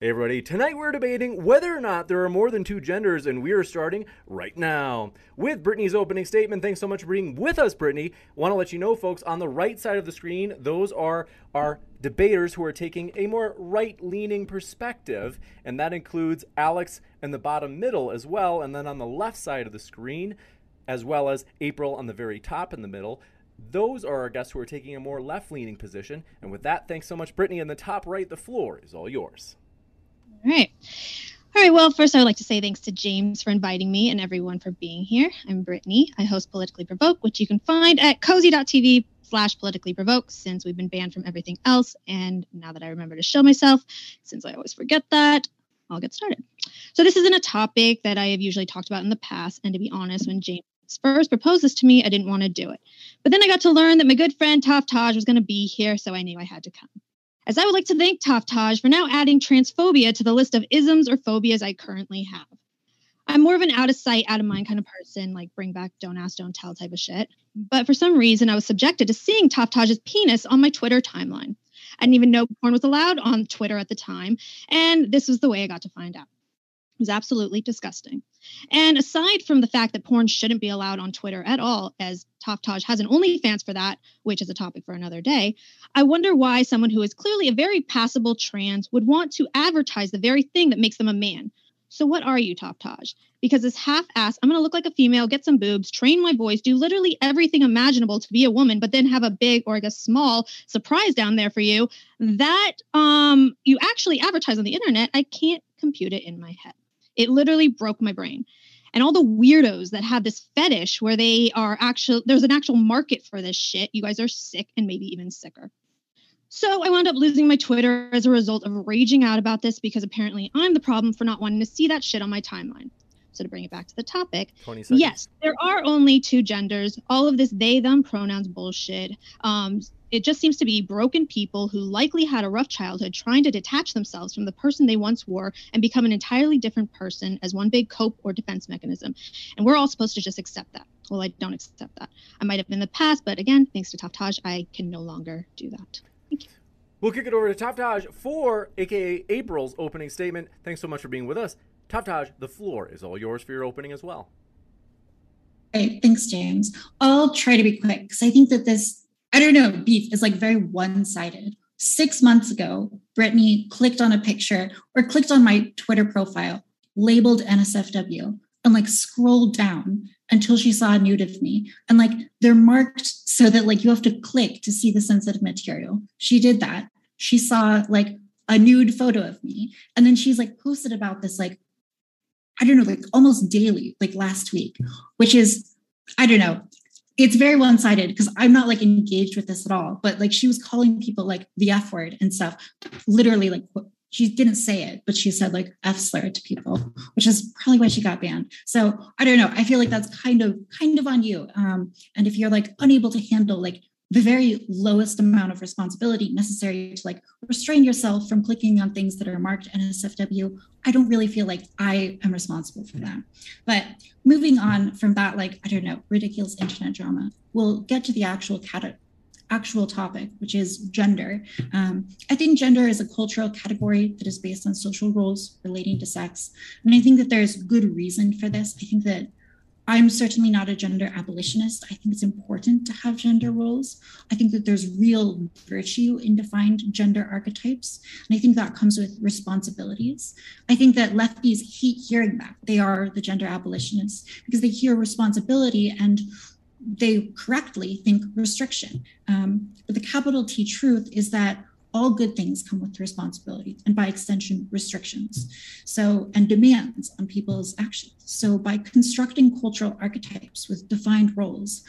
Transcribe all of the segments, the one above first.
Hey everybody, tonight we're debating whether or not there are more than two genders, and we are starting right now with Brittany's opening statement. Thanks so much for being with us, Brittany. Want to let you know, folks, on the right side of the screen, those are our debaters who are taking a more right leaning perspective, and that includes Alex in the bottom middle as well, and then on the left side of the screen, as well as April on the very top in the middle. Those are our guests who are taking a more left leaning position. And with that, thanks so much, Brittany. In the top right, the floor is all yours. All right. All right. Well, first, I would like to say thanks to James for inviting me and everyone for being here. I'm Brittany. I host Politically Provoked, which you can find at cozy.tv slash politically provoked since we've been banned from everything else. And now that I remember to show myself, since I always forget that, I'll get started. So, this isn't a topic that I have usually talked about in the past. And to be honest, when James first proposed this to me, I didn't want to do it. But then I got to learn that my good friend Taftaj was going to be here, so I knew I had to come as I would like to thank Taftaj for now adding transphobia to the list of isms or phobias I currently have. I'm more of an out of sight, out of mind kind of person, like bring back, don't ask, don't tell type of shit. But for some reason, I was subjected to seeing Taftaj's penis on my Twitter timeline. I didn't even know porn was allowed on Twitter at the time, and this was the way I got to find out. Was absolutely disgusting. And aside from the fact that porn shouldn't be allowed on Twitter at all, as Taftaj has an OnlyFans for that, which is a topic for another day, I wonder why someone who is clearly a very passable trans would want to advertise the very thing that makes them a man. So what are you, Taftaj? Because this half-ass, I'm gonna look like a female, get some boobs, train my voice, do literally everything imaginable to be a woman, but then have a big or like a small surprise down there for you. That um you actually advertise on the internet. I can't compute it in my head. It literally broke my brain. And all the weirdos that have this fetish where they are actual, there's an actual market for this shit. You guys are sick and maybe even sicker. So I wound up losing my Twitter as a result of raging out about this because apparently I'm the problem for not wanting to see that shit on my timeline. So to bring it back to the topic, yes, there are only two genders. All of this they them pronouns bullshit. Um, it just seems to be broken people who likely had a rough childhood trying to detach themselves from the person they once were and become an entirely different person as one big cope or defense mechanism. And we're all supposed to just accept that. Well, I don't accept that. I might have in the past, but again, thanks to Taftaj, I can no longer do that. Thank you. We'll kick it over to Taftaj for AKA April's opening statement. Thanks so much for being with us. Taftaj, the floor is all yours for your opening as well. Hey, thanks, James. I'll try to be quick because I think that this I don't know, beef is like very one sided. Six months ago, Brittany clicked on a picture or clicked on my Twitter profile labeled NSFW and like scrolled down until she saw a nude of me. And like they're marked so that like you have to click to see the sensitive material. She did that. She saw like a nude photo of me. And then she's like posted about this like, I don't know, like almost daily, like last week, which is, I don't know, it's very one-sided because I'm not like engaged with this at all. But like she was calling people like the F word and stuff. Literally, like she didn't say it, but she said like F slur to people, which is probably why she got banned. So I don't know. I feel like that's kind of kind of on you. Um, and if you're like unable to handle like the very lowest amount of responsibility necessary to like restrain yourself from clicking on things that are marked NSFW, I don't really feel like I am responsible for that. But moving on from that, like, I don't know, ridiculous internet drama, we'll get to the actual cat- actual topic, which is gender. Um, I think gender is a cultural category that is based on social roles relating to sex. And I think that there's good reason for this. I think that I'm certainly not a gender abolitionist. I think it's important to have gender roles. I think that there's real virtue in defined gender archetypes. And I think that comes with responsibilities. I think that lefties hate hearing that. They are the gender abolitionists because they hear responsibility and they correctly think restriction. Um, but the capital T truth is that all good things come with responsibility and by extension restrictions. So and demands on people's actions. So by constructing cultural archetypes with defined roles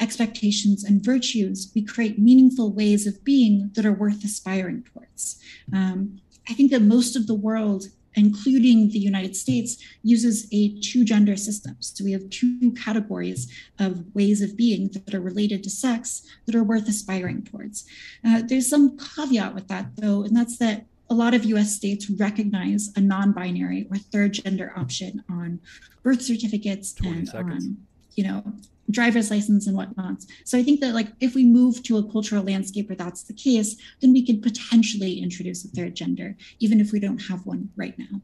expectations and virtues we create meaningful ways of being that are worth aspiring towards. Um, I think that most of the world including the United States, uses a two gender system. So we have two categories of ways of being that are related to sex that are worth aspiring towards. Uh, there's some caveat with that, though, and that's that a lot of US states recognize a non binary or third gender option on birth certificates and seconds. on, you know, driver's license and whatnot. So I think that like if we move to a cultural landscape where that's the case, then we could potentially introduce a third gender, even if we don't have one right now.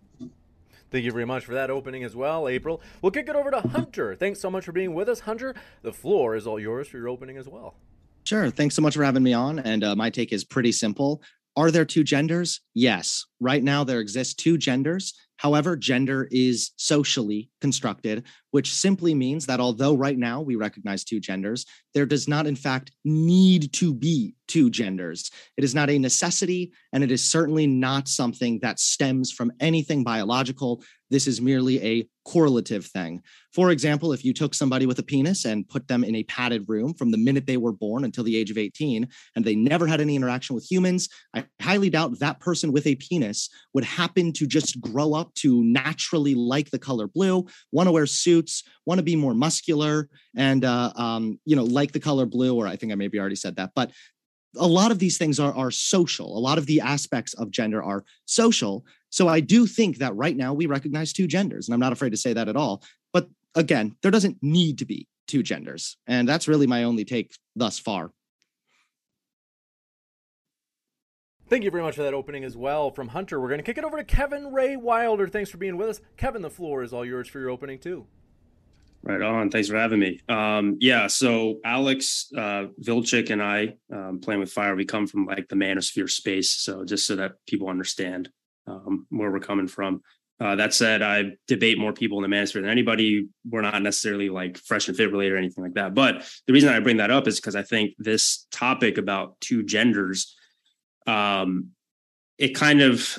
Thank you very much for that opening as well, April. We'll kick it over to Hunter. Thanks so much for being with us, Hunter. The floor is all yours for your opening as well. Sure. Thanks so much for having me on. And uh, my take is pretty simple. Are there two genders? Yes. Right now, there exist two genders. However, gender is socially constructed, which simply means that although right now we recognize two genders, there does not, in fact, need to be two genders. It is not a necessity, and it is certainly not something that stems from anything biological. This is merely a correlative thing. For example, if you took somebody with a penis and put them in a padded room from the minute they were born until the age of 18, and they never had any interaction with humans, I highly doubt that person with a penis would happen to just grow up to naturally like the color blue, want to wear suits, want to be more muscular, and uh, um, you know like the color blue. Or I think I maybe already said that, but a lot of these things are, are social. A lot of the aspects of gender are social. So I do think that right now we recognize two genders, and I'm not afraid to say that at all. But again, there doesn't need to be two genders. And that's really my only take thus far. Thank you very much for that opening as well from Hunter. We're going to kick it over to Kevin Ray Wilder. Thanks for being with us. Kevin, the floor is all yours for your opening, too. Right on. Thanks for having me. Um, yeah, so Alex uh, Vilchik and I, um, playing with fire, we come from like the manosphere space. So just so that people understand um, where we're coming from. Uh, that said, I debate more people in the manosphere than anybody. We're not necessarily like fresh and fit related or anything like that. But the reason I bring that up is because I think this topic about two genders, um, it kind of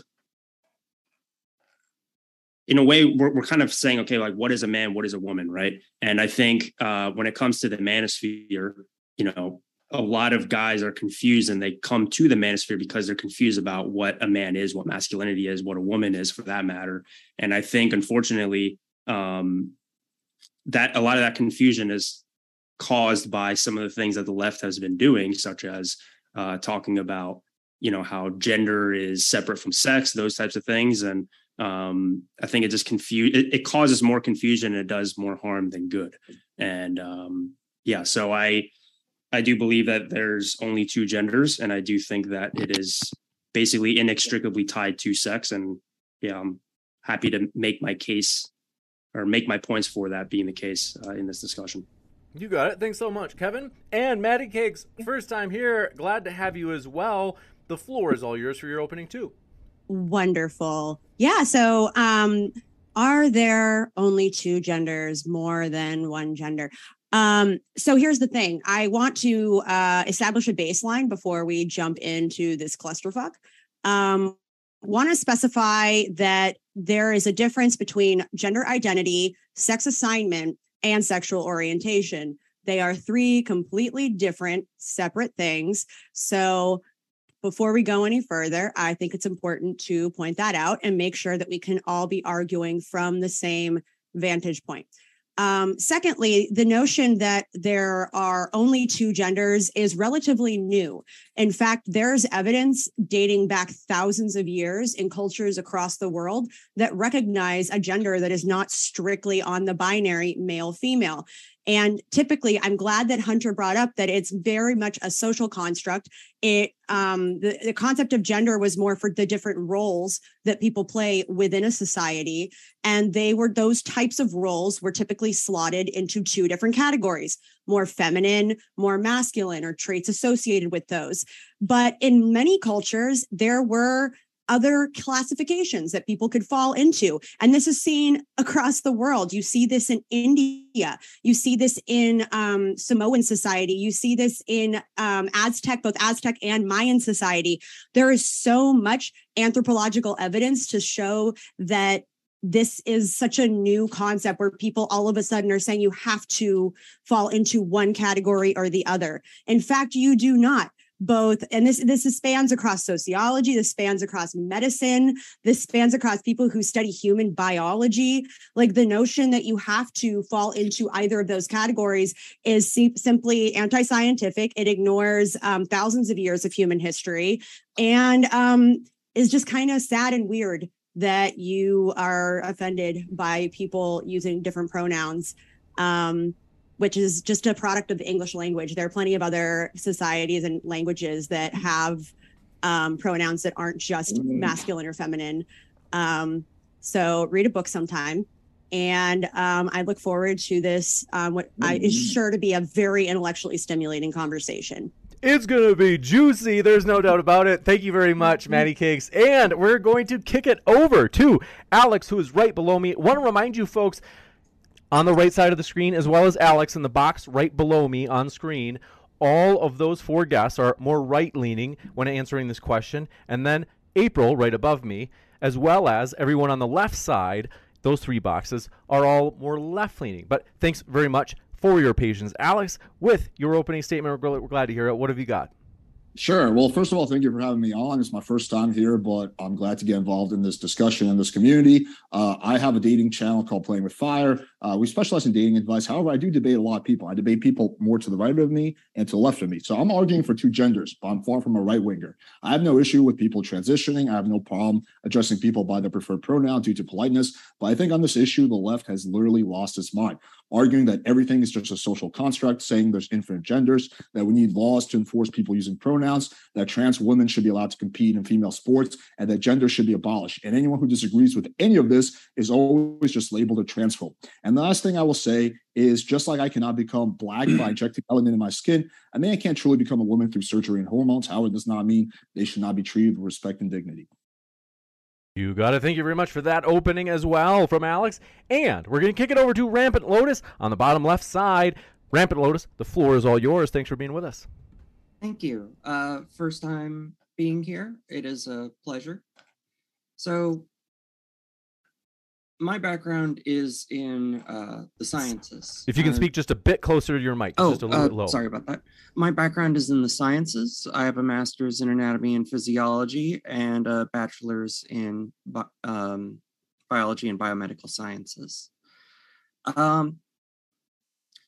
in a way we're, we're kind of saying okay like what is a man what is a woman right and i think uh, when it comes to the manosphere you know a lot of guys are confused and they come to the manosphere because they're confused about what a man is what masculinity is what a woman is for that matter and i think unfortunately um, that a lot of that confusion is caused by some of the things that the left has been doing such as uh, talking about you know how gender is separate from sex those types of things and um, I think it just confuse it, it, causes more confusion and it does more harm than good. And um, yeah, so I I do believe that there's only two genders, and I do think that it is basically inextricably tied to sex. And yeah, I'm happy to make my case or make my points for that being the case uh, in this discussion. You got it. Thanks so much, Kevin. And Maddie Cakes, first time here. Glad to have you as well. The floor is all yours for your opening, too. Wonderful. Yeah. So, um, are there only two genders, more than one gender? Um, so here's the thing. I want to uh, establish a baseline before we jump into this clusterfuck. Um, want to specify that there is a difference between gender identity, sex assignment, and sexual orientation. They are three completely different, separate things. So before we go any further, I think it's important to point that out and make sure that we can all be arguing from the same vantage point. Um, secondly, the notion that there are only two genders is relatively new. In fact, there's evidence dating back thousands of years in cultures across the world that recognize a gender that is not strictly on the binary male female. And typically, I'm glad that Hunter brought up that it's very much a social construct. It um, the, the concept of gender was more for the different roles that people play within a society, and they were those types of roles were typically slotted into two different categories: more feminine, more masculine, or traits associated with those. But in many cultures, there were other classifications that people could fall into. And this is seen across the world. You see this in India. You see this in um, Samoan society. You see this in um, Aztec, both Aztec and Mayan society. There is so much anthropological evidence to show that this is such a new concept where people all of a sudden are saying you have to fall into one category or the other. In fact, you do not both and this this spans across sociology this spans across medicine this spans across people who study human biology. Like the notion that you have to fall into either of those categories is simply anti-scientific. It ignores um, thousands of years of human history. And um, is just kind of sad and weird that you are offended by people using different pronouns. Um, which is just a product of the English language. There are plenty of other societies and languages that have um, pronouns that aren't just mm-hmm. masculine or feminine. Um, so read a book sometime. And um, I look forward to this, um, what I, is mm-hmm. sure to be a very intellectually stimulating conversation. It's going to be juicy. There's no doubt about it. Thank you very much, mm-hmm. Maddie Cakes. And we're going to kick it over to Alex, who is right below me. Want to remind you folks on the right side of the screen, as well as Alex in the box right below me on screen. All of those four guests are more right leaning when answering this question. And then April, right above me, as well as everyone on the left side, those three boxes are all more left leaning. But thanks very much for your patience. Alex, with your opening statement, we're glad to hear it. What have you got? Sure. Well, first of all, thank you for having me on. It's my first time here, but I'm glad to get involved in this discussion in this community. Uh, I have a dating channel called Playing with Fire. Uh, we specialize in dating advice. However, I do debate a lot of people. I debate people more to the right of me and to the left of me. So I'm arguing for two genders, but I'm far from a right winger. I have no issue with people transitioning. I have no problem addressing people by their preferred pronoun due to politeness. But I think on this issue, the left has literally lost its mind arguing that everything is just a social construct, saying there's infinite genders, that we need laws to enforce people using pronouns, that trans women should be allowed to compete in female sports, and that gender should be abolished. And anyone who disagrees with any of this is always just labeled a transphobe. And the last thing I will say is just like I cannot become black by injecting melanin in my skin, a man can't truly become a woman through surgery and hormones. However, does not mean they should not be treated with respect and dignity. You got it. Thank you very much for that opening as well from Alex. And we're going to kick it over to Rampant Lotus on the bottom left side. Rampant Lotus, the floor is all yours. Thanks for being with us. Thank you. Uh, first time being here. It is a pleasure. So, my background is in uh, the sciences. If you can uh, speak just a bit closer to your mic, oh, just a little uh, bit low. Sorry about that. My background is in the sciences. I have a master's in anatomy and physiology and a bachelor's in um, biology and biomedical sciences. Um,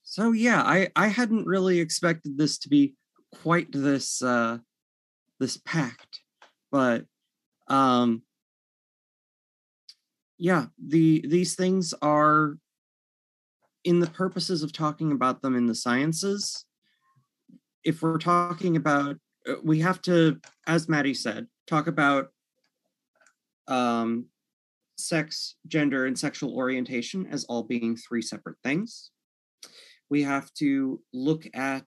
so yeah, I I hadn't really expected this to be quite this uh, this packed, but um, yeah, the these things are in the purposes of talking about them in the sciences. If we're talking about, uh, we have to, as Maddie said, talk about um, sex, gender, and sexual orientation as all being three separate things. We have to look at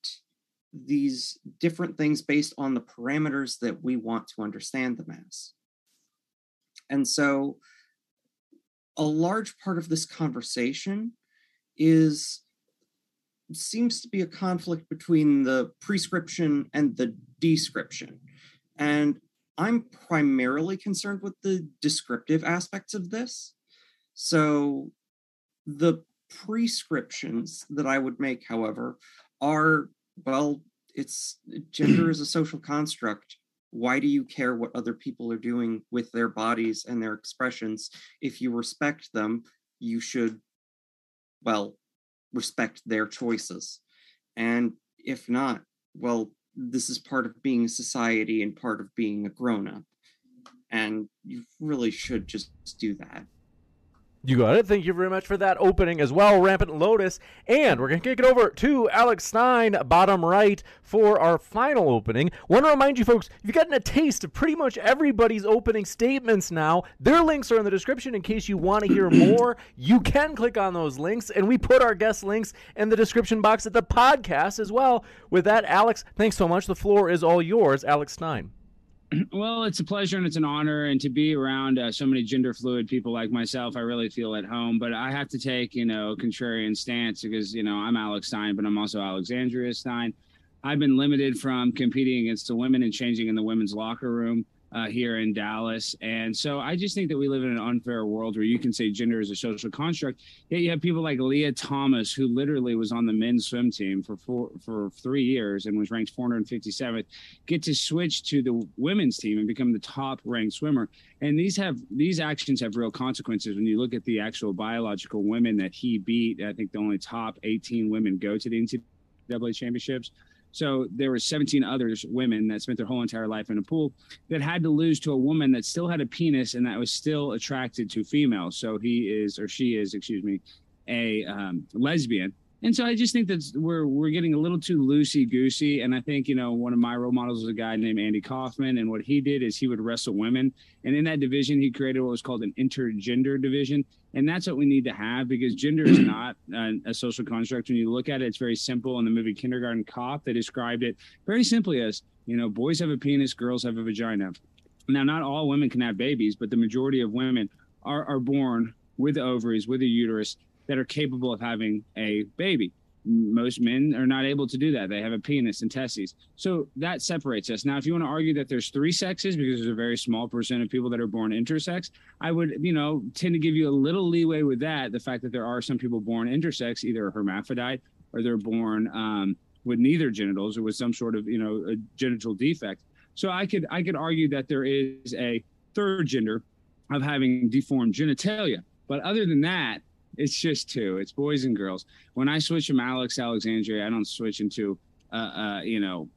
these different things based on the parameters that we want to understand them as. And so a large part of this conversation is seems to be a conflict between the prescription and the description. And I'm primarily concerned with the descriptive aspects of this. So the prescriptions that I would make, however, are well, it's gender is a social construct why do you care what other people are doing with their bodies and their expressions? If you respect them you should well respect their choices. And if not well this is part of being a society and part of being a grown-up. And you really should just do that you got it. Thank you very much for that opening as well, Rampant Lotus. And we're going to kick it over to Alex Stein, bottom right, for our final opening. Want to remind you folks, you've gotten a taste of pretty much everybody's opening statements now. Their links are in the description in case you want to hear more. You can click on those links, and we put our guest links in the description box at the podcast as well. With that, Alex, thanks so much. The floor is all yours, Alex Stein. Well, it's a pleasure and it's an honor, and to be around uh, so many gender fluid people like myself, I really feel at home. But I have to take, you know, contrarian stance because, you know, I'm Alex Stein, but I'm also Alexandria Stein. I've been limited from competing against the women and changing in the women's locker room uh, here in Dallas. And so I just think that we live in an unfair world where you can say gender is a social construct. Yet you have people like Lia Thomas, who literally was on the men's swim team for four, for three years and was ranked 457th, get to switch to the women's team and become the top ranked swimmer. And these have these actions have real consequences when you look at the actual biological women that he beat. I think the only top 18 women go to the NCAA championships. So there were 17 others women that spent their whole entire life in a pool that had to lose to a woman that still had a penis and that was still attracted to females. So he is or she is, excuse me, a um, lesbian. And so I just think that we're we're getting a little too loosey goosey. And I think you know one of my role models was a guy named Andy Kaufman, and what he did is he would wrestle women, and in that division he created what was called an intergender division, and that's what we need to have because gender is not a, a social construct. When you look at it, it's very simple. In the movie Kindergarten Cop, they described it very simply as you know boys have a penis, girls have a vagina. Now, not all women can have babies, but the majority of women are are born with ovaries, with a uterus that are capable of having a baby. Most men are not able to do that. They have a penis and testes. So that separates us. Now, if you want to argue that there's three sexes because there's a very small percent of people that are born intersex, I would, you know, tend to give you a little leeway with that. The fact that there are some people born intersex, either hermaphrodite or they're born um, with neither genitals or with some sort of, you know, a genital defect. So I could I could argue that there is a third gender of having deformed genitalia. But other than that, it's just two. It's boys and girls. When I switch from Alex Alexandria, I don't switch into, uh, uh, you know,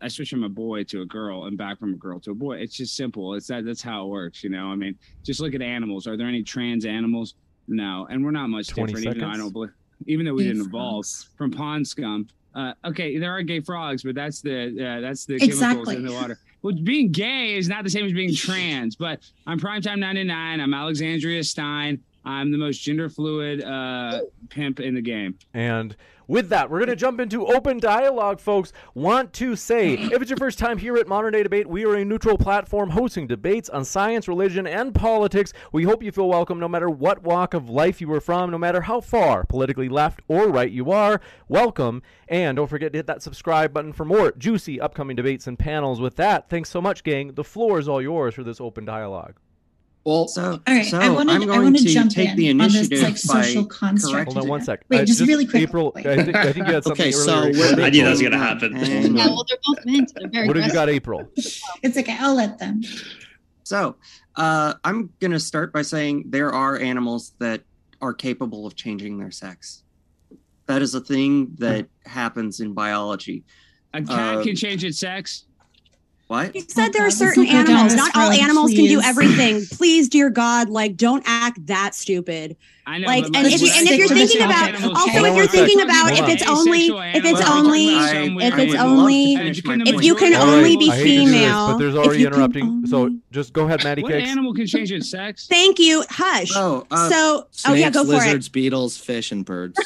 I switch from a boy to a girl and back from a girl to a boy. It's just simple. It's that. That's how it works. You know. I mean, just look at animals. Are there any trans animals? No, and we're not much different. Even though I don't believe, even though we Gay didn't evolve frogs. from pond scum. Uh, okay, there are gay frogs, but that's the uh, that's the Exactly. chemicals in the water. Well, being gay is not the same as being trans. But I'm primetime 99. I'm Alexandria Stein. I'm the most gender fluid uh, pimp in the game. And with that, we're going to jump into open dialogue, folks. Want to say, if it's your first time here at Modern Day Debate, we are a neutral platform hosting debates on science, religion, and politics. We hope you feel welcome no matter what walk of life you are from, no matter how far politically left or right you are. Welcome. And don't forget to hit that subscribe button for more juicy upcoming debates and panels. With that, thanks so much, gang. The floor is all yours for this open dialogue. Well, So, All right, so I wanted- I'm I going wanna to jump take in the on this, initiative like, social by construct. Hold on one sec. Wait, Uh, just really quick. April, I think, I think you had something Okay, so earlier. we're- I knew that was gonna happen. And- Yeah, well, they're both men, they're very What have you got. April? It's okay. I'll let them. So, uh, I'm going to start by saying there are animals that are capable of changing their sex. That is a thing that happens in biology. A cat Uh, can change its sex. What? You said there God, are certain not animals. Not all road, animals can do everything. Please, dear God, like don't act that stupid. I know. Like, and if you, and if you're thinking about also if you're thinking about if it's only if it's only if it's only to finish my If you can only be I hate to do this, female, but there's if already you can interrupting. So just go ahead, Maddie What animal can change its sex? Thank you. Hush. Oh, uh, so Snakes, oh yeah, go for it. lizards, beetles, fish, and birds.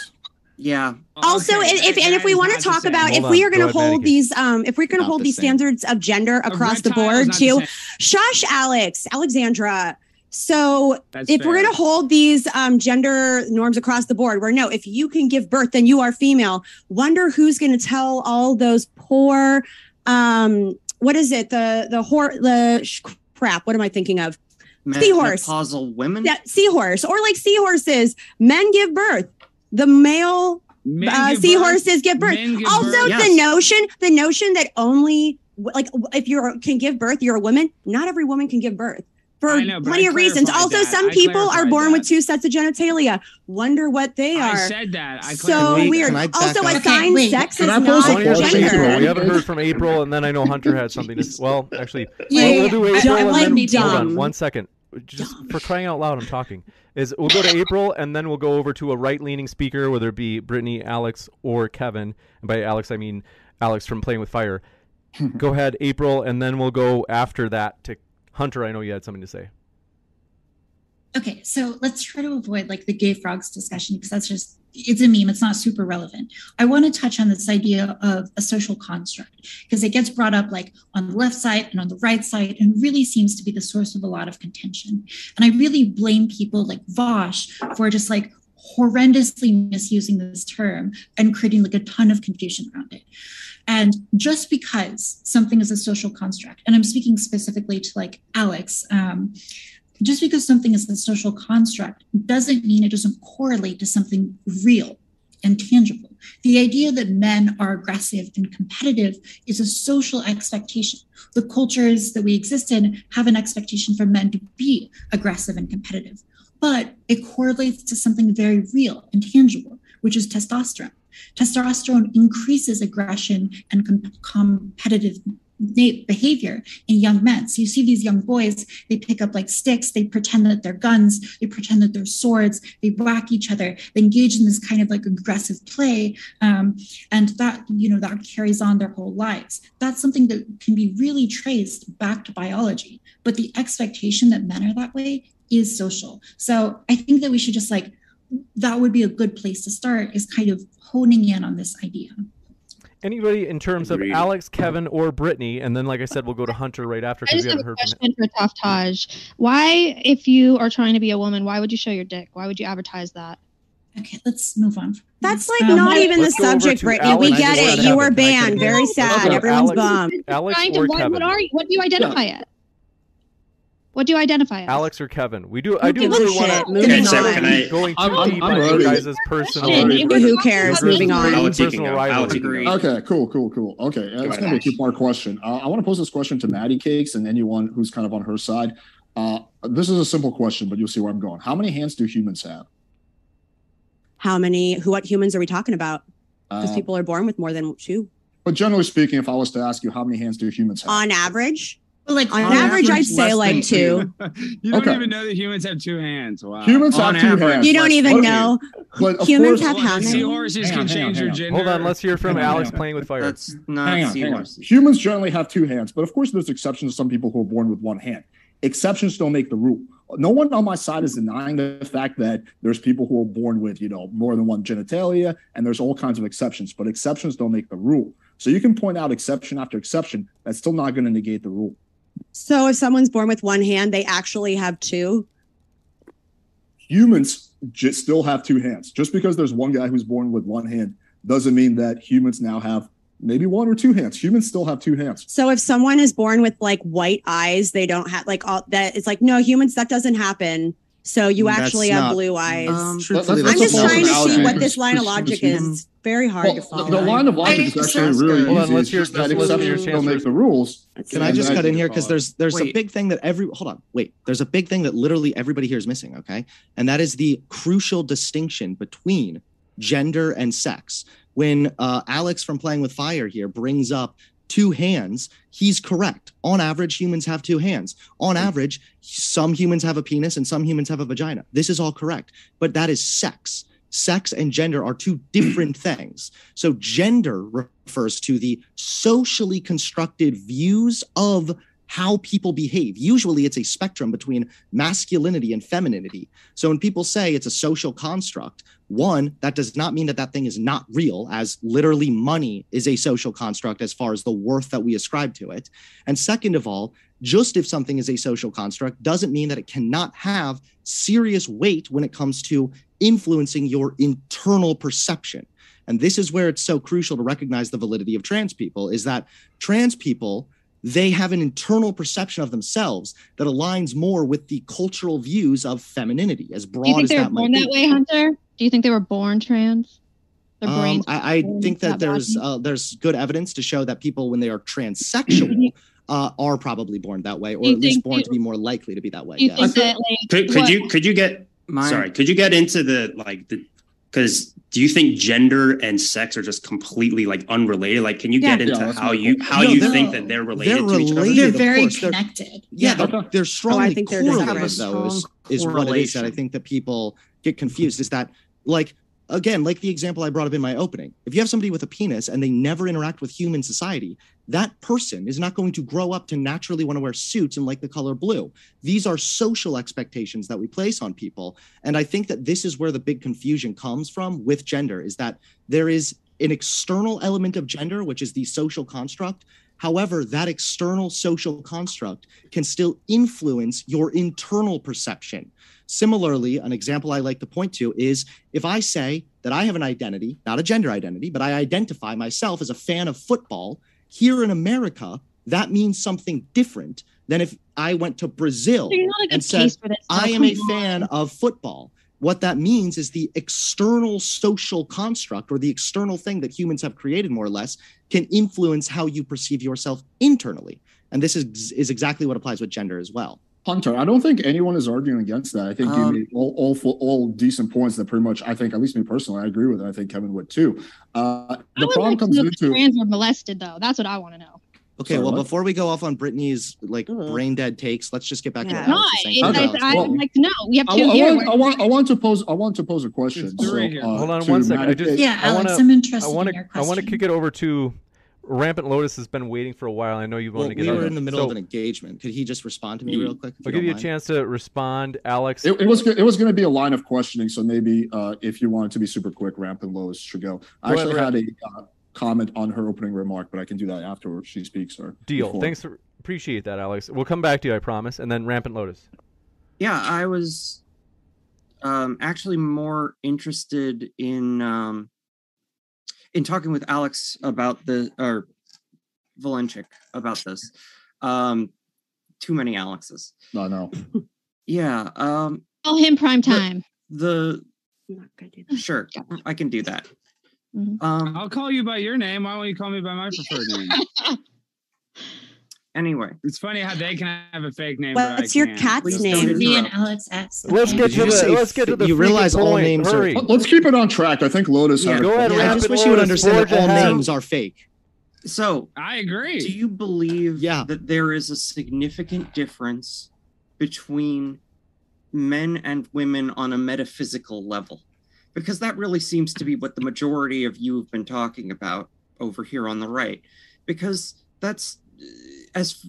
Yeah. Also, Okay, if, if and if we want to talk about Hold if we are going to hold these um if we're going to hold the these same. standards of gender across the board not the to shush Alex Alexandra. So That's if we're going to hold these um, gender norms across the board, where no, if you can give birth, then you are female. Wonder who's going to tell all those poor, um, what is it? The the hor the sh- crap. What am I thinking of? Men- Seahorse. Menopausal women. Yeah, seahorse or like seahorses. Men give birth. The male Men uh, give birth. seahorses give birth. Men give also, birth. Yes. the notion the notion that only like if you can give birth, you're a woman. Not every woman can give birth. For know, plenty I of reasons. clarified Also, that. some I people are born that. with two sets of genitalia. Wonder what they are. I said that. I so clarified we- weird. can I back Also, up? Okay, assigned wait, sex can is I not I want to hear from question? April. We haven't heard from April, and then I know Hunter had something to. Well, actually, Yeah, we'll, yeah, we'll do. April I and like then me hold on one second. Just for crying out loud, I'm talking. Is we'll go to April, and then we'll go over to a right-leaning speaker, whether it be Brittany, Alex, or Kevin. And by Alex, I mean Alex from Playing with Fire. go ahead, April, and then we'll go after that to Hunter. I know you had something to say. Okay, so let's try to avoid like the gay frogs discussion because that's just it's a meme. It's not super relevant. I want to touch on this idea of a social construct because it gets brought up like on the left side and on the right side and really seems to be the source of a lot of contention. And I really blame people like Vaush for just like horrendously misusing this term and creating like a ton of confusion around it. And just because something is a social construct, and I'm speaking specifically to like Alex, um, just because something is a social construct doesn't mean it doesn't correlate to something real and tangible. The idea that men are aggressive and competitive is a social expectation. The cultures that we exist in have an expectation for men to be aggressive and competitive, but it correlates to something very real and tangible, which is testosterone. Testosterone increases aggression and com- behavior in young men. So you see these young boys, they pick up like sticks, they pretend that they're guns, they pretend that they're swords, they whack each other, they engage in this kind of like aggressive play. Um, and that, you know, that carries on their whole lives. That's something that can be really traced back to biology. But the expectation that men are that way is social. So I think that we should just like, that would be a good place to start is kind of honing in on this idea anybody in terms Agreed. of Alex, Kevin, or Brittany, and then like I said, we'll go to Hunter right after because we haven't heard from him. for Taftaj. Why, if you are trying to be a woman, why would you show your dick? Why would you advertise that? Okay, let's move on. That's like um, not even the subject, Brittany. Alex. We get it. You were banned. Very sad. Everyone's bummed. Alex or what, Kevin? What are you? What do you identify yeah. it? What do you identify as? Alex or Kevin? We do. I do really want to. Okay, so can I? Going too I'm, deep on you guys' personal. Who cares? Moving on. I'll personal rivalry. Okay, cool, cool, cool. Okay, Go it's going to be a two-part question. Uh, I want to pose this question to Maddie Cakes and anyone who's kind of on her side. Uh, this is a simple question, but you'll see where I'm going. How many hands do humans have? How many? Who? What humans are we talking about? Because uh, people are born with more than two. But generally speaking, if I was to ask you, how many hands do humans have? On average. But like on, on average, I'd say like two. you don't okay. even know that humans have two hands. Wow. Humans on have average. two hands. You don't even know. But humans course, have how many? Seahorses can change your gender. Hold on, let's hear from Alex playing with fire. That's not seahorses. Humans generally have two hands, but of course, there's exceptions to some people who are born with one hand. Exceptions don't make the rule. No one on my side is denying the fact that there's people who are born with, you know, more than one genitalia, and there's all kinds of exceptions. But exceptions don't make the rule. So you can point out exception after exception. That's still not going to negate the rule. So if someone's born with one hand, they actually have two? Humans just still have two hands. Just because there's one guy who's born with one hand doesn't mean that humans now have maybe one or two hands. Humans still have two hands. So if someone is born with like white eyes, they don't have like all that. It's like no humans. That doesn't happen. So you That's actually not, have blue eyes. Um, I'm just trying to see what this line of logic is. Very hard well, to follow. The, the, line of logic is actually really Hold easy. On, let's hear, that exceptions don't make the rules. Can I just cut in here because there's there's wait. a big thing that every hold on wait there's a big thing that literally everybody here is missing. Okay, and that is the crucial distinction between gender and sex. When uh, Alex from Playing with Fire here brings up two hands, he's correct. On average, humans have two hands. On hmm. average, some humans have a penis and some humans have a vagina. This is all correct, but that is sex. Sex and gender are two different things. So, gender refers to the socially constructed views of how people behave. Usually it's a spectrum between masculinity and femininity. So when people say it's a social construct, one, that does not mean that that thing is not real, as literally money is a social construct as far as the worth that we ascribe to it. And second of all, just if something is a social construct doesn't mean that it cannot have serious weight when it comes to influencing your internal perception. And this is where it's so crucial to recognize the validity of trans people is that trans people they have an internal perception of themselves that aligns more with the cultural views of femininity, as broad Do you think as they were that born that way, Hunter? Do you think they were born trans? Um, I, I think that, that there's uh, there's good evidence to show that people, when they are transsexual, uh, are probably born that way, or at least born to be more likely to be that way. Yeah. That, like, could, could you could you get sorry? Could you get into the like the because do you think gender and sex are just completely like unrelated? Like, can you yeah. get into yeah, how you how no, you think that they're related? They're related. They're very connected. They're, yeah, they're, they're strongly oh, I think correlated. Though is, is what it is that I think that people get confused. Is that like again, like the example I brought up in my opening, if you have somebody with a penis and they never interact with human society, that person is not going to grow up to naturally want to wear suits and like the color blue. These are social expectations that we place on people. And I think that this is where the big confusion comes from with gender is that there is an external element of gender, which is the social construct. However, that external social construct can still influence your internal perception. Similarly, an example I like to point to is if I say that I have an identity, not a gender identity, but I identify myself as a fan of football here in America, that means something different than if I went to Brazil There's not a good and said. I am a fan of football. What that means is the external social construct or the external thing that humans have created, more or less, can influence how you perceive yourself internally. And this is, is exactly what applies with gender as well. Hunter, I don't think anyone is arguing against that. I think Um, you made all, all all decent points that pretty much I think, at least me personally, I agree with, and I think Kevin would too. Uh, I the would problem like comes know if into trans were molested though. That's what I want to know. Okay, Sorry, well, what? before we go off on Brittany's like Ugh. brain dead takes, let's just get back Yeah. to No, what Alex it, Okay. I, I'd Well, like to know. We have I, two I here. want, I want I want to pose I want to pose a question. So, uh, Hold on to one second. I Maddie- just Yeah, I Alex, wanna, I'm interested I want in to I want to kick it over to Rampant Lotus has been waiting for a while. I know you Well, want to get we in were in the middle So, of an engagement. Could he just respond to me Mm. real quick? I'll give you a mind? chance to respond, Alex. It, it was it was going to be a line of questioning, so maybe uh, if you wanted to be super quick, Rampant Lotus should go. I Go ahead, actually had a uh, comment on her opening remark, but I can do that after she speaks. Or Deal. before. Thanks. For, appreciate that, Alex. We'll come back to you, I promise. And then Rampant Lotus. yeah i was um actually more interested in um in talking with alex about the or valenchik about this um too many alexes No, no. yeah um Call him prime time. the I'm not gonna do that. sure i can do that Mhm. um I'll call you by your name. Why won't you call me by my preferred name? anyway It's funny how they can have a fake name. but I What's your can't. cat's Please name? don't Me and. Alex asked. Let's get to the let's get to the you realize all point. names are- Hurry. Let- Let's keep it on track. I think Lotus Yeah. had. Go ahead, I just wish you would understand that all names are fake. so I agree. do you believe Yeah. that there is a significant difference between men and women on a metaphysical level because that really seems to be what the majority of you have been talking about over here on the right because that's uh, as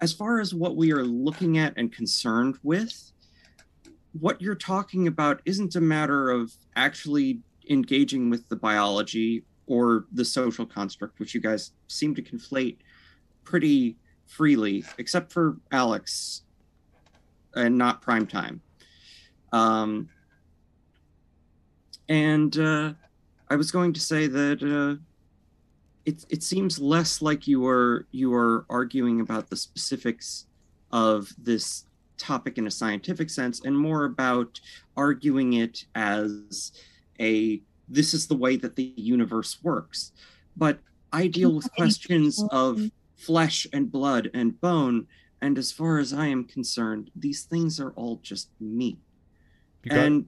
as far as what we are looking at and concerned with what you're talking about isn't a matter of actually engaging with the biology or the social construct which you guys seem to conflate pretty freely except for alex and not prime time. Um and uh i was going to say that uh it, it seems less like you are you are arguing about the specifics of this topic in a scientific sense and more about arguing it as a this is the way that the universe works. But i deal with questions of flesh and blood and bone and as far as i am concerned these things are all just meat got- and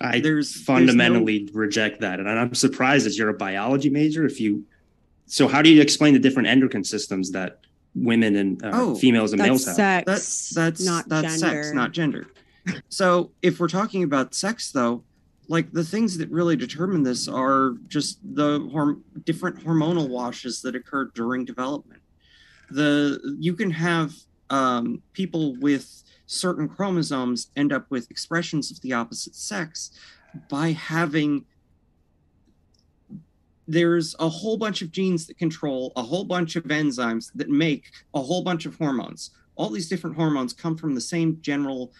I There's- there's fundamentally reject that, and I'm surprised as you're a biology major. If you, so how do you explain the different endocrine systems that women and uh, Oh, females and males That's have? sex. that's that's not that's gender. sex not gender so if we're talking about sex though like the things that really determine this are just the horm- different hormonal washes that occur during development the you can have um, people with certain chromosomes end up with expressions of the opposite sex by having there's a whole bunch of genes that control a whole bunch of enzymes that make a whole bunch of hormones. All these different hormones come from the same general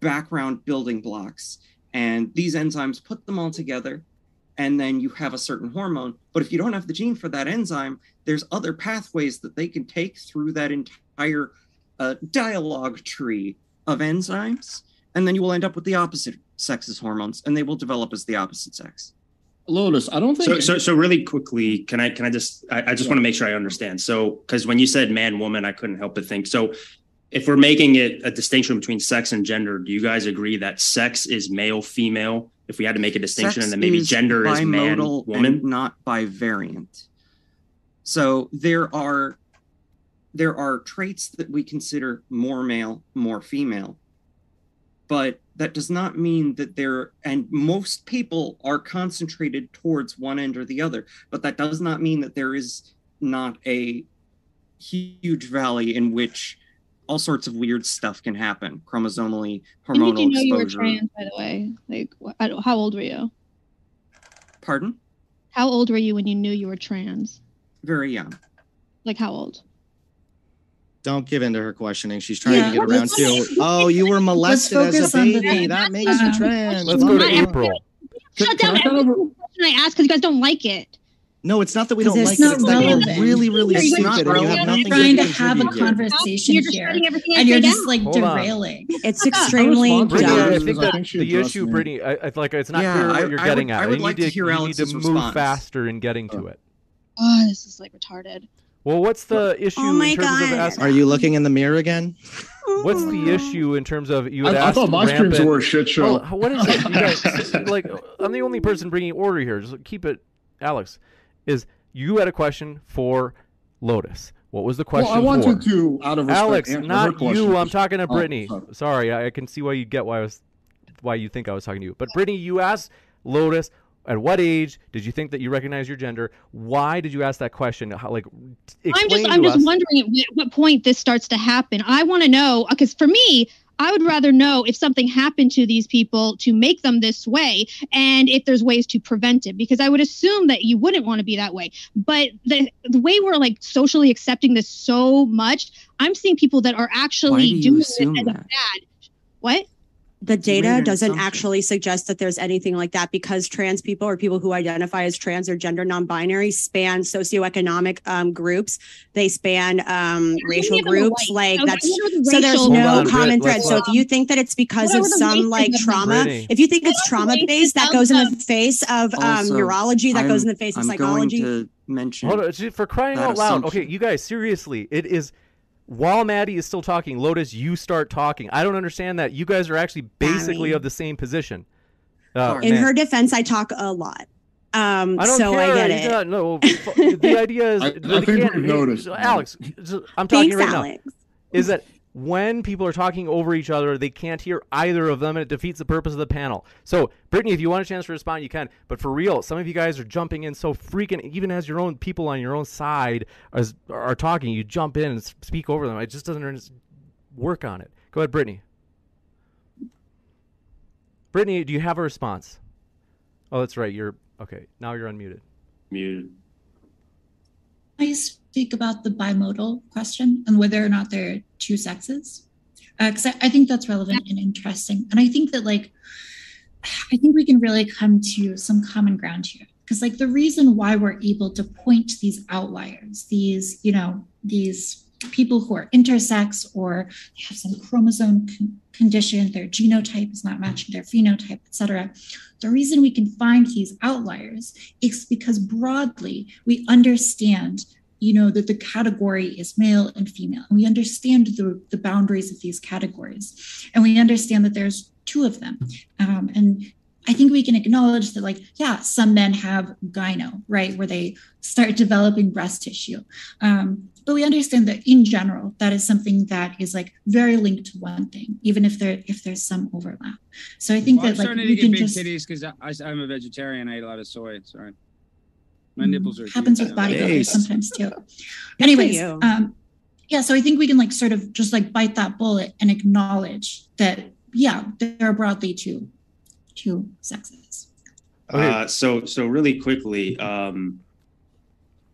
background building blocks and these enzymes put them all together and then you have a certain hormone. But if you don't have the gene for that enzyme there's other pathways that they can take through that entire uh, dialogue tree of enzymes and then you will end up with the opposite sex's hormones and they will develop as the opposite sex Lotus, I don't think. So, so, so really quickly, can I, can I just, I, I just want to make sure I understand. So, because when you said man, woman, I couldn't help but think. So, if we're making it a distinction between sex and gender, do you guys agree that sex is male, female? If we had to make a distinction, Sex and then maybe is gender is man, bimodal woman. and not bivariant. So there are there are traits that we consider more male, more female, but that does not mean that there and most people are concentrated towards one end or the other. But that does not mean that there is not a huge valley in which all sorts of weird stuff can happen chromosomally, When hormonal did you know you were exposure. trans, by the way? Like, wh- I don't- how old were you? Pardon? How old were you when you knew you were trans? Very young. Like, how old? Don't give in to her questioning. She's trying Yeah, to get around let's- to, oh, you were molested as a baby. thing. That makes you Um, trans. Let's go to Not April. shut down every question I ask because you guys don't like it. No, it's not that we don't it's like not it. It's that relevant. you're really, really It's not stupid and you have relevant. nothing We're trying to good have a contribute here. conversation You're just here, shutting everything I and you're just like Hold on. derailing. It's extremely respond Brittany, I think that think the issue, me. Brittany, I, I like it's not Yeah, clear what you're I getting would- at. I would you like need to hear you Alex's need to move response. faster in getting to it. Oh, this is like retarded. Well, what's the oh issue Oh my in terms of asking? Are you looking in the mirror again? What's the issue in terms of you had I, I thought my streams were a shit show. Well, what is it? You guys, like, I'm the only person bringing order here. Just keep it, Alex. Is you had a question for Lotus? What was the question well, I wanted for? to, out of respect, Alex, not you. I'm talking to Oh, Brittany. sorry. sorry, I, I can see why you get why I was, why you think I was talking to you. But Brittany, you asked Lotus. At what age did you think that you recognize your gender? Why did you ask that question? How, like, I'm just I'm just us. wondering at what point this starts to happen. I want to know because for me, I would rather know if something happened to these people to make them this way and if there's ways to prevent it because I would assume that you wouldn't want to be that way. But the the way we're like socially accepting this so much, I'm seeing people that are actually do doing it assume as a that? bad. What? The data weird doesn't actually suggest that there's anything like that because trans people or people who identify as trans or gender non-binary span socioeconomic um, groups they span um, racial Any of them are groups white. like So that's the so there's no on, common Britt, thread so if you think that it's because of some like trauma Brittany. if you think it's What are trauma based that goes in the face of um, Also, neurology that goes in the face of I'm psychology going to mention. Hold on, for crying out loud. Okay, you guys, seriously, it is. While Maddie is still talking, Lotus, you start talking. I don't understand that. You guys are actually basically Maddie. of the same position. Uh, in man. her defense i talk a lot um, I don't so care. i get You it got- no, the idea is. I- I think we've noticed. Alex, I'm talking thanks right now. alex Is that when people are talking over each other, they can't hear either of them, and it defeats the purpose of the panel. So, Brittany, if you want a chance to respond, you can. But for real, some of you guys are jumping in so freaking. Even as your own people on your own side as, are talking, you jump in and speak over them. It just doesn't work on it. Go ahead, Brittany. Brittany, do you have a response? Oh, that's right. You're okay. Now you're unmuted. Muted. I speak about the bimodal question and whether or not there are two sexes, uh, because I, I think that's relevant and interesting. And I think that like, I think we can really come to some common ground here. Because like the reason why we're able to point to these outliers, these you know these people who are intersex or have some chromosome con- condition, their genotype is not matching their phenotype, etc. The reason we can find these outliers is because broadly we understand you know that the category is male and female. And we understand the, the boundaries of these categories. And we understand that there's two of them. Um, and i think we can acknowledge that like yeah some men have gyno right where they start developing breast tissue. Um, but we understand that in general that is something that is like very linked to one thing even if there if there's some overlap. So i think Well, I'm that like starting we to get can big just titties because I'm a vegetarian. I eat a lot of soy. Sorry, my nipples are happens with bodybuilders sometimes too. for Anyways, um, yeah, so I think we can like sort of just like bite that bullet and acknowledge that yeah, there are broadly two two sexes. Okay. Uh, so so really quickly, um,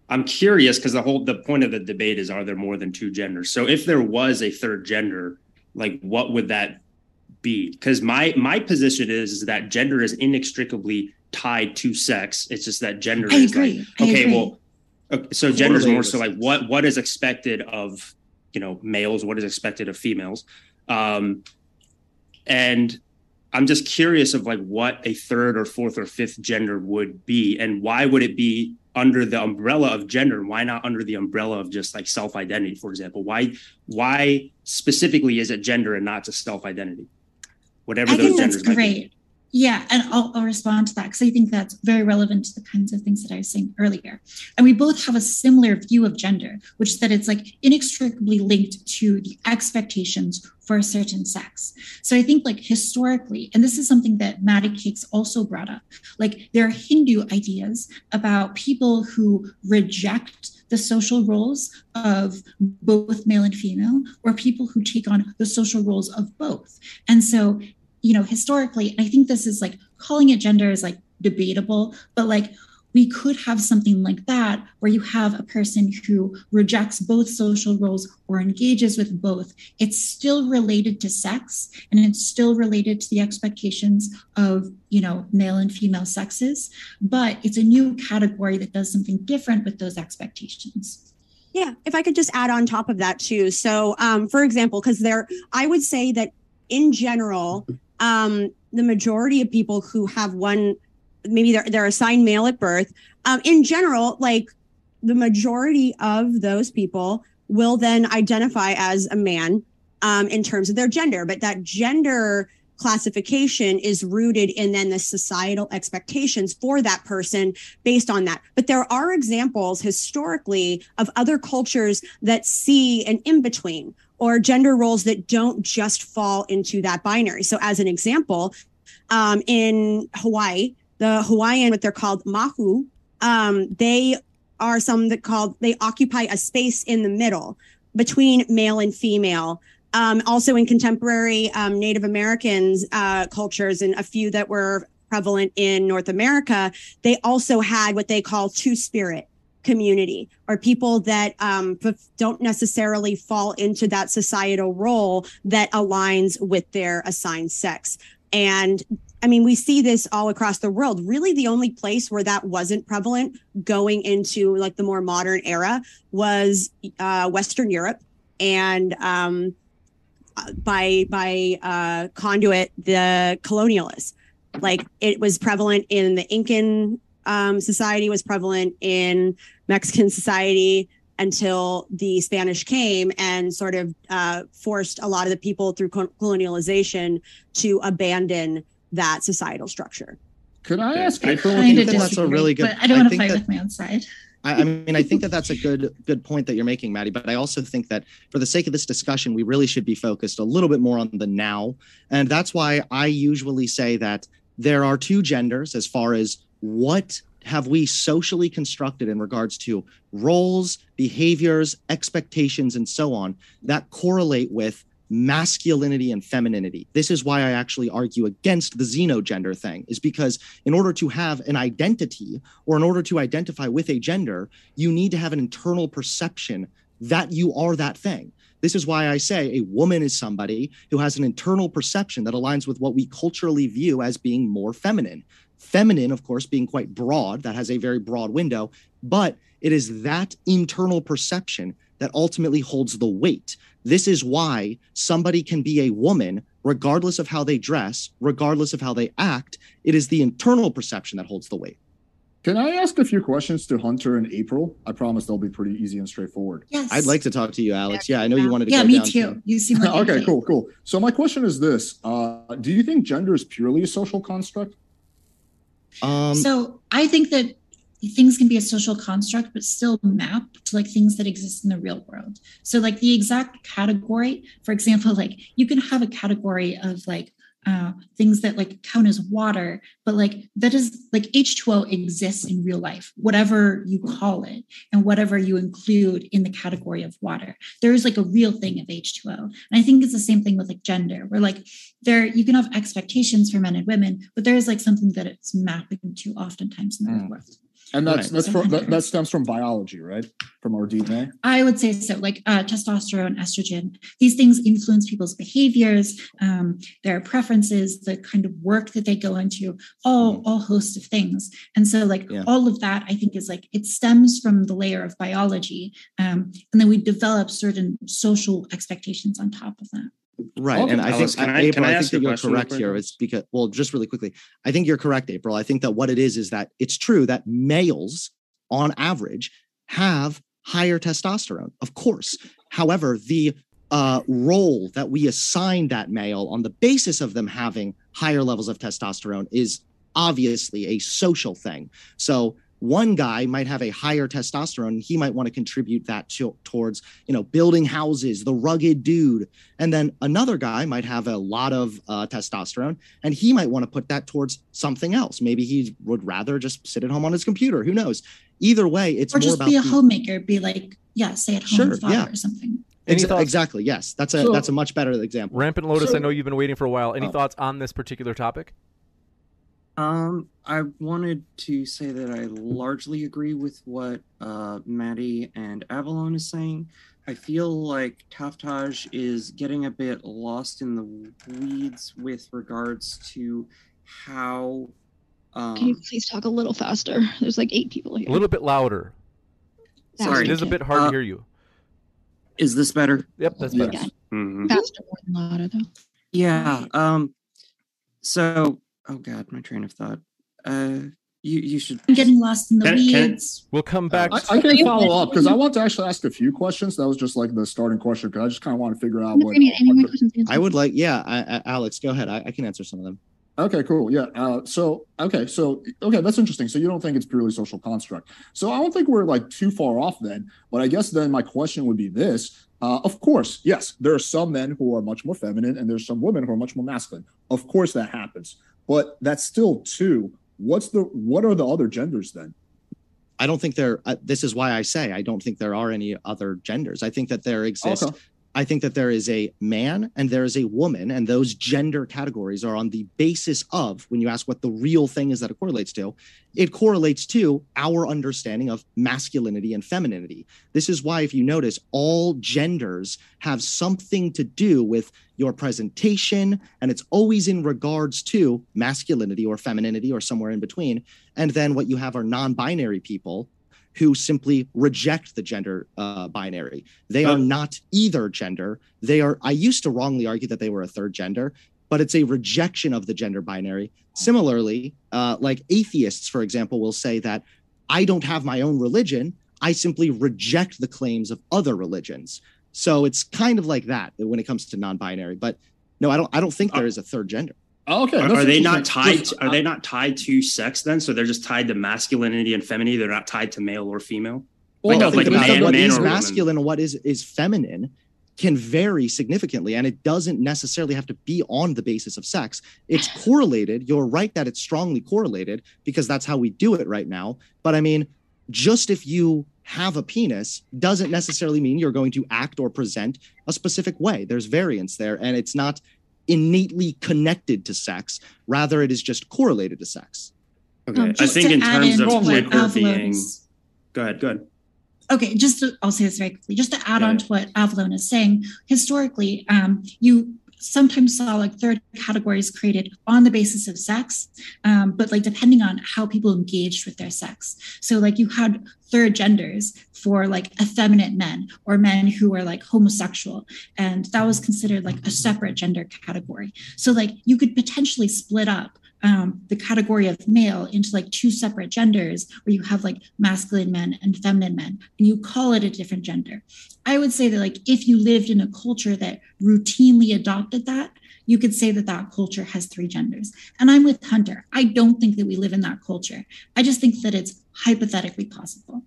I'm curious because the whole the point of the debate is are there more than two genders? So if there was a third gender, like what would that be? Because my my position is, is that gender is inextricably tied to sex. It's just that gender I is agree. like I okay, agree. well, okay, so gender is more so like what what is expected of you know males, what is expected of females, um, and I'm just curious of like what a third or fourth or fifth gender would be, and why would it be under the umbrella of gender? Why not under the umbrella of just like self identity, for example? Why why specifically is it gender and not just self identity? Whatever I those think that's genders might be. great. Yeah, and I'll, I'll respond to that because I think that's very relevant to the kinds of things that I was saying earlier. And we both have a similar view of gender, which is that it's like inextricably linked to the expectations for a certain sex. So I think like historically, and this is something that Maddie Cakes also brought up, like there are Hindu ideas about people who reject the social roles of both male and female, or people who take on the social roles of both. And so you know, historically, I think this is like calling it gender is like debatable, but like we could have something like that where you have a person who rejects both social roles or engages with both. It's still related to sex and it's still related to the expectations of, you know, male and female sexes, but it's a new category that does something different with those expectations. Yeah, if I could just add on top of that too. So, um, for example, because there, I would say that in general, um, the majority of people who have one, maybe they're they're assigned male at birth. Um, in general, like the majority of those people will then identify as a man um, in terms of their gender, but that gender classification is rooted in then the societal expectations for that person based on that. But there are examples historically of other cultures that see an in between or gender roles that don't just fall into that binary. So, as an example, um, in Hawaii, the Hawaiian, what they're called mahu, um, they are some that called they occupy a space in the middle between male and female. Um, also in contemporary um, Native Americans uh, cultures and a few that were prevalent in North America, they also had what they call two spirit community or people that um, don't necessarily fall into that societal role that aligns with their assigned sex. And I mean, we see this all across the world. Really, the only place where that wasn't prevalent going into like the more modern era was uh, Western Europe. And um, by by uh, conduit the colonialists. Like it was prevalent in the Incan um, society, was prevalent in Mexican society until the Spanish came and sort of uh, forced a lot of the people through colonialization to abandon that societal structure. Could I ask April? I think that's a really good. But I don't want to fight that, with my own side. I, I mean, I think that that's a good good point that you're making, Maddie. But I also think that for the sake of this discussion, we really should be focused a little bit more on the now, and that's why I usually say that there are two genders as far as what have we socially constructed in regards to roles, behaviors, expectations, and so on that correlate with masculinity and femininity. This is why I actually argue against the xenogender thing, is because in order to have an identity or in order to identify with a gender, you need to have an internal perception that you are that thing. This is why I say a woman is somebody who has an internal perception that aligns with what we culturally view as being more feminine. Feminine, of course, being quite broad, that has a very broad window, but it is that internal perception that ultimately holds the weight. This is why somebody can be a woman regardless of how they dress, regardless of how they act. It is the internal perception that holds the weight. Can I ask a few questions to Hunter and April? I promise they'll be pretty easy and straightforward. Yes. I'd like to talk to you, Alex. Yeah, I know you wanted to. Yeah, me too. To... You seem like okay. Cool, cool. So my question is this: uh, Do you think gender is purely a social construct? Um, so I think that things can be a social construct but still map to like things that exist in the real world. So like the exact category for example like you can have a category of like uh, things that like count as water, but like that is like H2O exists in real life, whatever you call it, and whatever you include in the category of water. There is like a real thing of H2O. And I think it's the same thing with like gender, where like there you can have expectations for men and women, but there is like something that it's mapping to oftentimes in the mm. world. And that's right. that's from, that, that, stems from biology, right? From our DNA. I would say so. Like uh, testosterone, estrogen, these things influence people's behaviors, um, their preferences, the kind of work that they go into, all mm. all hosts of things. And so, like yeah. all of that, I think is like it stems from the layer of biology, um, and then we develop certain social expectations on top of that. Right. and I think, I, April, I, I think that you're correct here. It's because, well, just really quickly, I think you're correct, April. I think that what it is is that it's true that males on average have higher testosterone, of course. However, the uh, role that we assign that male on the basis of them having higher levels of testosterone is obviously a social thing. So one guy might have a higher testosterone and he might want to contribute that to, towards you know building houses the rugged dude. And then another guy might have a lot of uh, testosterone and he might want to put that towards something else. Maybe he would rather just sit at home on his computer who knows? Either way it's or just be a the, homemaker be like yeah stay at home sure, yeah. or something. Ex- exactly yes. That's a so, that's a much better example. Rampant lotus so, i know you've been waiting for a while. Any oh. thoughts on this particular topic Um, I wanted to say that I largely agree with what uh, Maddie and Avalon is saying. I feel like Taftaj is getting a bit lost in the weeds with regards to how. Um, Can you please talk a little faster? There's like eight people here. A little bit louder. Sorry. It is a bit hard Uh, to hear you. Is this better? Yep, that's Yes. better. Mhm. Faster more than louder though. Yeah. Um. So, oh God, my train of thought. Uh, you you should. I'm getting lost in the Can- can- weeds. We'll come back. I, I can follow up because I want to actually ask a few questions. That was just like the starting question because I just kind of want to figure out what. Any, any what the- I would like, yeah, I, I, Alex, go ahead. I, I can answer some of them. Okay, cool. Yeah. Uh, so, okay. So, okay, that's interesting. So, you don't think it's purely social construct. So, I don't think we're like too far off then. But I guess then my question would be this. Uh, of course, yes, there are some men who are much more feminine and there's some women who are much more masculine. Of course, that happens. But that's still two. What's the, what are the other genders then? I don't think there. Uh, this is why I say I don't think there are any other genders. I think that there exist Okay. I think that there is a man and there is a woman, and those gender categories are on the basis of when you ask what the real thing is that it correlates to, it correlates to our understanding of masculinity and femininity. This is why, if you notice, all genders have something to do with your presentation, and it's always in regards to masculinity or femininity or somewhere in between. And then what you have are non binary people who simply reject the gender uh, binary. They are Uh, not either gender. They are, I used to wrongly argue that they were a third gender, but it's a rejection of the gender binary. Similarly, uh, like atheists, for example, will say that I don't have my own religion. I simply reject the claims of other religions. So it's kind of like that when it comes to non-binary. But no, I don't. I don't think there is a third gender. Oh, okay. Are, are they not tied? To, are they not tied to sex then? So they're just tied to masculinity and femininity. They're not tied to male or female. Well, like, think like a about Because it, man, what man is or woman. masculine and what is is feminine can vary significantly and it doesn't necessarily have to be on the basis of sex it's correlated you're right that it's strongly correlated because that's how we do it right now but i mean just if you have a penis doesn't necessarily mean you're going to act or present a specific way there's variance there and it's not innately connected to sex rather it is just correlated to sex Okay. Um, I think in terms in of to what being. is- Go ahead. Go ahead. Okay, just to, I'll say this very quickly. Just to add Yeah, on to what Avalon is saying, historically, um, you sometimes saw like third categories created on the basis of sex, um, but like depending on how people engaged with their sex. So like you had third genders for like effeminate men or men who were like homosexual, and that was considered like a separate gender category. So like you could potentially split up um, the category of male into like two separate genders where you have like masculine men and feminine men and you call it a different gender i would say that like if you lived in a culture that routinely adopted that you could say that that culture has three genders and i'm with hunter i don't think that we live in that culture i just think that it's hypothetically possible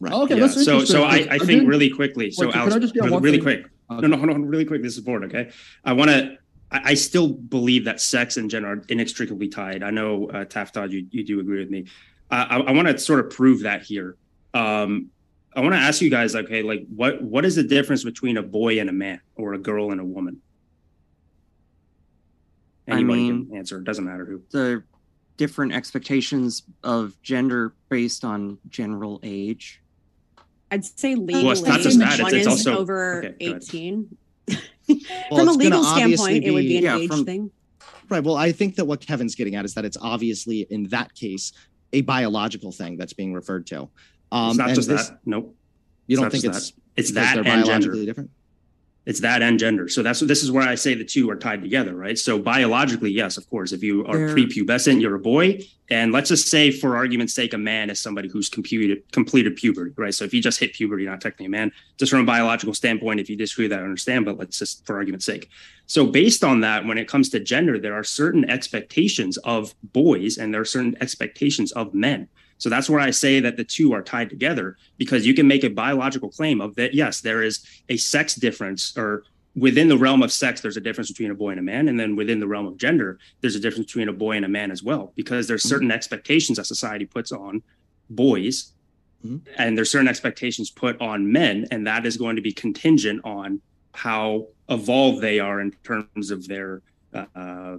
right Okay, yeah. that's So, so I, I I think really quickly. So, Wait, can I Alex, just really, really thing? quick. Okay. No, no, hold on, really quick. This is important. Okay, I want to. I I still believe that sex and gender are inextricably tied. I know, uh, Taftaj, you, you do agree with me. Uh, I, I want to sort of prove that here. Um, I want to ask you guys, okay, like what what is the difference between a boy and a man, or a girl and a woman? I Anybody mean- can answer. It doesn't matter who. the different expectations of gender based on general age. I'd say Well, legally, it's not just that, it's- it's is also- over okay, go ahead. 18. Well, from a legal obviously standpoint, it would be an Yeah, age from- thing. Right. Well, I think that what Kevin's getting at is that it's obviously in that case a biological thing that's being referred to. Um, it's not and just this- that. Nope. You It's don't think just it's It's that they're and biologically gender. different? It's that and gender. So that's this is where I say the two are tied together, right? So biologically, yes, of course. If you are They're- prepubescent, you're a boy, and let's just say, for argument's sake, a man is somebody who's computed, completed puberty, right? So if you just hit puberty, you're not technically a man. Just from a biological standpoint, if you disagree with that, I understand. But let's just, for argument's sake. So based on that, when it comes to gender, there are certain expectations of boys, and there are certain expectations of men. So that's where I say that the two are tied together because you can make a biological claim of that. Yes, there is a sex difference, or within the realm of sex, there's a difference between a boy and a man, and then within the realm of gender, there's a difference between a boy and a man as well. Because there's certain expectations that society puts on boys, Mhm. and there's certain expectations put on men, and that is going to be contingent on how evolved they are in terms of their uh,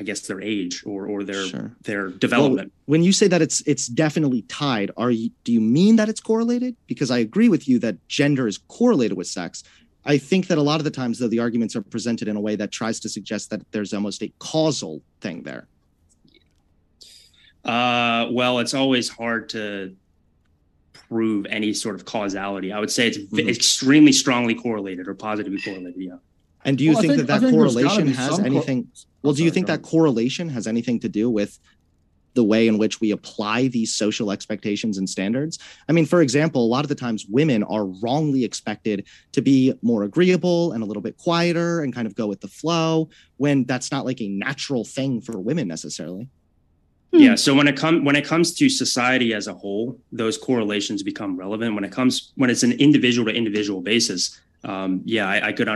I guess their age or or their Sure. their Well, development. when you say that it's it's definitely tied, are you do you mean that it's correlated? Because I agree with you that gender is correlated with sex. I think that a lot of the times though the arguments are presented in a way that tries to suggest that there's almost a causal thing there. Uh, well, it's always hard to prove any sort of causality. I would say it's Mhm. extremely strongly correlated or positively correlated. Yeah. And do you Well, think, think- that that think there's gotta correlation has some co- anything? well, do you sorry, think that correlation has anything to do with the way in which we apply these social expectations and standards? I mean, for example, a lot of the times women are wrongly expected to be more agreeable and a little bit quieter and kind of go with the flow when that's not like a natural thing for women necessarily. Hmm. Yeah. So when it comes when it comes to society as a whole, those correlations become relevant. When it comes when it's an individual to individual basis, um, yeah, I, I could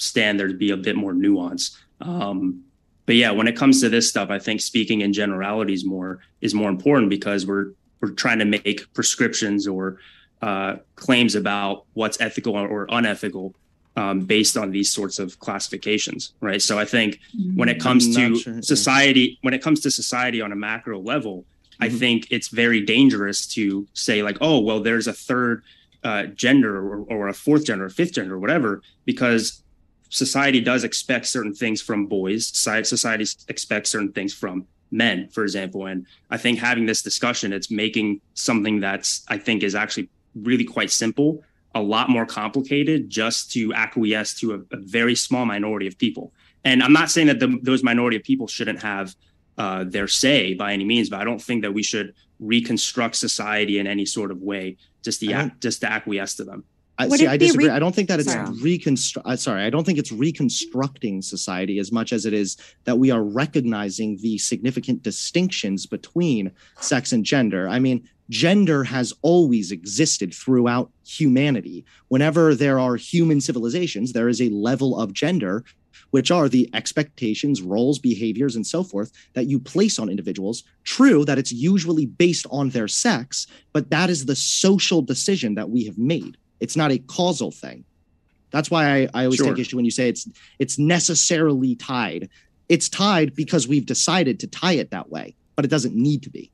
understand there to be a bit more nuance. Um, but yeah, when it comes to this stuff, I think speaking in generalities more is more important because we're we're trying to make prescriptions or uh, claims about what's ethical or unethical um, based on these sorts of classifications, right? So I think when it comes to sure, society when it comes to society on a macro level i Mhm. think it's very dangerous to say like oh well there's a third uh, gender or, or a fourth gender or fifth gender or whatever because society does expect certain things from boys. Society, expects certain things from men for example. And i think having this discussion it's making something that's i think is actually really quite simple a lot more complicated just to acquiesce to a, a very small minority of people. And I'm not saying that the, those minority of people shouldn't have uh, their say by any means, but I don't think that we should reconstruct society in any sort of way just to just to acquiesce to them. I Would see. I disagree. re- I don't think that it's Sorry. reconstruct. Uh, sorry, I don't think it's reconstructing society as much as it is that we are recognizing the significant distinctions between sex and gender. I mean, gender has always existed throughout humanity. Whenever there are human civilizations, there is a level of gender, which are the expectations, roles, behaviors, and so forth that you place on individuals. True that it's usually based on their sex, but that is the social decision that we have made. It's not a causal thing. That's why I, I always Sure. take issue when you say it's it's necessarily tied. It's tied because we've decided to tie it that way, but it doesn't need to be.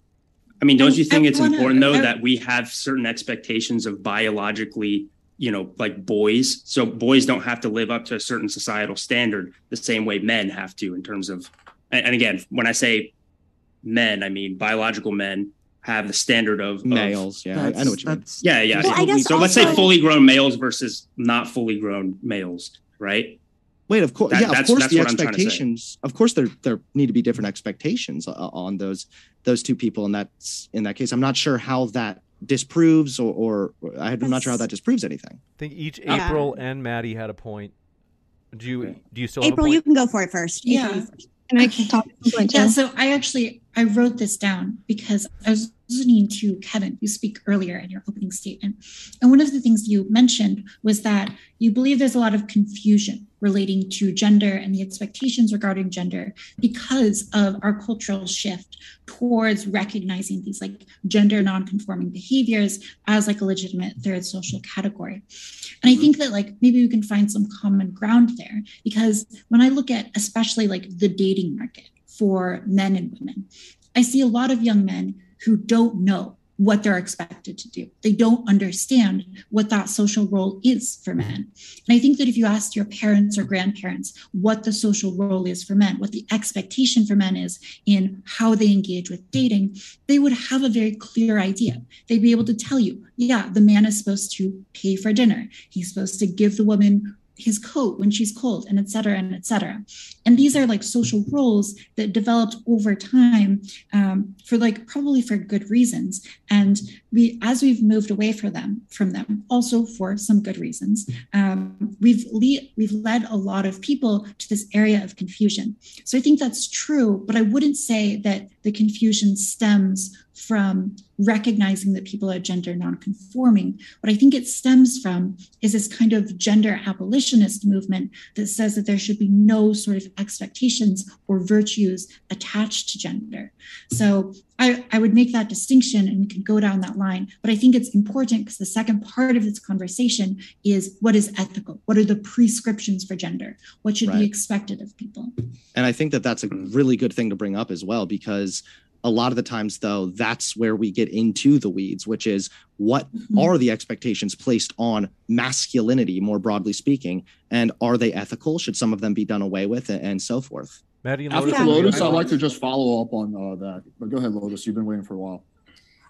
I mean, don't you think it's important though that we have certain expectations of biologically, you know, like boys? So boys don't have to live up to a certain societal standard the same way men have to in terms of and, and again, when I say men, I mean biological men have the standard of, of Males, yeah, I, I know what you mean. Yeah, yeah. Well, I guess so let's say fully grown males versus not fully grown males, right? Wait, of course, That- yeah, of that's- course. that's the what I'm trying to say. expectations, of course, there there need to be different expectations uh, on those those two people. And that's in that case, I'm not sure how that disproves or, or I'm not sure how that disproves anything. I think each Yeah. April and Maddie had a point. Do you do you still have a April, point? you can go for it first. April, Yeah. you first. Can talk at some point Yeah, so I actually I wrote this down because I was listening to Kevin, you speak earlier in your opening statement. And one of the things you mentioned was that you believe there's a lot of confusion relating to gender and the expectations regarding gender because of our cultural shift towards recognizing these like gender non-conforming behaviors as like a legitimate third social category. And I think that like maybe we can find some common ground there because when I look at especially like the dating market for men and women, I see a lot of young men who don't know what they're expected to do. They don't understand what that social role is for men. And I think that if you asked your parents or grandparents what the social role is for men, what the expectation for men is in how they engage with dating, they would have a very clear idea. They'd be able to tell you, yeah, the man is supposed to pay for dinner. He's supposed to give the woman his coat when she's cold and et cetera and et cetera. And these are like social roles that developed over time um, for like probably for good reasons. And we as we've moved away from them from them also for some good reasons um, we've le- we've led a lot of people to this area of confusion. So i think that's true but i wouldn't say that the confusion stems from recognizing that people are gender nonconforming. What I think it stems from is this kind of gender abolitionist movement that says that there should be no sort of expectations or virtues attached to gender. So I, I would make that distinction and we can go down that line. But I think it's important because the second part of this conversation is what is ethical? What are the prescriptions for gender? What should Right. be expected of people? And I think that that's a really good thing to bring up as well, because a lot of the times, though, that's where we get into the weeds, which is what Mhm. are the expectations placed on masculinity, more broadly speaking, and are they ethical? Should some of them be done away with, and, and so forth? Maddie and After Lotus. Lotus, I'd like to just follow up on uh, that. But go ahead, Lotus. You've been waiting for a while.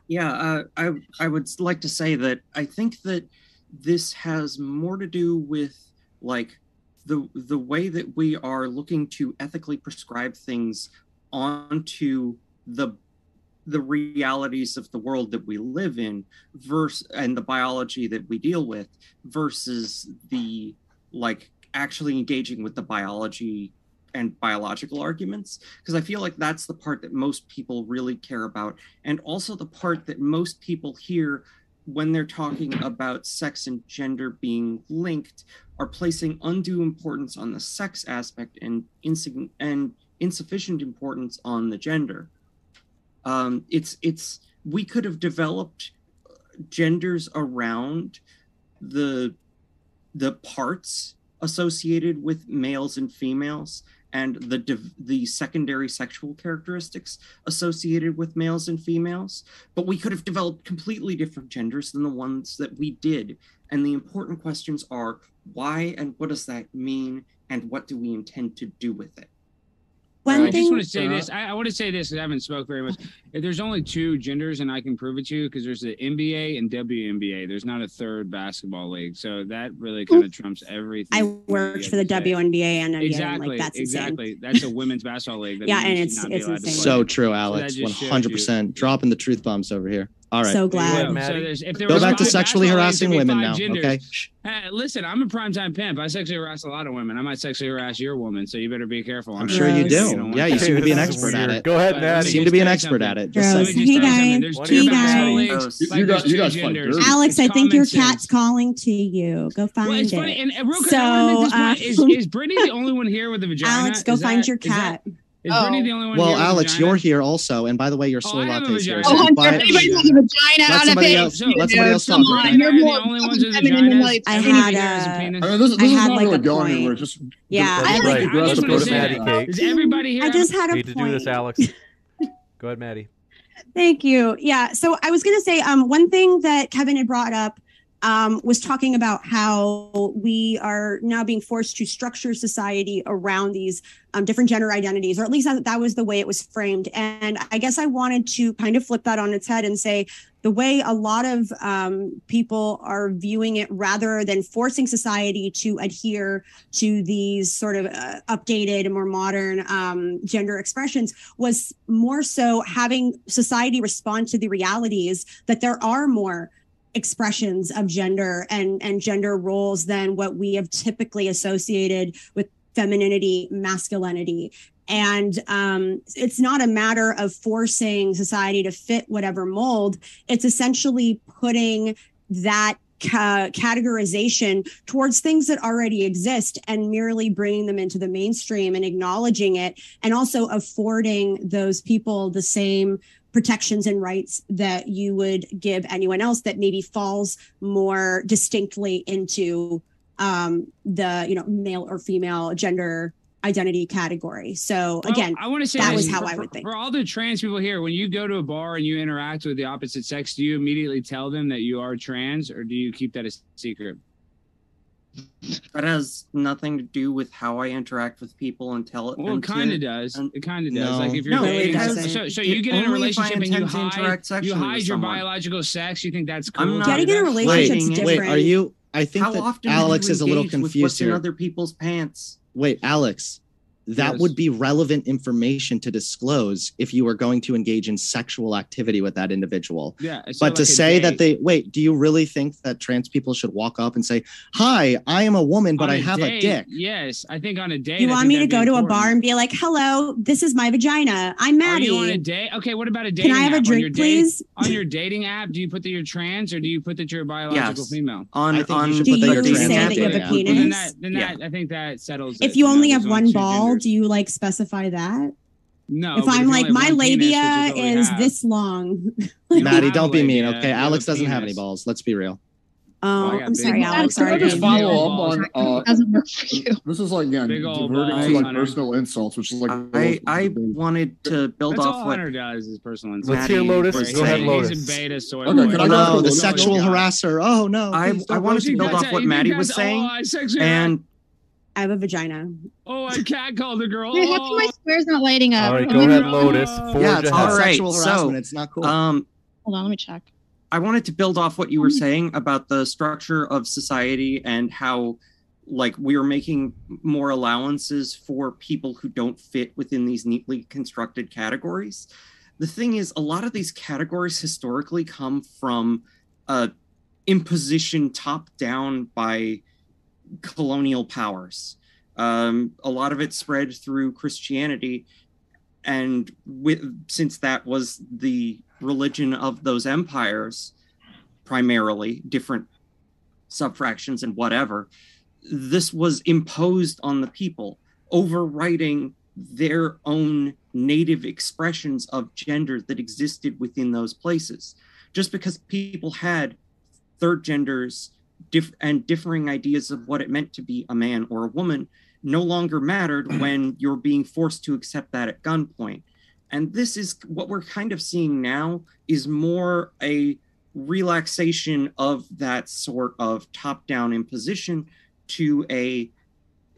Yeah, uh, I I would like to say that I think that this has more to do with like the the way that we are looking to ethically prescribe things onto the the realities of the world that we live in versus and the biology that we deal with versus the like actually engaging with the biology and biological arguments. Because i feel like that's the part that most people really care about. And also the part that most people hear when they're talking about sex and gender being linked are placing undue importance on the sex aspect and and insufficient importance on the gender um, it's it's we could have developed genders around the the parts associated with males and females and the the secondary sexual characteristics associated with males and females but we could have developed completely different genders than the ones that we did. And the important questions are why and what does that mean? And what do we intend to do with it One I just want to say uh, this. I, I want to say this because I haven't spoke very much. If there's only two genders, and I can prove it to you because there's the NBA and WNBA. There's not a third basketball league, so that really kind of trumps everything. I worked have for the to say. WNBA and NBA. Exactly, Like that's insane. exactly. That's a women's basketball league. That Yeah, and it's- it's insane. So true, Alex. just One shows hundred you. percent. Dropping the truth bombs over here. All right. So glad. Yeah, so if there Go was back to sexually harassing women now. genders. Okay. Hey, listen, I'm a primetime pimp. I sexually harass a lot of women. I might sexually harass your woman, so you better be careful. on I'm sure you do. don't Yeah, you seem to be an expert at it. Go ahead, But let me Maddie. just Seem to be an tell you expert at it. Just Gross. Let saying. me just Hey, tell you something. guys. Hey, guys. You- you there's guys- you two guys fight Alex, I think your cat's calling to you. Go find Well, it's it. funny. And, and real quick, I want to make So, uh. Is, is Brittany the only one here with a vagina? Alex, go find your cat. Is Oh. Brittany the only one Well, here Alex, vagina? you're here also, and by the way, your Oh, soy I have a latte is here. vagina. So Oh, be Hunter, quiet. everybody has a vagina Let on a somebody page. else- let somebody else Come talk, on, you're They're the only ones with vaginas. I Everybody had here has a- penis. I mean, this, this I had, like, really a going point. anywhere. Just Yeah, I right. like. I just the wanna person say, that has. Cakes. Is everybody here? I just had a Hate to do this. Alex. Go ahead, Maddie. Thank you. Yeah. So I was going to say um, one thing that Kevin had brought up um, was talking about how we are now being forced to structure society around these um, different gender identities, or at least that, that was the way it was framed. And I guess I wanted to kind of flip that on its head and say the way a lot of um, people are viewing it, rather than forcing society to adhere to these sort of uh, updated and more modern um, gender expressions, was more so having society respond to the realities that there are more expressions of gender and and gender roles than what we have typically associated with femininity masculinity. And um, it's not a matter of forcing society to fit whatever mold. It's essentially putting that ca- categorization towards things that already exist and merely bringing them into the mainstream and acknowledging it and also affording those people the same protections and rights that you would give anyone else that maybe falls more distinctly into um, the you know male or female gender identity category. So Well, again, I want to say that was how for, I would think. For all the trans people here, when you go to a bar and you interact with the opposite sex, do you immediately tell them that you are trans, or do you keep that a secret? That has nothing to do with how i interact with people until it Well, it kind of does. It kind of does. No. Like if you're No, it dating, doesn't. so, so you get in a only if I relationship and you hide, interact you sexually hide with your biological sex. You think that's I'm cool? not Getting in a relationship relationship's Wait, Wait, are you? I think how that often Alex is a little engage with confused what's in here. other people's pants Wait, Alex, that Yes. would be relevant information to disclose if you were going to engage in sexual activity with that individual. Yeah. but to like a say that they wait, do you really think that trans people should walk up and say, "Hi, I am a woman, but on I have a dick"? Yes, I think on a date. You I want me to go to a bar and be like, "Hello, this is my vagina. I'm Maddie." Are you on a date? Okay, what about a dating Can I have a app? On your drink, date- please?" on your dating app, do you put that you're trans or do you put that you're a biological Yes. female? On I think you on should Do put that you you're say trans that you have a app. Well, then penis? that, then Yeah. that, I think that settles. If it. you only there's have one ball, genders. do you like specify that? no. if I'm you like, my have one penis, which labia all we is this long. Maddie, don't be mean, okay? you have Alex doesn't have any balls. Let's be real. I Oh, got I'm sorry, balls. Alex. Can I Sorry, just follow up on uh, doesn't work for you. this is like again Big diverting balls, to like Hunter. personal insults, which is like I I wanted to build That's off all what Hunter does is personal Let's insults. hear Maddie Lotus. was Go ahead, saying. Lotus. He's a beta soy Okay, boy. can I Oh go no, the the- sexual God. harasser. Oh no. I I wanted to build off what Maddie was saying, I sexually and I have a vagina. oh, I cat called a girl. Wait, how come my Oh. square's not lighting up? All right, Oh, go ahead. Lotus. Yeah, Forge yeah, it's not All right, sexual so, it's not cool. um Hold on, let me check. I wanted to build off what you were saying about the structure of society and how like we are making more allowances for people who don't fit within these neatly constructed categories. The thing is a lot of these categories historically come from uh imposition top down by colonial powers. Um, a lot of it spread through Christianity, and with since that was the religion of those empires, primarily different subfractions and whatever, this was imposed on the people, overwriting their own native expressions of gender that existed within those places. Just because people had third genders diff- and differing ideas of what it meant to be a man or a woman no longer mattered when you're being forced to accept that at gunpoint. And this is what we're kind of seeing now is more a relaxation of that sort of top-down imposition to a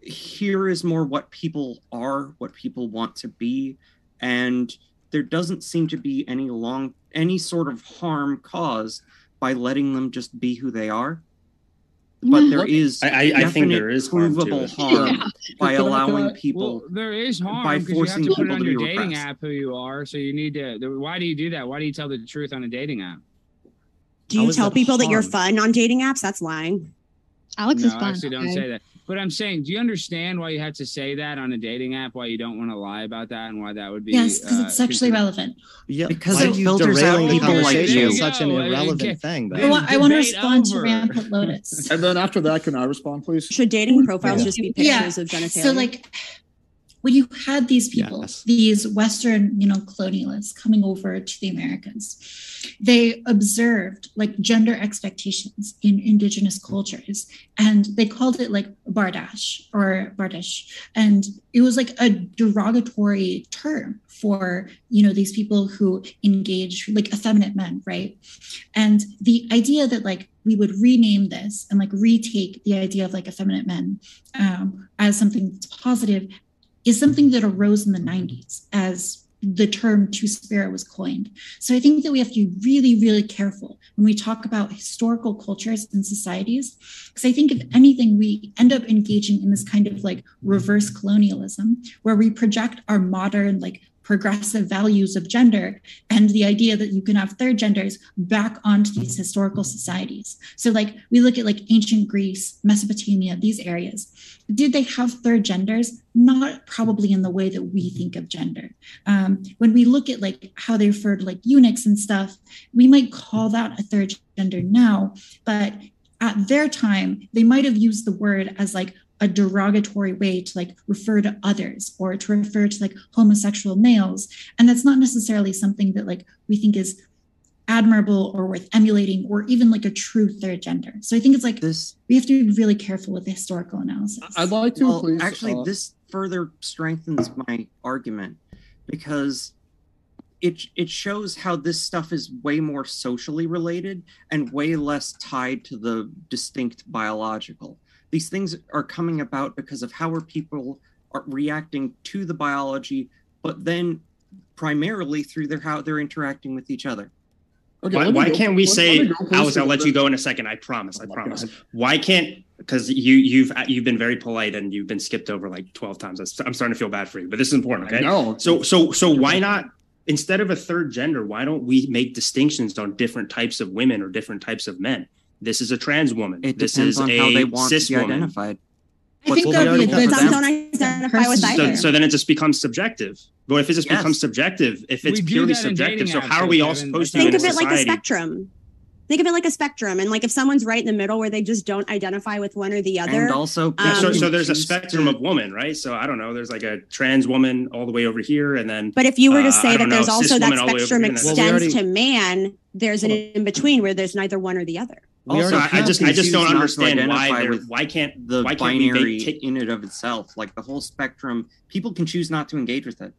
here is more what people are, what people want to be, and there doesn't seem to be any long any sort of harm caused by letting them just be who they are. But there is I- I- I think there is provable it. harm Yeah. by allowing people. Well, there is harm by because you have forcing to put it people on to your dating repressed. app who you are. So you need to. the- Why do you do that? Why do you tell the truth on a dating app? Do you tell that people that you're fun on dating apps? That's lying. Alex no, is fun. actually, don't okay? say that. But I'm saying, do you understand why you have to say that on a dating app? Why you don't want to lie about that, and why that would be? Yes, because uh, it's sexually considered- relevant. yeah, because why it are you filters out derailing the people like conversation you. such an There you go. irrelevant Okay. thing. Then I want, I want to debate respond to over. Rampant Lotus. And then after that, can I respond, please? Should dating profiles Yeah. just be Yeah. pictures of genitalia? So like when you had these people, Yes. these Western, you know, colonialists coming over to the Americas, they observed like gender expectations in indigenous cultures, and they called it like bardash or bardish, and it was like a derogatory term for you know these people who engage like effeminate men, right? And the idea that like we would rename this and like retake the idea of like effeminate men um, as something that's positive is something that arose in the 90s as the term two spirit was coined. So I think that we have to be really, really careful when we talk about historical cultures and societies. Because I think if anything, we end up engaging in this kind of like reverse colonialism where we project our modern, like progressive values of gender and the idea that you can have third genders back onto these historical societies. So, like, we look at like ancient Greece, Mesopotamia, these areas. Did they have third genders? Not probably in the way that we think of gender. Um, when we look at like how they referred like eunuchs and stuff, we might call that a third gender now, but at their time, they might have used the word as like a derogatory way to like refer to others or to refer to like homosexual males and that's not necessarily something that like we think is admirable or worth emulating or even like a true third gender so i think it's like This we have to be really careful with the historical analysis I'd like to, well, please. actually, uh, this further strengthens my argument because it it shows how this stuff is way more socially related and way less tied to the distinct biological. These things are coming about because of how are people are reacting to the biology, but then primarily through their how they're interacting with each other. Okay, why why go- can't we let- say, let me go first Alex? I'll let you go in a second. I promise. I Oh my promise. God. Why can't? Because you you've you've been very polite and you've been skipped over like twelve times. I'm starting to feel bad for you, but this is important. Okay. No. So so so why not instead of a third gender? Why don't we make distinctions on different types of women or different types of men? This is a trans woman. It this depends is on a how they want to cis be woman. identified. I think Well, that would be good Some don't identify with person. So, either. so then it just becomes subjective. But if it just Yes. becomes subjective, if it's purely subjective, so how are we all supposed to Think of it like a spectrum. Think of it like a spectrum. And like if someone's right in the middle where they just don't identify with one or the other. And also, Yeah, so, Um, so there's a spectrum to- of woman, right? So I don't know. There's like a trans woman all the way over here, and then But if you were Uh, to say don't that there's cis also that woman all the way over spectrum here, Well, we extends already- to man, there's an in between where there's neither one or the other. We Also, I, I just I just don't choose not to understand why identify there why can't the why can't we binary make t- in and of itself. Like the whole spectrum, people can choose not to engage with it.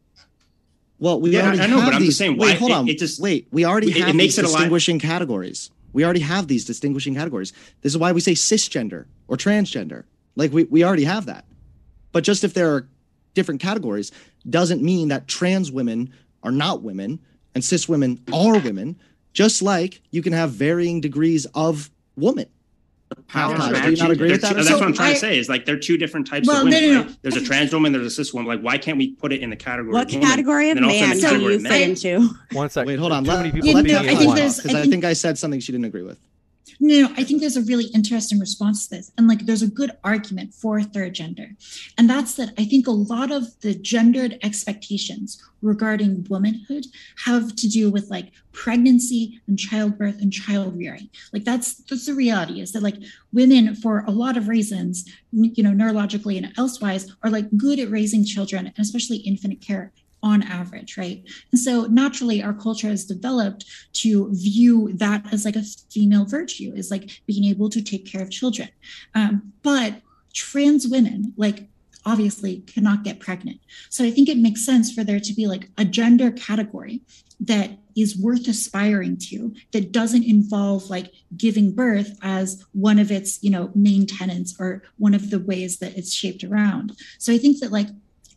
Well, we Yeah, already I know, have but I'm these. just saying, wait, why- hold on. it just- wait, we already it- it have makes these it a lot- distinguishing categories. We already have these distinguishing categories. This is why we say cisgender or transgender. Like we, we already have that. But just if there are different categories doesn't mean that trans women are not women and cis women are women. Just like you can have varying degrees of woman. The power Guys, of do you not agree with that? two- that's something? what I'm trying I- to say. Is like they're two different types Well, of women. no, no, no. right? There's a trans woman. There's a cis woman. Like why can't we put it in the category? What of woman? category of and man the do you of fit into? One second. Wait, hold on. Let, many people. Let Let no, me I think one. there's- because I I think- think I said something she didn't agree with. No, no, I think there's a really interesting response to this. And like there's a good argument for third gender. And that's that I think a lot of the gendered expectations regarding womanhood have to do with like pregnancy and childbirth and child rearing. Like that's that's the reality is that like women for a lot of reasons, you know, neurologically and elsewise are like good at raising children and especially infant care on average, right? And so naturally our culture has developed to view that as like a female virtue, is like being able to take care of children. Um, but trans women, like obviously cannot get pregnant. So I think it makes sense for there to be like a gender category that is worth aspiring to that doesn't involve like giving birth as one of its you know main tenets or one of the ways that it's shaped around so i think that like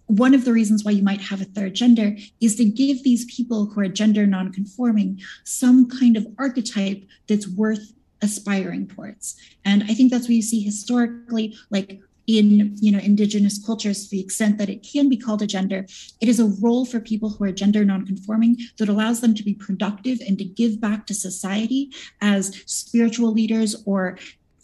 one of the reasons why you might have a third gender is to give these people who are gender nonconforming some kind of archetype that's worth aspiring towards. And I think that's what you see historically, like in you know indigenous cultures to the extent that it can be called a gender it is a role for people who are gender nonconforming that allows them to be productive and to give back to society as spiritual leaders or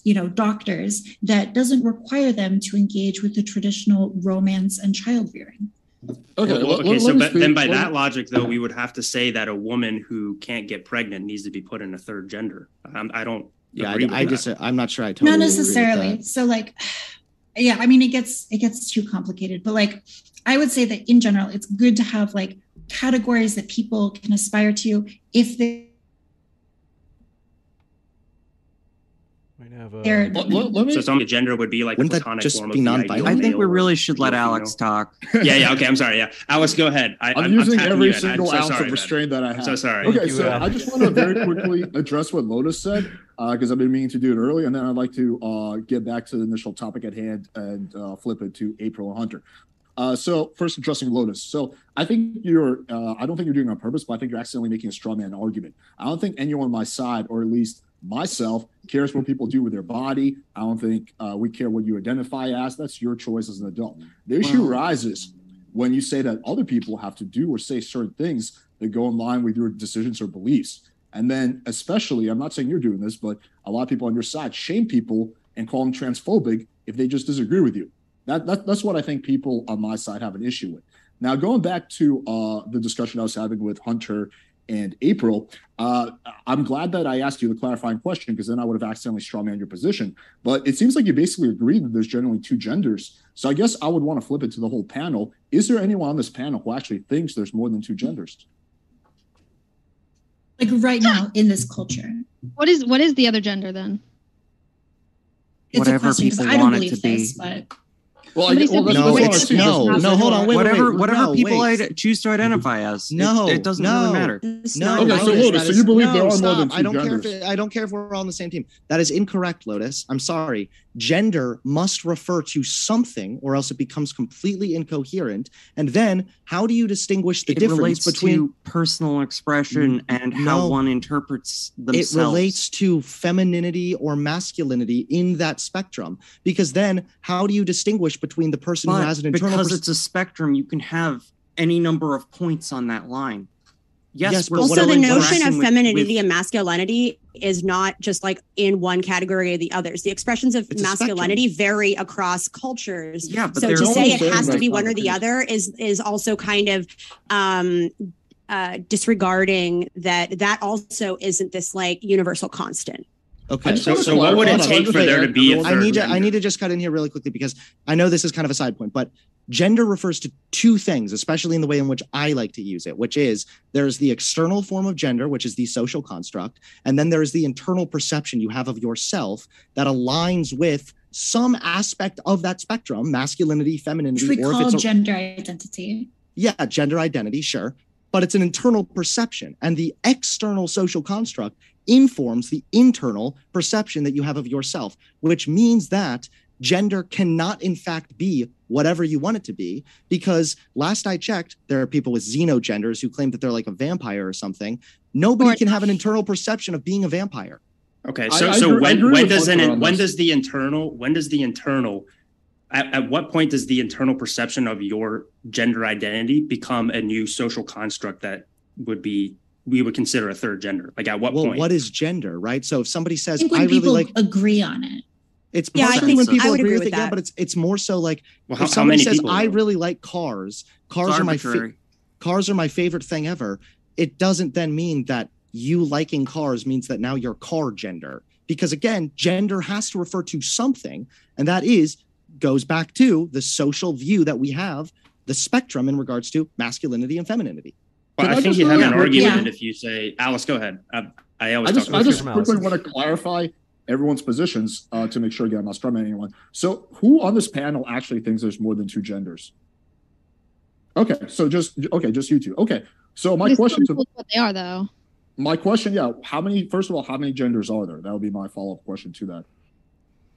you know doctors that doesn't require them to engage with the traditional romance and child rearing Okay, Well, let- okay, let- so let but then by let that logic, though, we would have to say that a woman who can't get pregnant needs to be put in a third gender. Um, I don't. Yeah, agree I, with I that. just I'm not sure I totally not agree with necessarily that. so like yeah i mean it gets it gets too complicated but like i would say that in general it's good to have like categories that people can aspire to if they have a- They're- Let, let- let me. So some gender would be like Wouldn't a that platonic just form be of non-binary? I think we really should let ideal Alex talk. Yeah, yeah. Okay, I'm sorry. Yeah, Alex, go ahead. I, I'm, I'm using every you in. I'm single so ounce sorry, of man. restraint that I I'm have. so sorry. Okay, Thank you, so Al. I just want to very quickly address what Lotus said because I've been meaning to do it early, and then I'd like to uh, get back to the initial topic at hand and uh, flip it to April Hunter. Uh, so first addressing Lotus. So I think you're, uh, I don't think you're doing it on purpose, but I think you're accidentally making a straw man argument. I don't think anyone on my side, or at least myself, cares what people do with their body. I don't think uh, we care what you identify as. That's your choice as an adult. The issue Well- rises when you say that other people have to do or say certain things that go in line with your decisions or beliefs. And then, especially, I'm not saying you're doing this, but a lot of people on your side shame people and call them transphobic if they just disagree with you. That, that that's what I think people on my side have an issue with. Now, going back to uh, the discussion I was having with Hunter and April, uh, I'm glad that I asked you the clarifying question because then I would have accidentally strawman your position. But it seems like you basically agree that there's generally two genders. So I guess I would want to flip it to the whole panel. Is there anyone on this panel who actually thinks there's more than two genders? like right now in this culture What is what is the other gender then? it's Whatever a question 'cause people i don't want it believe to be. but Well, Somebody well, said let's- No, Wait, it's let's- no, no. Hold on, wait, whatever wait, whatever no, people wait. id- choose to identify as. No, it, doesn't no. really matter. It's No, not Okay, like so Lotus, Lotus, so you believe there no, are more stop. than I don't care if it, I don't care if we're all on the same team. That is incorrect, Lotus. I'm sorry. Gender must refer to something or else it becomes completely incoherent. And then how do you distinguish the it difference between personal expression and how one interprets the it relates to femininity or masculinity in that spectrum because then how do you distinguish between the person who has an internal because pers- it's a spectrum, you can have any number of points on that line. Yes, Yes, we're also the notion of femininity with- and masculinity is not just like in one category or the others. The expressions of It's a spectrum. masculinity vary across cultures. Yeah, but so to say it has to be one or the the other is is also kind of um uh disregarding that that also isn't this like universal constant. Okay So, so what would it take for there to be a I third need to I need to just cut in here really quickly because I know this is kind of a side point, but gender refers to two things, especially in the way in which I like to use it, which is there's the external form of gender, which is the social construct, and then there's the internal perception you have of yourself that aligns with some aspect of that spectrum, masculinity, Which femininity, we or if call it's a, gender identity. yeah, gender identity, sure, but it's an internal perception, and the external social construct informs the internal perception that you have of yourself, which means that gender cannot, in fact, be whatever you want it to be. Because last I checked, there are people with xenogenders who claim that they're like a vampire or something. Nobody can have an internal perception of being a vampire. Okay, so I so agree- I when agree when does an when this. does the internal when does the internal at, at what point does the internal perception of your gender identity become a new social construct that would be we would consider a third gender? Like at what well, point? what is gender, right? So if somebody I says, think I when really people like, agree on it. It's Yeah, I partially think when so. people I would agree agree with with it, yeah, but it's it's more so like well, how, if how somebody many says people? I really like cars, cars are my fa- cars are my favorite thing ever. It doesn't then mean that you liking cars means that now you're car gender. Because again, gender has to refer to something, and that is goes back to the social view that we have, the spectrum in regards to masculinity and femininity. But I I think you have really an argument Yeah. if you say, Alice, go ahead. I, I always I just, talk I just quickly want to clarify everyone's positions uh, to make sure again I'm not strumming anyone. So, who on this panel actually thinks there's more than two genders? Okay, so just okay, just you two. Okay, so my question to what they are though. my question, yeah, how many? First of all, how many genders are there? That would be my follow up question to that.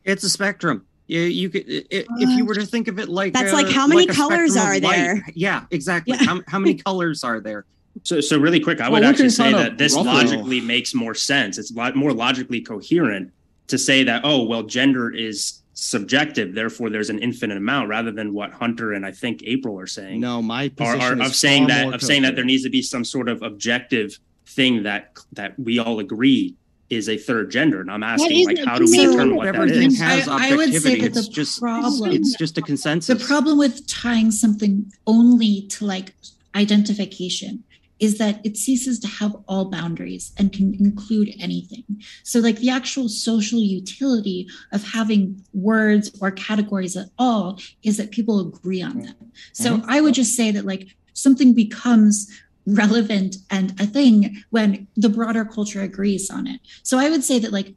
It's a spectrum. You, you could i- i- if you were to think of it like That's a- like how many a colors are of light. there? Yeah, exactly. Yeah. How, how many colors are there? So, so really quick, I Well, would actually say that this roughly- logically makes more sense. It's a lot more logically coherent to say that, oh, well, gender is subjective, therefore there's an infinite amount, rather than what Hunter and I think April are saying. No, my Are, position are is of saying far that more of saying that there needs to be some sort of objective thing that that we all agree is a third gender. And I'm asking, like, how do we So determine what that is has I- I would say objectivity. that It's the just problem- it's just a consensus The problem with tying something only to like identification is that it ceases to have all boundaries and can include anything. So, like the actual social utility of having words or categories at all is that people agree on them. So, mm-hmm. I would just say that like something becomes relevant and a thing when the broader culture agrees on it. So I would say that like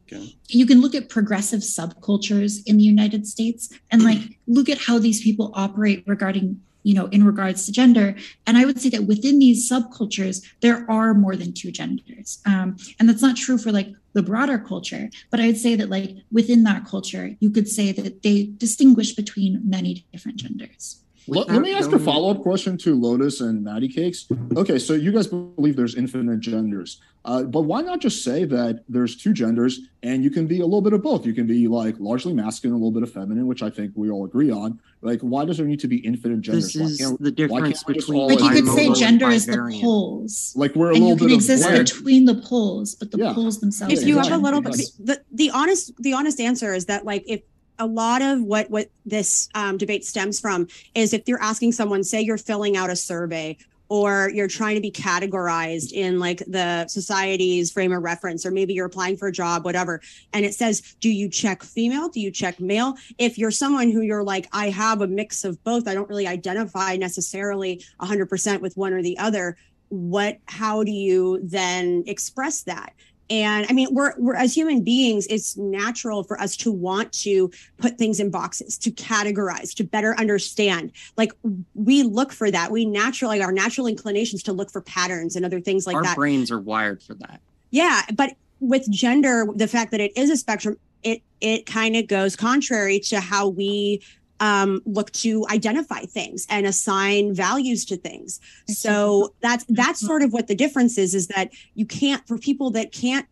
you can look at progressive subcultures in the United States and like look at how these people operate regarding you know in regards to gender. And i would say that within these subcultures there are more than two genders. Um, and that's not true for like the broader culture but i would say that like within that culture you could say that they distinguish between many different genders Let, let me ask a follow up question to Lotus and Maddie Cakes. Okay, so you guys believe there's infinite genders, uh, but why not just say that there's two genders and you can be a little bit of both? You can be like largely masculine, a little bit of feminine, which I think we all agree on. Like, why does there need to be infinite genders? This is the difference can't we just between like you could say gender is the poles Like we're a and you little can bit exist of between the poles but the Yeah. poles themselves if you are have a little bit the, the honest the honest answer is that like if a lot of what what this um, debate stems from is if you're asking someone say you're filling out a survey or you're trying to be categorized in like the society's frame of reference or maybe you're applying for a job whatever and it says do you check female? Do you check male? If you're someone who you're like i have a mix of both. I don't really identify necessarily 100% with one or the other what how do you then express that and i mean we're we're as human beings it's natural for us to want to put things in boxes to categorize to better understand. Like we look for that. We naturally our natural inclinations to look for patterns and other things like Our that. brains are wired for that. yeah, but with gender, the fact that it is a spectrum, it it kind of goes contrary to how we um, look to identify things and assign values to things. So that's that's sort of what the difference is. Is that you can't for people that can't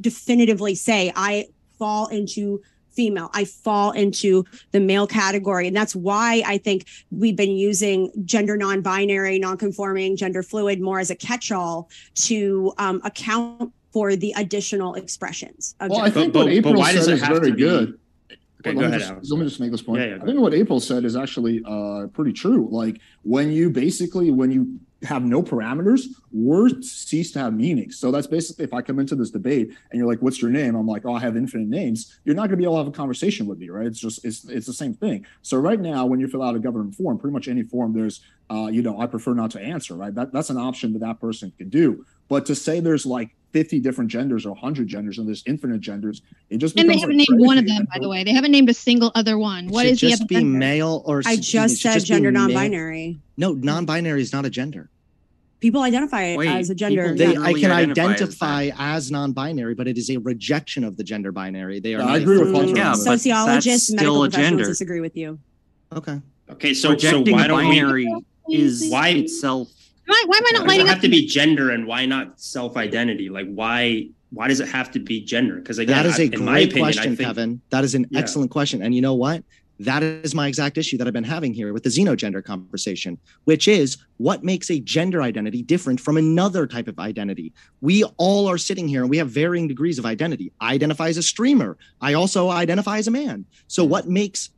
definitively say I fall into female i fall into the male category and that's why i think we've been using gender non-binary non-conforming gender fluid more as a catch-all to um, account for the additional expressions of Well, I think But- what but- April but why does said it is have very to be- Okay, let, go me ahead, just, let me just make this point. Yeah, yeah, I think what April said is actually uh, pretty true. Like when you basically when you have no parameters, words cease to have meaning. So that's basically if I come into this debate and you're like, "What's your name?" I'm like, "Oh, I have infinite names." You're not going to be able to have a conversation with me, right? It's just it's it's the same thing. So right now, when you fill out a government form, pretty much any form, there's uh, you know, I prefer not to answer, right? That that's an option that that person can do. But to say there's like 50 different genders or 100 genders and there's infinite genders, it just And they haven't like, named one of them, by the way. They haven't named a single other one. What is should is the just other be gender? male or I just said be gender non-binary. No, non-binary is not a gender. People identify it Wait, as a gender. They, Yeah. I can identify identify as, non-binary, but it is a rejection of the gender binary. They are. Yeah, not I a agree with full Hunter. gender. Yeah, Sociologists, medical still a professionals gender. disagree with you. Okay. Okay, so so why don't we? binary is Why- itself Why, why am I not Why does lighting it up? have to be gender and why not self-identity? Like why why does it have to be gender? Because again, That is I- a in great opinion, question, think Kevin. That is an Yeah. excellent question. And you know what? That is my exact issue that I've been having here with the xenogender conversation, which is what makes a gender identity different from another type of identity. We all are sitting here and we have varying degrees of identity. I identify as a streamer. I also identify as a man. So, mm. what makes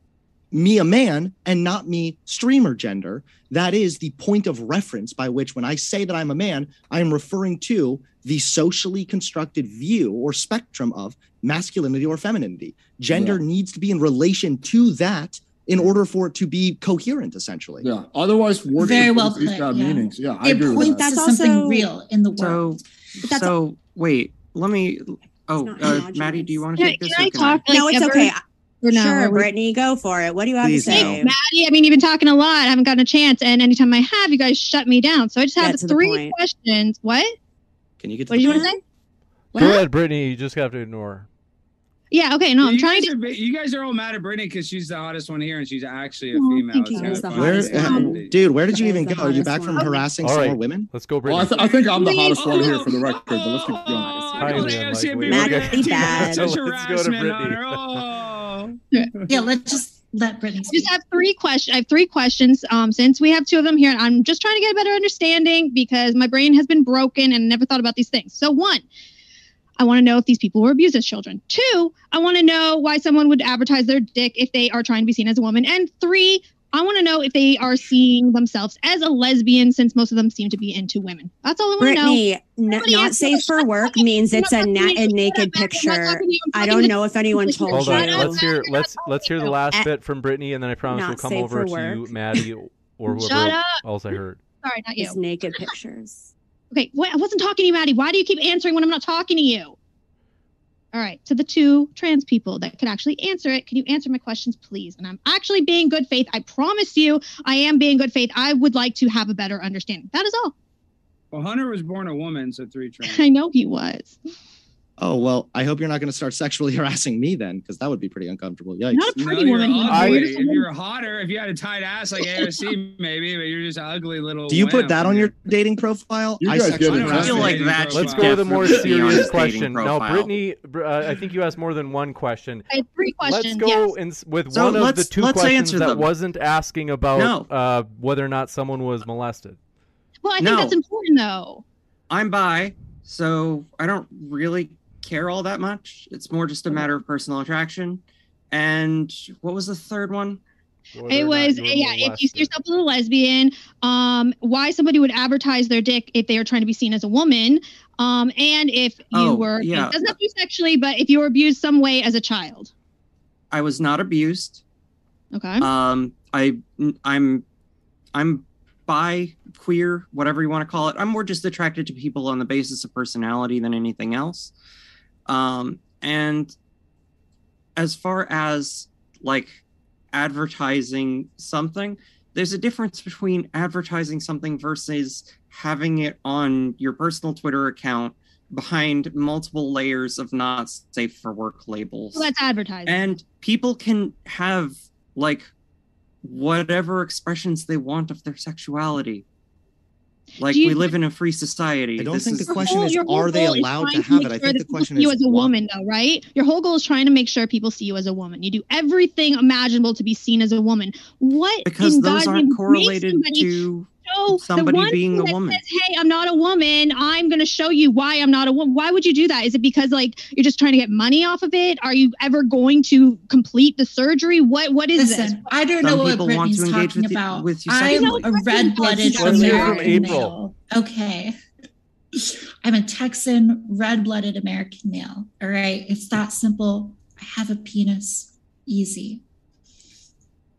me a man and not me streamer gender? That is the point of reference by which, when I say that I'm a man, I am referring to the socially constructed view or spectrum of masculinity or femininity. Gender needs to be in relation to that in order for it to be coherent, essentially. Yeah. Otherwise, words Very and well phrases put, have yeah. meanings. Yeah, I It agree with that. That's to something also- real in the world. But that's so wait let me oh not uh, maddie do you want to Can, take this can or I can talk? Like, no, it's ever? okay. Or no? sure, Or we- Brittany, go for it. What do you have Please to no. say? Maddie, I mean, you've been talking a lot. I haven't gotten a chance, and anytime I have, you guys shut me down. So I just have Get three questions. What? Can you get to What did the you want point? to say? Go ahead, Brittany. You just have to ignore. Yeah. Okay. No, I'm you trying to. Are, you guys are all mad at Brittany because she's the hottest one here, and she's actually a Oh, female. thank It's you. kinda She's the funny. Where, uh, dude, where did you even go? Are you back from one. harassing All some right. more women? Let's go, Well, Brittany. I, th- I think I'm the hottest one here for the Oh, record, but let's keep going. oh, Hi, I was Leon, like, like, we- Maddie we got- bad. Such Let's go to harassment on Brittany. her. Yeah, let's just let Brittany I speak. just have three questions. I have three questions. Um, since we have two of them here, I'm just trying to get a better understanding because my brain has been broken and never thought about these things. So one, I want to know if these people were abused as children. Two, I want to know why someone would advertise their dick if they are trying to be seen as a woman. And three, I want to know if they are seeing themselves as a lesbian since most of them seem to be into women. That's all I want to know. Brittany, n- not safe for question. work means it's a, talking na- a naked picture. talking to you. I'm I talking don't know if anyone told Hold on. you. Let's hear let's let's hear the last bit from Brittany, and then I promise not we'll come over to you. Maddie, or whoever Shut up. else I heard. Sorry, not you. It's naked pictures. Okay, wait, I wasn't talking to you, Maddie. Why do you keep answering when I'm not talking to you? All right, to the two trans people that could actually answer it, can you answer my questions, please? And I'm actually being good faith. I promise you, I am being good faith. I would like to have a better understanding. That is all. Well, Hunter was born a woman, so three trans. I know he was. Oh, well, I hope you're not going to start sexually harassing me then, because that would be pretty uncomfortable. Yikes. Not a No, pretty you're woman. he's If you're hotter, if you had a tight ass like AOC, maybe, but you're just an ugly little. Do you put that on your dating profile? You I guys sexually get it. I harass feel like that Let's go to the more definitely be on serious question. Now. Brittany, uh, I think you asked more than one question. I had three Let's questions. go yes. in, with So one of the let's- two let's questions answer that them. wasn't asking about No. uh, whether or not someone was molested. Well, I think No. that's important, though. I'm by so I don't really care all that much. It's more just a matter of personal attraction. And what was the third one? whether It was you were yeah. If you see yourself as a lesbian, um, why somebody would advertise their dick if they are trying to be seen as a woman, um, and if you Oh, were yeah. it doesn't have to be sexually, but if you were abused some way as a child. I was not abused. Okay. Um, I I'm I'm bi, queer, whatever you want to call it. I'm more just attracted to people on the basis of personality than anything else. Um, and as far as like advertising something, there's a difference between advertising something versus having it on your personal Twitter account behind multiple layers of not safe for work labels. So that's advertising. and people can have like whatever expressions they want of their sexuality. Like you- we live in a free society. I don't This think is- the question whole- is, are they allowed to have make it? I sure think that the people question see you as a why- woman, though, right? Your whole goal is trying to make sure people see you as a woman. You do everything imaginable to be seen as a woman. What because in those God's aren't correlated somebody to show somebody the one being thing a that woman. Says, hey, I'm not a woman. I'm going to show you why I'm not a woman. Why would you do that? Is it because like you're just trying to get money off of it? Are you ever going to complete the surgery? What What is this? I don't know what people want Brittany's to engage talking with you- about. with you I'm sexually. a red-blooded Let's hear from American April. male. Okay. I'm a Texan red-blooded American male. All right. It's that simple. I have a penis. Easy.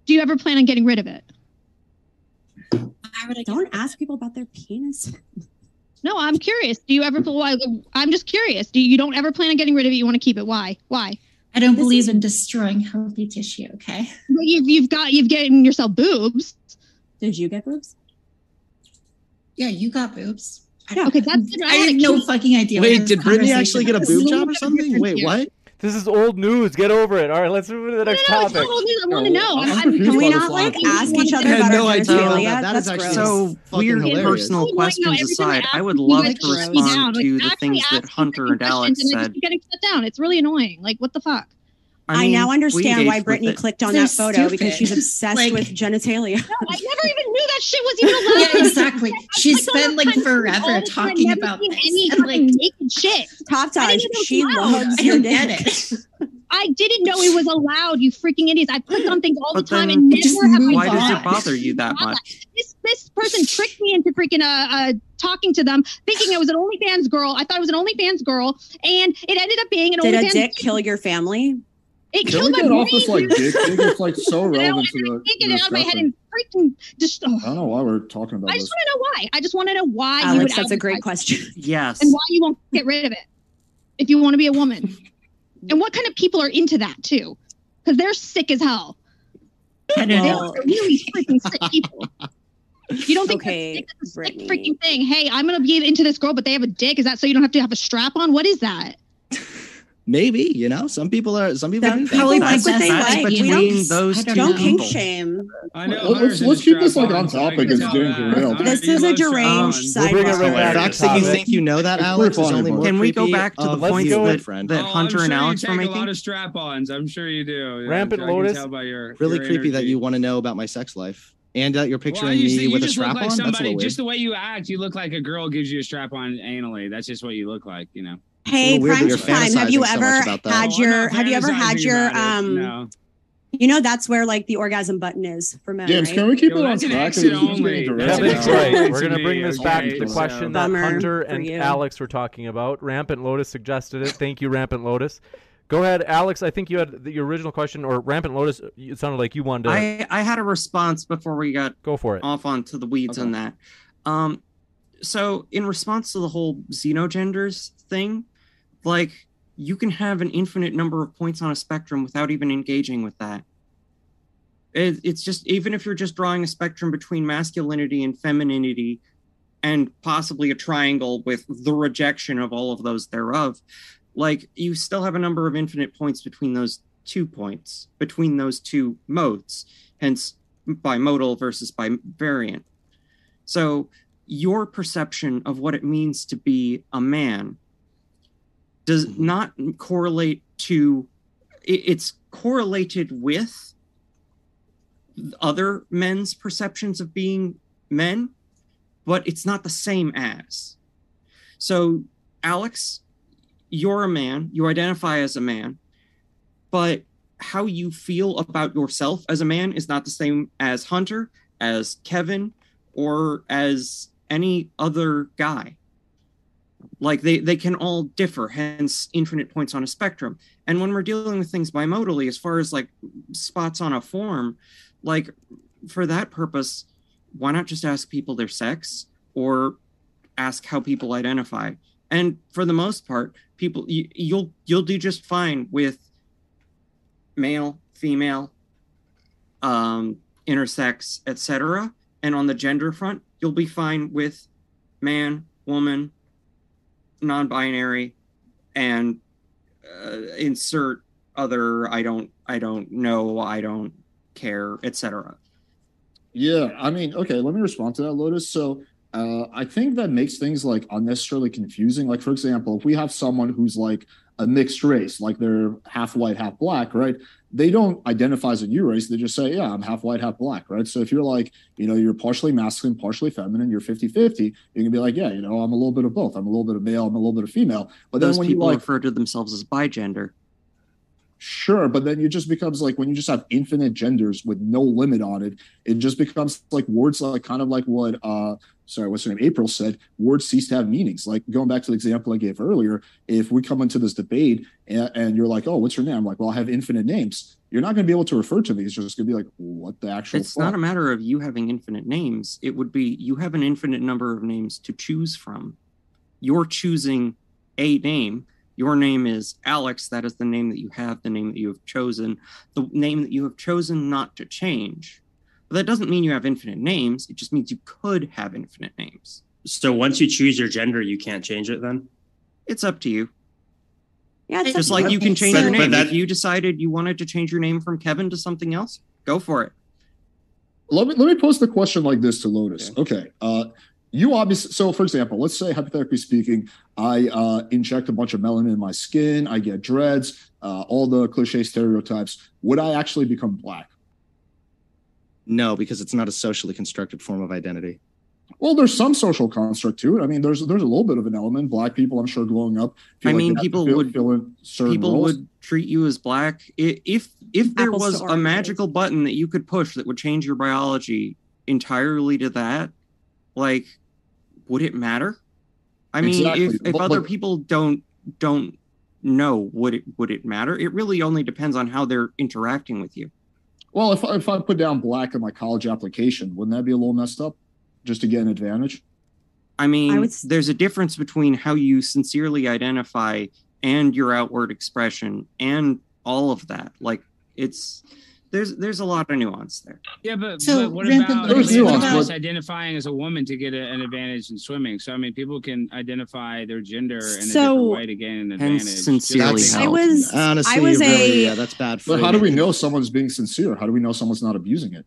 Do you ever plan on getting rid of it? Why would I get Don't rid of ask people about their penis. No, I'm curious. Do you ever? Why? I'm just curious. Do you, you don't ever plan on getting rid of it? You want to keep it? Why? Why? I don't This believe is- in destroying healthy tissue. Okay. Well, you've you've got you've getting yourself boobs. Did you get boobs? Yeah, you got boobs. I Yeah. Okay, that's. I have no fucking idea. Wait, did Brittany actually get a boob job or something? Wait, what? This is old news. Get over it. All right, let's move to the No, next no, no, it's topic. not only- I want to know. I'm, I'm I'm Can we not like ask each other about no our idea. genitalia? That- that is That's actually. So fucking weird hilarious. personal Right questions aside, I would love to respond down. Like, to the things that Hunter and Alex and I said. keep getting shut down. It's really annoying. Like, what the fuck? I, mean, now understand why Brittany clicked on They're that photo because she's obsessed Like- with genitalia. No, I never even knew that shit was even allowed. Yeah, exactly. She Like, all spent like forever talking about seen this. any and, fucking like, naked shit. Top I Taj, didn't know she it was allowed. loves your don't dick. it. I didn't know it was allowed. You freaking idiots! I clicked on things all the time and never just have move I Why does it bother you that much? this this person tricked me into freaking uh, uh talking to them, thinking I was an OnlyFans girl. I thought it was an OnlyFans girl, and it ended up being an Did OnlyFans. a dick kill your family? It Can killed we my get off this like dick thing? It's like so I don't relevant to the take it out of my head and freaking just. oh. I don't know why we're talking about it. I this. just want to know why. I just want to know why you would Alex, that's a great advertise question. Yes. and why you won't get rid of it if you want to be a woman. and what kind of people are into that too? Because they're sick as hell. I don't They know. are really freaking sick people. You don't think Okay, that's a sick freaking thing. Hey, I'm gonna be into this girl, but they have a dick. Is that so you don't have to have a strap on? What is that? Maybe you know, some people are. Some people Some do that. people Probably like what they That's like. We between don't, those I don't don't kink shame. I know. Let's- let's keep this, like, on topic can and tell getting that. derailed. Hunter, This you is a deranged strap-ons. We'll bring it sidebar. right back to that you think you know that, Alex, is only more Can we go back to uh, the of points that- friend. that Oh, Hunter I'm and Alex were take a making? lot of strap-ons. I'm sure you do. Yeah, Rampant I Lotus? tell by your- really creepy that you want to know about my sex life and that you're picturing I just- me you with a strap like on. That's a somebody. little weird. Just the way you act, you look like a girl gives you a strap on anally. That's just what you look like. You know. Hey, little prime time. Have you fantasizing so ever much about that. had your? not Have you ever had your? Um, No. you know that's where like the orgasm button is for men, James, right? can we keep Yo, it on that's an track? exit It's only. getting That's derailed an Kevin's now. exit right. We're going to bring this back to the question that Bummer Hunter and. Alex were talking about. Rampant Lotus suggested it. Thank you, Rampant Lotus. Go ahead, Alex. I think you had the, your original question, or Rampant Lotus. It sounded like you wanted to I, I had a response before we got go for it. off onto the weeds Okay. on that. Um, so in response to the whole xenogenders thing, like you can have an infinite number of points on a spectrum without even engaging with that. It, it's just even if you're just drawing a spectrum between masculinity and femininity, and possibly a triangle with the rejection of all of those thereof, like you still have a number of infinite points between those two points, between those two modes. Hence, bimodal versus bivariant. So your perception of what it means to be a man does mm-hmm. not correlate to it's correlated with other men's perceptions of being men but it's not the same as. So alex you're a man you identify as a man but how you feel about yourself as a man is not the same as hunter as kevin or as any other guy like they they can all differ hence infinite points on a spectrum. And when we're dealing with things bimodally as far as like spots on a form like for that purpose why not just ask people their sex or ask how people identify? And for the most part people you, you'll you'll do just fine with male female um intersex etc and on the gender front you'll be fine with man woman non-binary, and uh, insert other I don't I don't know I don't care etc. Yeah, I mean, okay, let me respond to that, Lotus. So uh, I think that makes things like unnecessarily confusing. Like, for example, if we have someone who's like a mixed race, like they're half white, half black, right? They don't identify as a new race. They just say, yeah, I'm half white, half black, right? So if you're like, you know, you're partially masculine, partially feminine, you're 50 50, you can be like, yeah, you know, I'm a little bit of both. I'm a little bit of male, I'm a little bit of female. But then Those when you people like, refer to themselves as bigender. Sure, but then it just becomes like when you just have infinite genders with no limit on it, it just becomes like words like kind of like what uh sorry, what's her name? April said, words cease to have meanings. Like going back to the example I gave earlier, if we come into this debate and, and you're like, oh, what's your name? I'm like, well, I have infinite names. You're not going to be able to refer to me. It's just going to be like, what the actual It's not a matter of you having infinite names. It would be you have an infinite number of names to choose from. You're choosing a name. Your name is Alex. That is the name that you have, the name that you have chosen, the name that you have chosen not to change. But that doesn't mean you have infinite names. It just means you could have infinite names. So once you choose your gender, you can't change it then? It's up to you. Yeah, it's Just up to like you can change But- your but name. that- if you decided you wanted to change your name from Kevin to something else, go for it. let me let me pose the question like this to Lotus. Okay. Uh you obviously so for example, let's say hypothetically speaking, I uh inject a bunch of melanin in my skin, I get dreads, uh all the cliche stereotypes. Would I actually become black? No, because it's not a socially constructed form of identity. Well, there's some social construct to it. I mean, there's there's a little bit of an element. Black people, I'm sure, growing up. feel I mean, they have to people fill- would- fill in certain people roles. would treat you as black if if there Apples to was a oranges. magical button that you could push that would change your biology entirely to that like would it matter i mean Exactly, if if but- other but- people don't don't know would it would it matter it really only depends on how they're interacting with you Well, if I- if I put down black in my college application, wouldn't that be a little messed up? Just to get an advantage. i mean I would there's a difference between how you sincerely identify and your outward expression and all of that like it's there's there's a lot of nuance there Yeah, but, So, but what rampant- about There's nuance, about but- identifying as a woman to get a, an advantage in swimming? So I mean, people can identify their gender in a So- different way to gain an advantage. sincerely Just I was Honestly, I was you're really- a yeah, that's bad for But how do we know someone's being sincere? How do we know someone's not abusing it?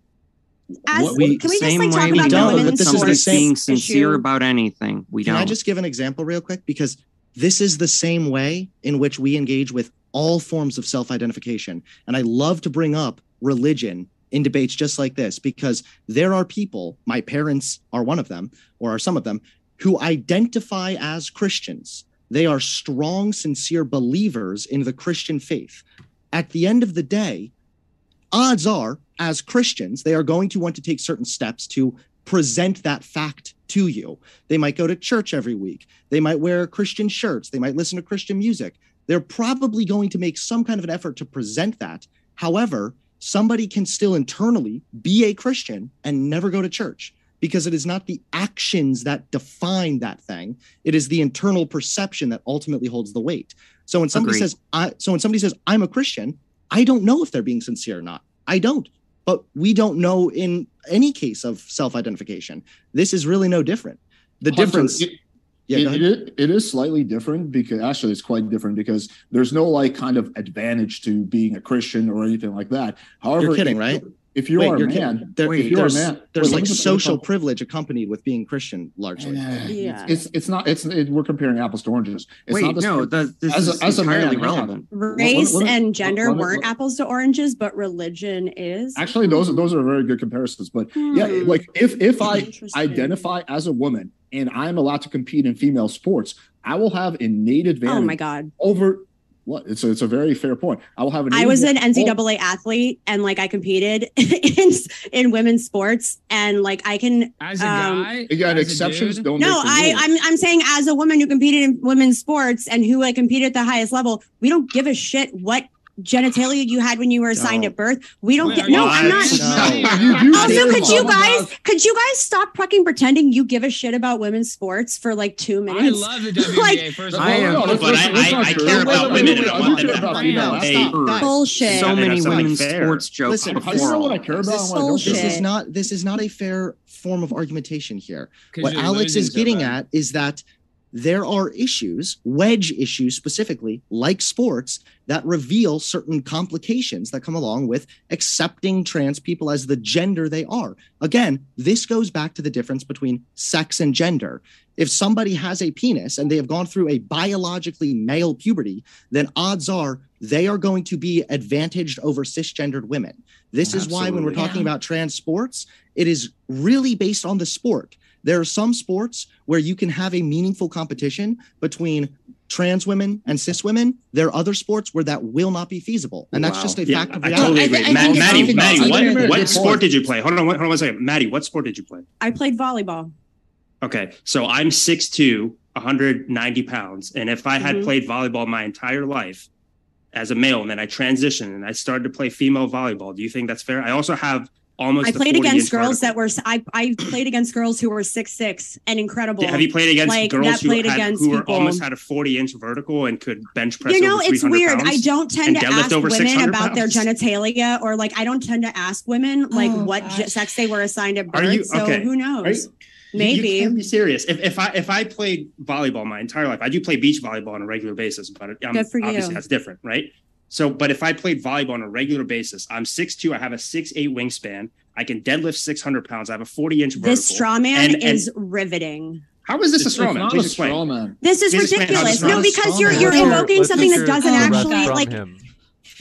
as, what we- can we just Same like talk way about we don't, women but this is the same- being sincere issue? about anything. We Can don't. I just give an example real quick? Because this is the same way in which we engage with all forms of self identification. And I love to bring up religion in debates just like this because there are people, my parents are one of them, or are some of them, who identify as Christians. They are strong, sincere believers in the Christian faith. At the end of the day, odds are, as Christians, they are going to want to take certain steps to present that fact to you. They might go to church every week. They might wear Christian shirts. They might listen to Christian music. They're probably going to make some kind of an effort to present that. However, somebody can still internally be a Christian and never go to church because it is not the actions that define that thing. It is the internal perception that ultimately holds the weight. So when somebody Agreed. says, I, so when somebody says, I'm a Christian, I don't know if they're being sincere or not. I don't. But we don't know in any case of self identification. This is really no different. The Hunter, difference. it- yeah, it, it, it is slightly different because actually it's quite different because there's no like kind of advantage to being a Christian or anything like that. However, You're kidding, if- right? If you Wait, are a you're man, kidding. There- if you're a there's man, there's wait, like me just- let me social talk- privilege accompanied with being Christian largely. Yeah. It's it's not it's it, we're comparing apples to oranges. It's Wait, not the no, the, this as a- is as a man, relevant. Race let me- and gender let me- weren't let- apples to oranges, but religion is. Actually, those are those are very good comparisons. But yeah, Hmm. like if if I identify as a woman and I'm allowed to compete in female sports, I will have innate advantage. Oh my god! Over what? It's a, it's a very fair point. I will have an. I was an advantage- NCAA athlete, and like I competed in in women's sports, and like I can. As a um, guy, Again, as a exceptions don't. No, I. I'm I'm saying as a woman who competed in women's sports and who like competed at the highest level, we don't give a shit what genitalia you had when you were assigned Don't. at birth. We don't Wait, get. No, I'm not. No. Also, could you guys could you guys stop fucking pretending you give a shit about women's sports for like two I minutes? love the WNBA. Like- first of all, I, no, no, but I- I- I care about wait, wait, women and I I want them to about find female out. athletes. Hey, Stop. Bullshit. so many women's fair. sports jokes Listen, How do you know what I care about? This, and what I don't this is not this is not a fair form of argumentation here. 'cause What Alex is getting at is that there are issues, wedge issues specifically, like sports, that reveal certain complications that come along with accepting trans people as the gender they are. Again, this goes back to the difference between sex and gender. If somebody has a penis and they have gone through a biologically male puberty, then odds are they are going to be advantaged over cisgendered women. This is why when we're talking Yeah. about trans sports, it is really based on the sport. There are some sports where you can have a meaningful competition between trans women and cis women. There are other sports where that will not be feasible. And that's Wow. just a Yeah, fact of I reality. totally I agree. thi- I Ma- think it's Maddie, Maddie, what, what sport did you play? Hold on, hold on one second. Maddie, what sport did you play? I played volleyball. Okay, so I'm 6'2", 190 pounds, and if I had Mhm. played volleyball my entire life as a male, and then I transitioned and I started to play female volleyball, do you think that's fair? I also have almost. I played against girls vertical. that were I I played against girls who were six six and incredible. Have you played against like, girls that who played had against who were people. almost had a 40 inch vertical and could bench press? you know, over it's weird. I don't tend to ask women 600 about their genitalia or like I don't tend to ask women like Oh, what gosh. sex they were assigned at Are birth. you- so okay. who knows? you- You- Maybe. You can't be serious. If, if I if I played volleyball my entire life, I do play beach volleyball on a regular basis, but um, Good for you. obviously that's different, right? So, but if I played volleyball on a regular basis, I'm 6'2", I have a 6'8 wingspan, I can deadlift 600 pounds, I have a 40 inch vertical. this straw man And- and- is riveting. How is this It's, a straw man? not Please a explain. straw man. This is Please ridiculous. No, because you're you're invoking something that doesn't actually like. him.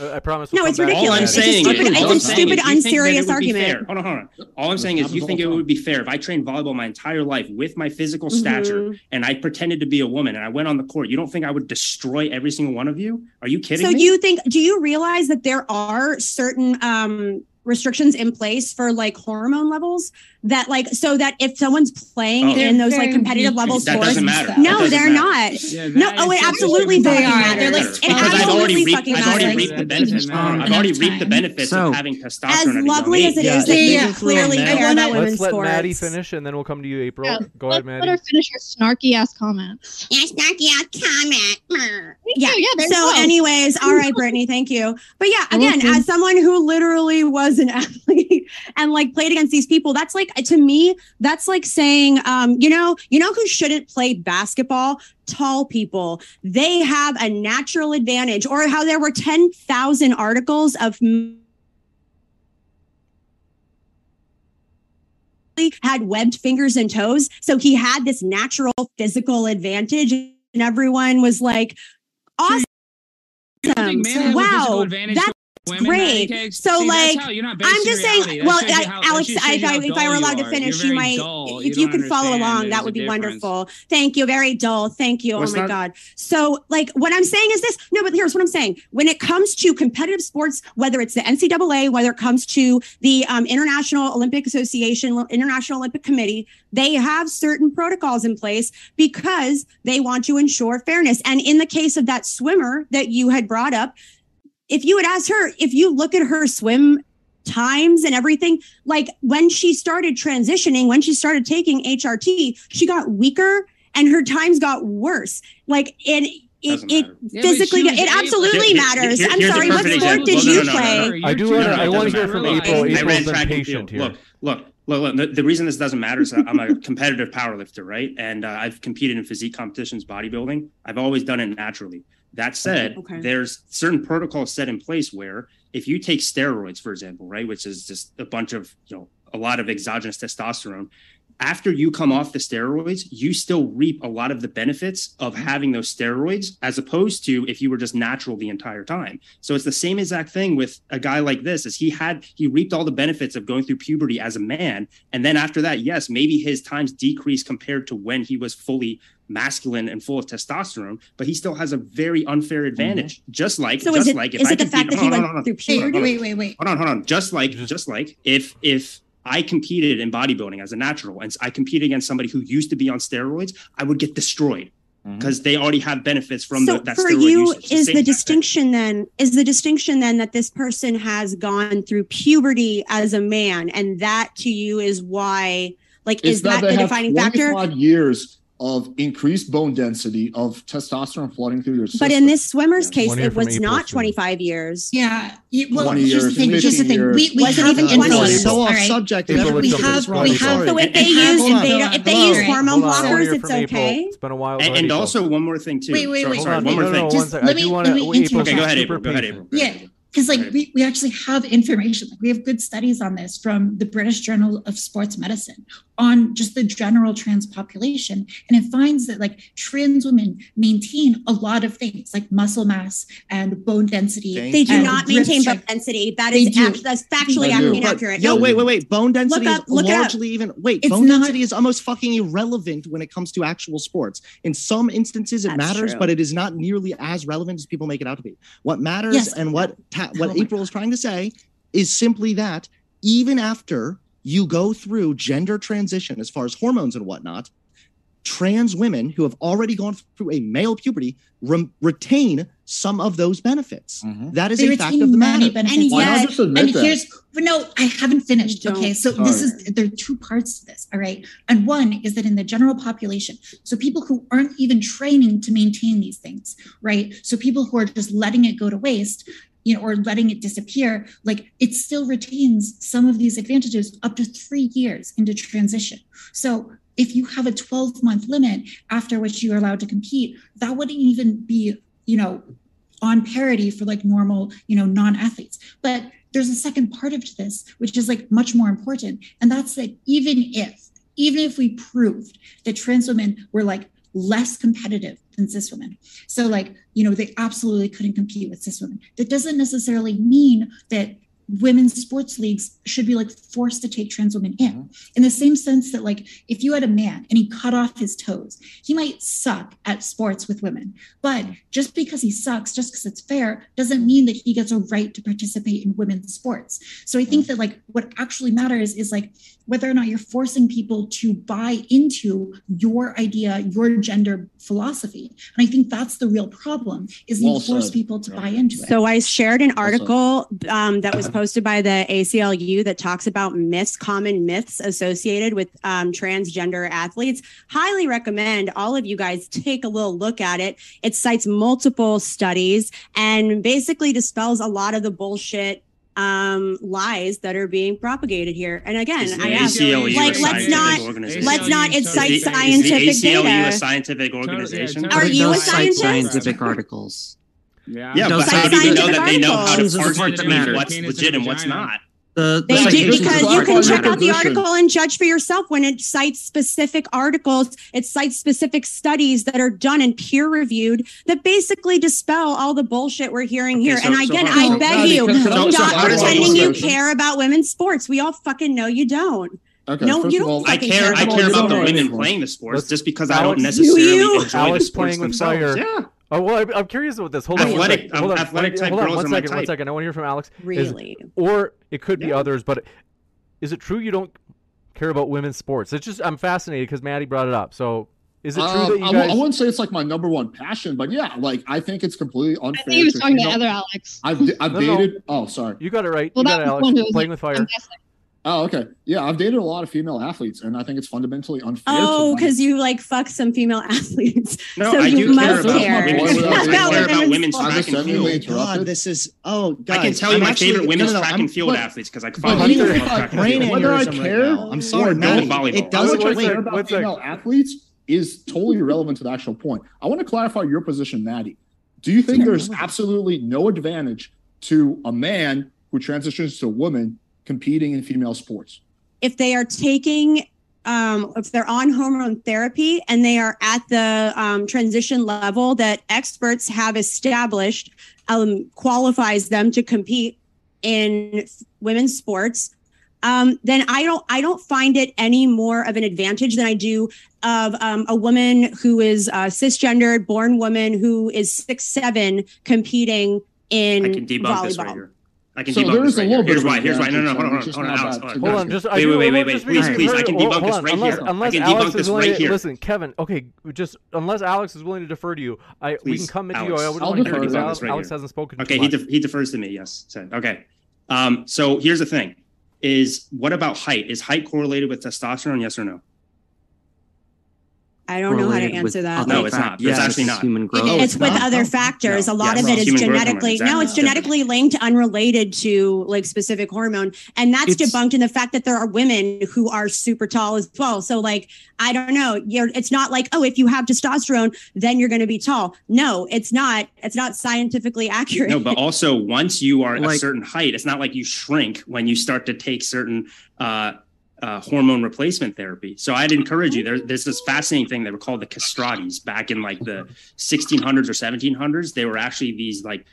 I promise. No, we'll it's come back to All I'm ridiculous. that. It's a saying stupid- is, it's all a I'm saying stupid, is, you think that it unserious argument. Hold on, hold on. All I'm saying is, you think it would be fair if I trained volleyball my entire life with my physical stature Mhm. and I pretended to be a woman and I went on the court? You don't think I would destroy every single one of you? Are you kidding me? So me? you think? Do you realize that there are certain um restrictions in place for like hormone levels that like so that if someone's playing Oh. in those like competitive weak. level that sports, doesn't matter. No, doesn't they're matter. not. Yeah, No, oh, it absolutely They fucking are. matters. They're like it Because I've already absolutely reaped, fucking I've already matters. reaped the benefits. I've already reaped the benefits So- of having testosterone. As at a young lovely as it is, it Yeah, is that yeah, clearly I care wanna- about women's Let's let. Maddie finish, and then we'll come to you, April. Yeah, Go ahead, Let, let Maddie. her finish her snarky ass comments. Yes, snarky ass comment. Yeah, Yeah. yeah, there you So, anyways, all right, Brittany, thank you. But yeah, again, as someone who literally was an athlete and like played against these people, that's like to me, that's like saying, um, you know, you know who shouldn't play basketball? Tall people. They have a natural advantage. Or how there were ten thousand articles of had webbed fingers and toes. So he had this natural physical advantage. And everyone was like, awesome. You don't think men have a Wow, physical advantage that's to women, great. Maddie? So, See, like, how- you're not I'm just saying, well, I- how- Alex, just shows if I, if I were allowed to finish, You're you very might, dull. if You you don't could follow along, that would be difference. wonderful. Thank you. Very dull. Thank you. Well, oh my not- God. So, like, what I'm saying is this no, but here's what I'm saying. When it comes to competitive sports, whether it's the NCAA, whether it comes to the um, International Olympic Association, International Olympic Committee, they have certain protocols in place because they want to ensure fairness. And in the case of that swimmer that you had brought up, if you would ask her, if you look at her swim times and everything, like when she started transitioning, when she started taking HRT, she got weaker and her times got worse. Like it, it, it. Yeah, physically, it able- absolutely Here- here- matters. here- I'm sorry, what sport example. did No, you no, no, no, no, play? no. I do You're wanna- I it wanna hear from. April. I April's ran track and field. here. Look, look, look, look. The, the reason this doesn't matter is that I'm a competitive powerlifter, right? And uh, I've competed in physique competitions, bodybuilding. I've always done it naturally. That said, Okay. there's certain protocols set in place where if you take steroids, for example, right, which is just a bunch of, you know, a lot of exogenous testosterone, after you come off the steroids, you still reap a lot of the benefits of mm-hmm. having those steroids as opposed to if you were just natural the entire time. So it's the same exact thing with a guy like this as he had he reaped all the benefits of going through puberty as a man and then after that, yes, maybe his times decreased compared to when he was fully masculine and full of testosterone, but he still has a very unfair mm-hmm. advantage. Just like So just is it, like if is I it the fact compete- that he hold on, went hold on, through puberty? Wait, wait, wait. Hold on, hold on. Just like, Just- just like if if I competed in bodybuilding as a natural. And I competed against somebody who used to be on steroids, I would get destroyed mm-hmm. because they already have benefits from so the, that for steroid you usage. Is same the distinction then is the distinction then that this person has gone through puberty as a man and that to you is why like It's is that they the have defining factor? years of increased bone density, of testosterone flooding through your system. But in this swimmer's Yeah. case, it was not 25 years. Yeah. you- well, 20 here's the years, thing. Here's the thing. We, years. we Wasn't have even 20 influence. years. so off right? subject. April, we have- It's fine. we have. So if they use if they if they use hormone Hold on, one blockers, it's from April. okay. It's been a while. And, and also one more thing too. Wait, wait, wait, sorry, one more thing. Just let me- let me Okay, go ahead, April. Go ahead. April. Yeah. April. because like Right. we, we actually have information like we have good studies on this from the british journal of sports medicine on just the general trans population and it finds that like trans women maintain a lot of things like muscle mass and bone density Thank They do not maintain bone density. That They is do. act- that's factually They do. ac- But, inaccurate. Yo, No, wait, wait, wait. Bone density up- is look up. largely even. Wait, It's bone not- density is almost fucking irrelevant when it comes to actual sports. In some instances, it matters, true. but it is not nearly as relevant as people make it out to be. What matters Yes. and what ta- what Oh my April is trying to say is simply that even after you go through gender transition as far as hormones and whatnot, trans women who have already gone through a male puberty rem- retain some of those benefits. Mhm. That is they a fact of the many matter. benefits And Why yet- not just admit and that? here's but no i haven't finished Don't. okay so this is there are two parts to this all right and one is that in the general population so people who aren't even training to maintain these things right so people who are just letting it go to waste you know or letting it disappear like it still retains some of these advantages up to three years into transition. So if you have a 12 month limit after which you're allowed to compete that wouldn't even be you know on parity for like normal you know non-athletes. But there's a second part of this which is like much more important and that's that even if even if we proved that trans women were like less competitive than cis women. So like you know they absolutely couldn't compete with cis women. That doesn't necessarily mean that women's sports leagues should be like forced to take trans women in. Mm-hmm. In the same sense that like if you had a man and he cut off his toes he might suck at sports with women. But mm-hmm. just because he sucks just because it's fair doesn't mean that he gets a right to participate in women's sports. So i think mm-hmm. that like what actually matters is like whether or not you're forcing people to buy into your idea your gender philosophy. And i think that's the real problem is Well you force people to Yeah. buy into it. So I shared an Also- article um, that was uh-huh. Posted by the ACLU that talks about myths, common myths associated with um, transgender athletes. Highly recommend all of you guys take a little look at it. It cites multiple studies and basically dispels a lot of the bullshit um, lies that are being propagated here. And again, Is the I ask, like, let's not- let's not ACLU incite totally- Is scientific is the ACLU data. a scientific organization? Are you a scientist? scientific articles. Yeah, Yeah, but how do you know that they know how to articles. parse Part that between matter. what's Penis legit and what's not? The, the They do because you can check out the article and judge for yourself when it cites specific articles. It cites specific studies that are done and peer reviewed that basically dispel all the bullshit we're hearing Okay, here. so- and so again, hold on. I So, beg Maddie, you, can- can So- just so stop how does that pretending you care about women's sports. We all fucking know you don't. Okay, No, first you don't all, I care. care I about care about the women playing the sports just because I don't necessarily you? enjoy Alex the sports playing with themselves. fire. Yeah. Oh well, I, I'm curious about this. Hold on, one Athletic- second. Hold on, athletic hold on, girls one are my type. second. I want to hear from Alex. Is- Really? or it could be Yeah. others, but is it true you don't care about women's sports? It's just I'm fascinated because Maddie brought it up. So is it true um, that you guys? I wouldn't say it's like my number one passion, but yeah, like I think it's completely unfair. I think he was to talking to female- other Alex. I've, d- I've No, no. dated. Oh, sorry. you got it right. Well, you that got it, was one who Alex. Playing like, with fire. I'm guessing. Oh, okay. Yeah, I've dated a lot of female athletes, and I think it's fundamentally unfair. Oh, because you like fuck some female athletes. No, so I you do care must about care. women's sports. sports. I care about women's sports. track and field. God, this is oh God. I can tell you I'm my actually- favorite women's no, no, track I'm- and field but- athletes because I but fucking even love if I- track and brain field. Whether I aneurysm right care now. I'm sorry, don't, Maddie. volleyball. It doesn't Whether care about one female athletes is totally irrelevant to the actual point. I want to clarify your position, Maddie. Do you think there's absolutely no advantage to a man who transitions to a woman competing in female sports? if they are taking um, if they're on hormone therapy and they are at the um, transition level that experts have established um, qualifies them to compete in women's sports um, then i don't i don't find it any more of an advantage than i do of um, a woman who is uh, cisgendered born woman who is six seven competing in I can debunk volleyball this right here. I can So debunk this is a right little here. bit Here's of why. Here's why. No, no, no. advantage, Hold on, hold on, not Alex. Hold on. Hold on, just I Wait, wait, wait, wait, wait. Please, because please, I can debunk this right unless, here. Unless I can Alex debunk is this willing right to, here. Listen, Kevin. Okay, just unless Alex is willing to defer to you, I we can come into you. I would I'll want to hear defer Alex, Alex right Alex hasn't spoken. Okay, he he defers to me. Yes, said okay. Um, so here's the thing: is what about height? Is height correlated with testosterone? Yes or no? I don't know how to answer that. No, it's not. fact- It's actually not. Human growth. It it's is with not. other factors. No. a lot Yes. of it is Human growth hormone, genetically no, it's genetically linked, unrelated to like specific hormone, and that's It's- debunked in the fact that there are women who are super tall as well. So like I don't know, you're it's not like oh if you have testosterone then you're going to be tall. No, it's not. It's not scientifically accurate. No, but also once you are a certain height, it's not like you shrink when you start to take certain uh, uh, hormone replacement therapy. So I'd encourage you. There, there's this fascinating thing they were called the castratis back in like the 1600s or 1700s. They were actually these like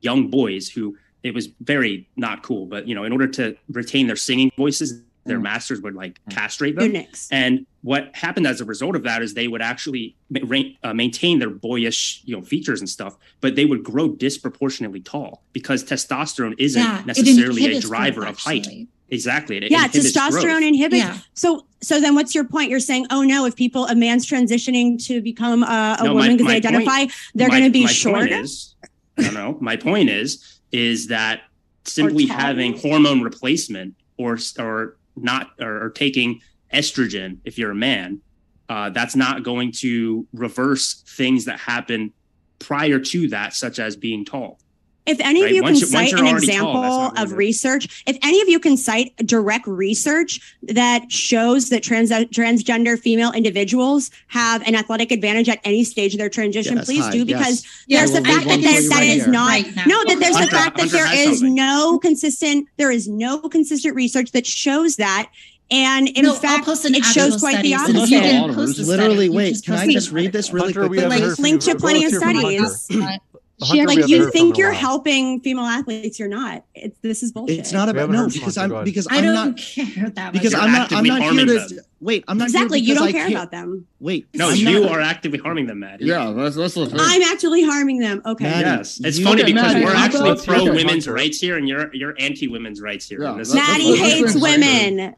young boys who it was very not cool, but you know, in order to retain their singing voices, their masters would like castrate them. Eunuchs. And what happened as a result of that is they would actually ma- uh, maintain their boyish, you know, features and stuff, but they would grow disproportionately tall because testosterone isn't Yeah, necessarily a driver growth, of height. Exactly. It yeah, inhibits testosterone growth. inhibits. Yeah. So, so then, what's your point? You're saying, oh no, if people, a man's transitioning to become a, a No, woman because they identify, point- they're going to be my shorter. Point is, I don't know. My point is, is that simply having hormone replacement or or not or, or taking estrogen if you're a man, uh, that's not going to reverse things that happen prior to that, such as being tall. If any Right, of you once can you- cite an already tall, example of gonna- research, if any of you can cite direct research that shows that trans transgender female individuals have an athletic advantage at any stage of their transition, Yes, please hi, do because Yes, there's the I will fact read that one there, for that right is here. not Right no that there's Hunter- the fact that Hunter there has is something. no consistent there is no consistent research that shows that and in No, fact post an it shows quite the study, so opposite. you didn't Literally, post a study, Literally, you wait, just can I just read this really Hunter, quickly? Like, heard link to plenty of studies. Hunter. But Hunter, we like you think you're while. helping female athletes you're not it's this is bullshit It's not about haven't no because I'm because I I'm don't not care that because You're I'm not I'm not here to them. wait. I'm not exactly here you don't I care about them Wait, No, I'm you not- are actively harming them, Maddie. Yeah, that's that's the thing. i'm actually harming them okay Maddie, Yes, it's funny because Maddie, we're actually pro women's rights here, and you're you're anti women's rights here. Yeah, And this- that's- maddie hates women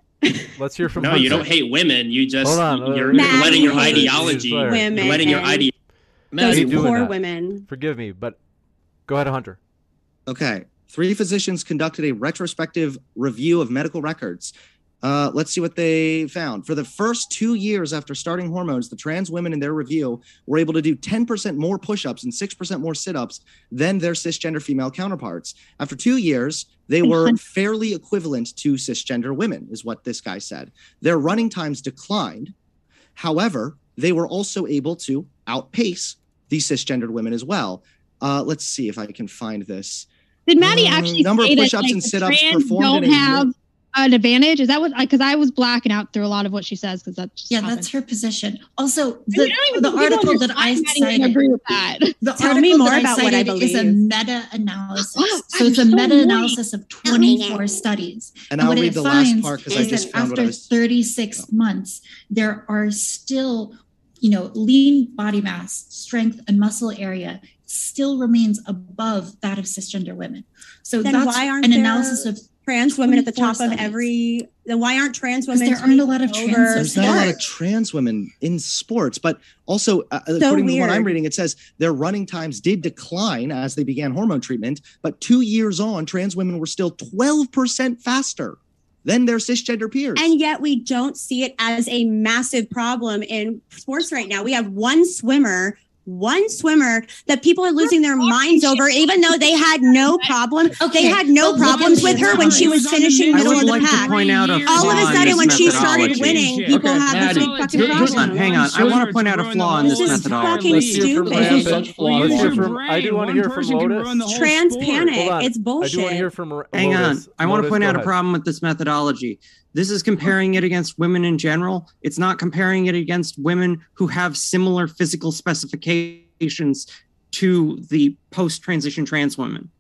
Let's hear from no, Hunter. you don't hate women. You just Hold on, uh, you're, you're letting your hates ideology. You're women. letting your ide- those poor that. women Forgive me, but go ahead, Hunter. Okay. Three physicians conducted a retrospective review of medical records. Uh, let's see what they found. For the first two years after starting hormones, the trans women in their review were able to do 10% more push ups and 6% more sit ups than their cisgender female counterparts. After two years, they were fairly equivalent to cisgender women, is what this guy said. Their running times declined. However, they were also able to outpace the cisgendered women as well. Uh, let's see if I can find this. Did Maddie Um, actually number of push-ups like, and sit-ups performed don't in a have? An advantage? Is that what? Because I was blacking out through a lot of what she says because that Yeah, happened. that's her position. Also, I mean, the, I the article that I side even cited, agree with that. the Tell article me more that I about what I cited is a meta-analysis. Oh, so I'm it's a so meta-analysis of 24 studies. And, And I'll what read it the last part because I is just found what I after was. 36 months, there are still, you know, lean body mass, strength, and muscle area still remains above that of cisgender women. So Then that's why aren't an there analysis of trans women at the 24 top of every then why aren't trans women there aren't a lot of trans over? There's not a lot of trans women in sports, but also, uh, according to what I'm reading, it says their running times did decline as they began hormone treatment, but two years on, trans women were still 12% faster than their cisgender peers. And yet we don't see it as a massive problem in sports right now. We have one swimmer, one swimmer that people are losing their minds over, even though they had no problem. Okay, They had no but problems with her when she time. was finishing middle of the like pack. point out All of a sudden, when she started methodology. winning, Okay, people have Maddie, this big fucking problem. hang on. I want to point out a flaw in this This is methodology. fucking Let's hear from stupid. Let's hear from. I do want to hear from person Lotus. run the whole Trans panic. Hold on. It's I do want bullshit. to hear from. Hang on. I want to point out a problem with this methodology. This is comparing it against women in general. It's not comparing it against women who have similar physical specifications to the post transition trans women.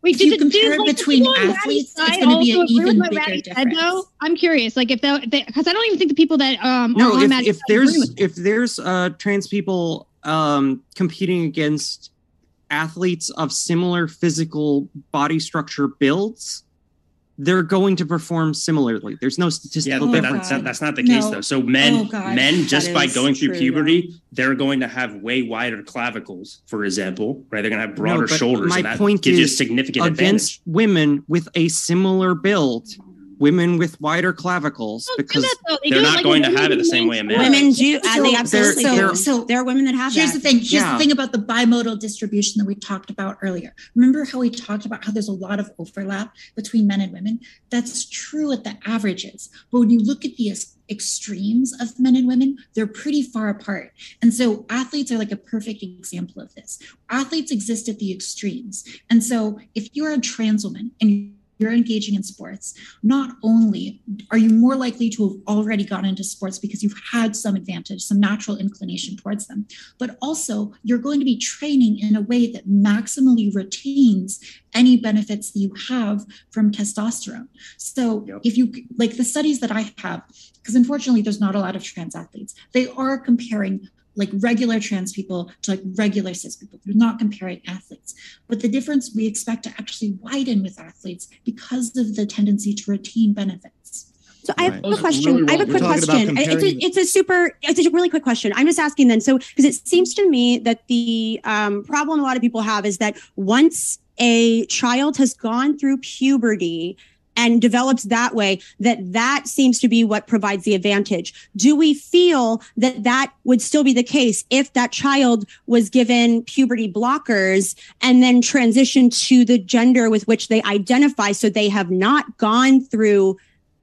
Wait, If you did, compare it like, between athletes, it's gonna be an also agree with even bigger difference. though? I'm curious, like if they, because I don't even think the people that um No, if, if there's if there's uh, trans people um, competing against athletes of similar physical body structure builds, they're going to perform similarly. There's no statistical but Oh, difference. that's, God. that's not the case No. though. So men, Oh, men just That by going through true, puberty, they're going to have way wider clavicles, for example, right? They're going to have broader but shoulders, my and that point gives you is significant against advantage. women with a similar build, women with wider clavicles oh, Don't because that. They they're not like going to have it the same way a man. sport. Women do. So- they absolutely so- do. so there are women that have it. Here's that. the thing. Here's Yeah. the thing about the bimodal distribution that we talked about earlier. Remember how we talked about how there's a lot of overlap between men and women? That's true at the averages. But when you look at the extremes of men and women, they're pretty far apart. And so athletes are like a perfect example of this. Athletes exist at the extremes. And so if you're a trans woman and you're engaging in sports, not only are you more likely to have already gone into sports because you've had some advantage, some natural inclination towards them, but also you're going to be training in a way that maximally retains any benefits that you have from testosterone. So Yep. if you like the studies that I have, because unfortunately there's not a lot of trans athletes, they are comparing like regular trans people to like regular cis people. They're not comparing athletes. But the difference we expect to actually widen with athletes because of the tendency to retain benefits. So I have Right. a question. really I have a quick We're question. It's a, it's a super, it's a really quick question. I'm just asking then. So, because it seems to me that the um, problem a lot of people have is that once a child has gone through puberty and develops that way, that that seems to be what provides the advantage. Do we feel that that would still be the case if that child was given puberty blockers and then transitioned to the gender with which they identify so they have not gone through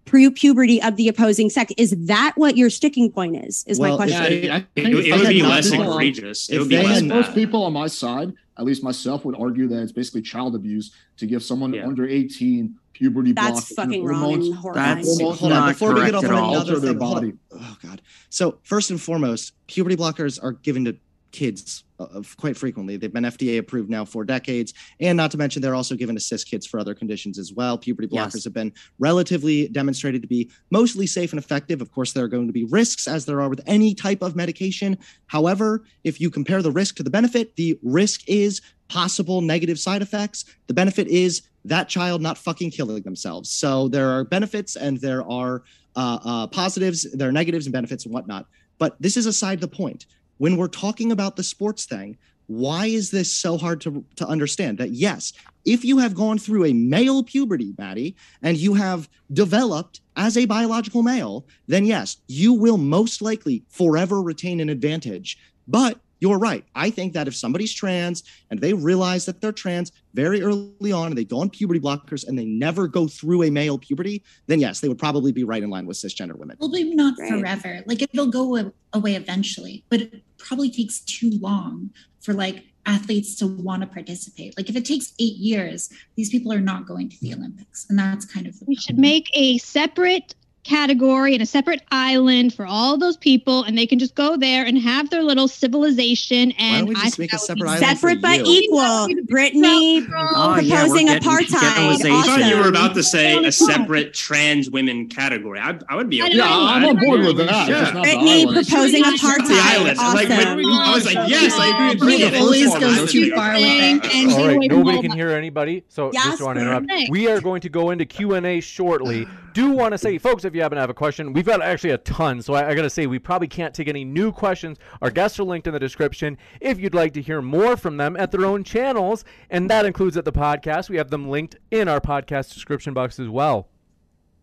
pre-puberty of the opposing sex is that what your sticking point is is Well, my question Yeah, I- I It, think it would be had less egregious. It if would be less most people on my side, at least myself, would argue that it's basically child abuse to give someone Yeah. under 18 puberty blockers. that's blockers, fucking wrong hormones, and That's hormones hold on not before we get off on another Alter their thing. body. Oh god. So first and foremost, puberty blockers are given to kids uh, quite frequently. They've been FDA approved now for decades, and not to mention they're also given to cis kids for other conditions as well. Puberty blockers Yes. have been relatively demonstrated to be mostly safe and effective. Of course, there are going to be risks as there are with any type of medication. However, if you compare the risk to the benefit, the risk is possible negative side effects. The benefit is that child not fucking killing themselves. So there are benefits and there are uh, uh, positives, there are negatives and benefits and whatnot. But this is aside the point. When we're talking about the sports thing, why is this so hard to, to understand? That yes, if you have gone through a male puberty, Maddie, and you have developed as a biological male, then yes, you will most likely forever retain an advantage. But you're right. I think that if somebody's trans and they realize that they're trans very early on and they go on puberty blockers and they never go through a male puberty, then yes, they would probably be right in line with cisgender women. Probably not Right. forever. Like it'll go away eventually, but it probably takes too long for like athletes to want to participate. Like if it takes eight years, these people are not going to the hmm. Olympics, and that's kind of the We should make a separate category and a separate island for all those people, and they can just go there and have their little civilization. And Why don't we I just think make a that would separate island for separate but you? equal brittany Oh, proposing getting apartheid. ghettoization. I thought you were about to say a separate trans women category. I, I would be okay. Yeah, I'm on board with that. Yeah. Just not brittany island. proposing Should we not- apartheid The island. Like, awesome. when- I was like, yes, I agree with Brittany you. The always first one, goes too far okay. with And- it. and All get right, away from nobody can hear anybody, so Yes, just want to interrupt. Thanks. We are going to go into Q and A shortly. Do want to say, folks, if you happen to have a question, we've got actually a ton. So I, I got to say, we probably can't take any new questions. Our guests are linked in the description. If you'd like to hear more from them at their own channels, and that includes at the podcast, we have them linked in our podcast description box as well.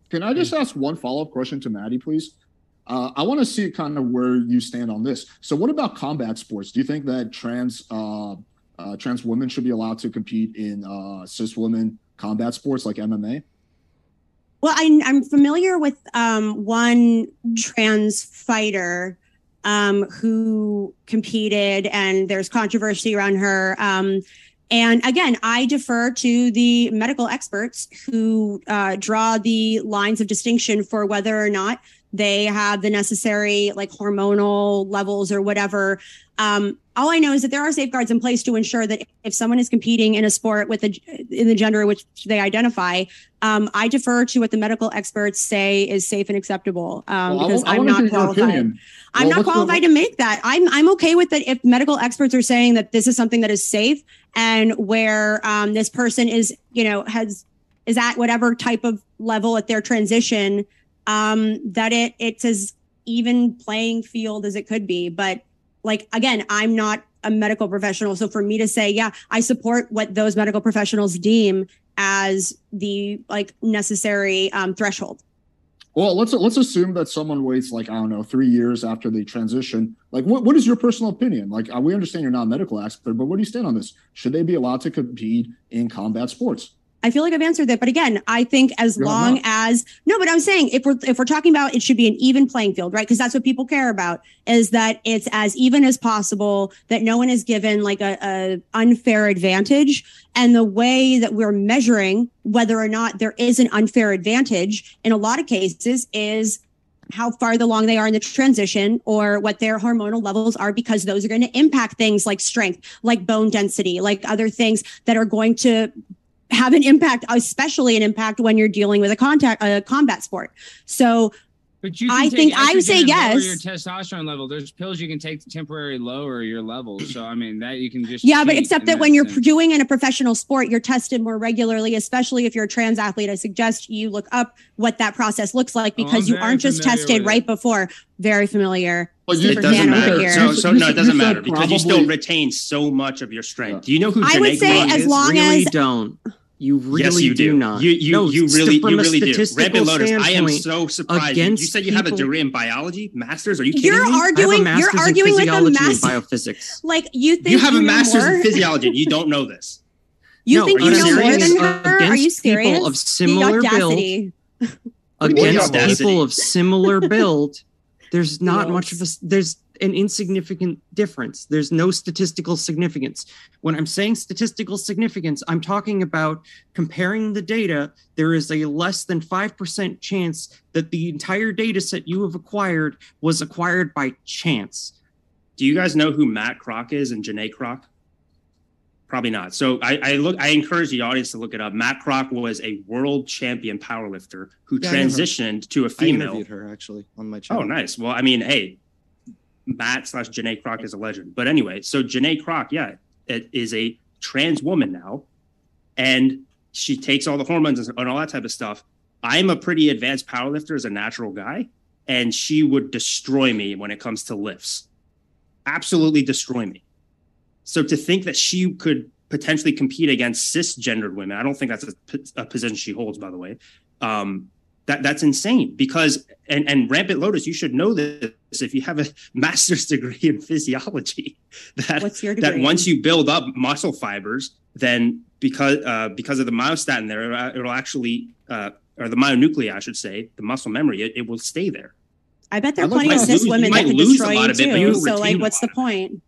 Can I just ask one follow up question to Maddie, please? Uh, I want to see kind of where you stand on this. So, what about combat sports? Do you think that trans uh, uh, trans women should be allowed to compete in uh, cis women combat sports like MMA? Well, I, I'm familiar with um, one trans fighter um, who competed, and there's controversy around her. Um, and again, I defer to the medical experts who uh, draw the lines of distinction for whether or not they have the necessary like hormonal levels or whatever. Um, all I know is that there are safeguards in place to ensure that if someone is competing in a sport with a in the gender which they identify, um, I defer to what the medical experts say is safe and acceptable um, Well, because I I'm not qualified. I'm Well, not qualified to make that. I'm I'm okay with it if medical experts are saying that this is something that is safe and where um, this person is, you know, has is at whatever type of level at their transition, um, that it it's as even playing field as it could be. But like again, I'm not a medical professional, so for me to say, yeah, I support what those medical professionals deem as the like necessary um, threshold. Well, let's let's assume that someone waits like I don't know three years after they transition. Like, what what is your personal opinion? Like, uh, we understand you're not a medical expert, but where do you stand on this? Should they be allowed to compete in combat sports? I feel like I've answered that, but again, I think as You're long not. as no, but I'm saying if we're if we're talking about it should be an even playing field, right? Because that's what people care about is that it's as even as possible, that no one is given like a, a unfair advantage. And the way that we're measuring whether or not there is an unfair advantage in a lot of cases is how far along they are in the transition or what their hormonal levels are because those are going to impact things like strength like bone density like other things that are going to have an impact especially an impact when you're dealing with a contact a combat sport so But you I take think I would say yes. Your testosterone level. There's pills you can take to temporarily lower your levels. So I mean that you can just yeah but except in that when you're sense. doing in a professional sport you're tested more regularly especially if you're a trans athlete i suggest you look up what that process looks like Oh, because you aren't just tested right it. before very familiar But you- it doesn't matter. So, so no, it doesn't matter because you still retain so much of your strength. Do you know who I Janae would say Kroc as is? long really as- don't. You really yes, you do. not. You you, No, you really from you a really do. statistical Rampant Lotus, I am standpoint, so surprised. You, you said you have a degree in biology, masters. Are you kidding you're me? I have a arguing you're arguing with a physiology and master biophysics. like you think you have a know master's more? in physiology. You don't know this. you No, think you, know more than her? Are you Against people serious of the similar build, against people of similar build, there's not Yes. much of a there's an insignificant difference. There's no statistical significance. When I'm saying statistical significance, I'm talking about comparing the data. There is a less than 5% chance that the entire data set you have acquired was acquired by chance. Do you guys know who Matt Kroc is and Janae Kroc? Probably not. So I, I look. I encourage the audience to look it up. Matt Kroc was a world champion powerlifter who Yeah, I know her. transitioned to a female. I interviewed her actually on my channel. Oh, nice. Well, I mean, hey, Matt slash Janae Kroc is a legend. But anyway, so Janae Kroc, yeah, it is a trans woman now, and she takes all the hormones and, all that type of stuff. I'm a pretty advanced powerlifter as a natural guy, and she would destroy me when it comes to lifts. Absolutely destroy me. So to think that she could potentially compete against cisgendered women, I don't think that's a position she holds, by the way. Um, that that's insane because and and rampant lotus you should know this if you have a master's degree in physiology that what's your that once you build up muscle fibers then because uh, because of the myostatin there it'll- it'll actually uh, or the myonuclei i should say the muscle memory it, it will stay there i bet there are I'd plenty to of lose- cis women that might could lose a destroy lot you of it, but you'll so like what's the lot of it. point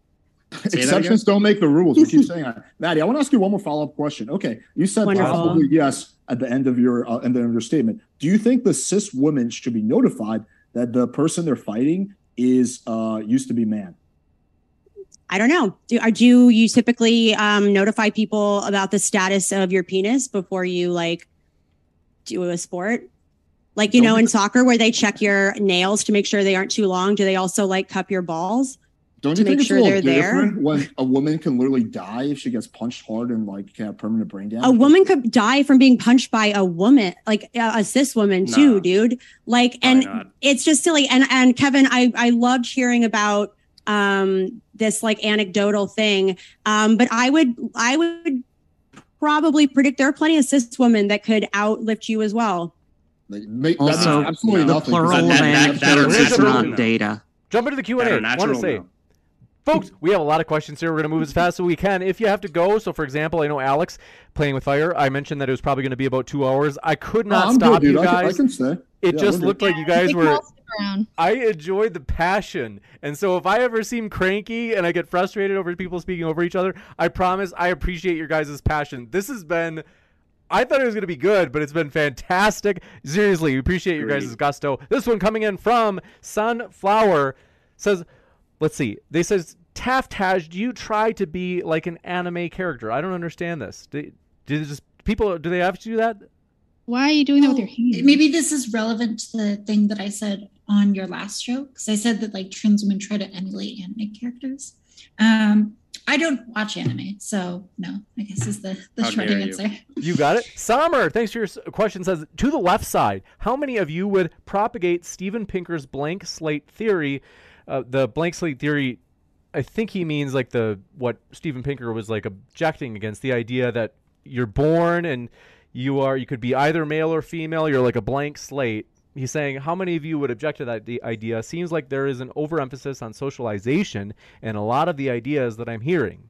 Exceptions don't make the rules. We keep saying that. Maddie, I want to ask you one more follow up question. Okay, you said Wonderful. possibly yes at the end of your uh, end of your statement. Do you think the cis women should be notified that the person they're fighting is uh used to be man? I don't know. Do are do you typically um, notify people about the status of your penis before you like do a sport? Like you know, in soccer where they check your nails to make sure they aren't too long. Do they also like cup your balls? Don't you think it's sure a little they're there? different when a woman can literally die if she gets punched hard and like can have permanent brain damage? A woman could die from being punched by a woman, like a, a cis woman too, dude. Like, Probably and not. it's just silly. And and Kevin, I I loved hearing about um this like anecdotal thing. Um, but I would I would probably predict there are plenty of cis women that could outlift you as well. Like, make, Also, that means absolutely the nothing. plural That- of that- that- that are anecdotes not data. Jump into the Q&A. Want to say, now. Folks, we have a lot of questions here. We're going to move as fast as we can. If you have to go, so for example, I know Alex playing with fire. I mentioned that it was probably going to be about two hours. I could not oh, I'm stop good, dude. you I can- I can stay. It Yeah, just looked like you guys were. can all stick around. I enjoyed the passion, and so if I ever seem cranky and I get frustrated over people speaking over each other, I promise I appreciate your guys' passion. This has been. I thought it was going to be good, but it's been fantastic. Seriously, we appreciate your guys' gusto. This one coming in from Sunflower says, let's see. They says, Taftaj, do you try to be like an anime character? I don't understand this. Do, do just people do they have to do that? Why are you doing that with your Oh, hands? Maybe this is relevant to the thing that I said on your last show because I said that like trans women try to emulate anime characters. Um, I don't watch anime, so no. I guess is the the How short dare you. answer. You got it. Summer, thanks for your question. Says to the left side, how many of you would propagate Steven Pinker's blank slate theory? Uh, the blank slate theory, I think he means like the what Steven Pinker was like objecting against the idea that you're born and you are you could be either male or female. You're like a blank slate. He's saying, how many of you would object to that idea? Seems like there is an overemphasis on socialization and a lot of the ideas that I'm hearing.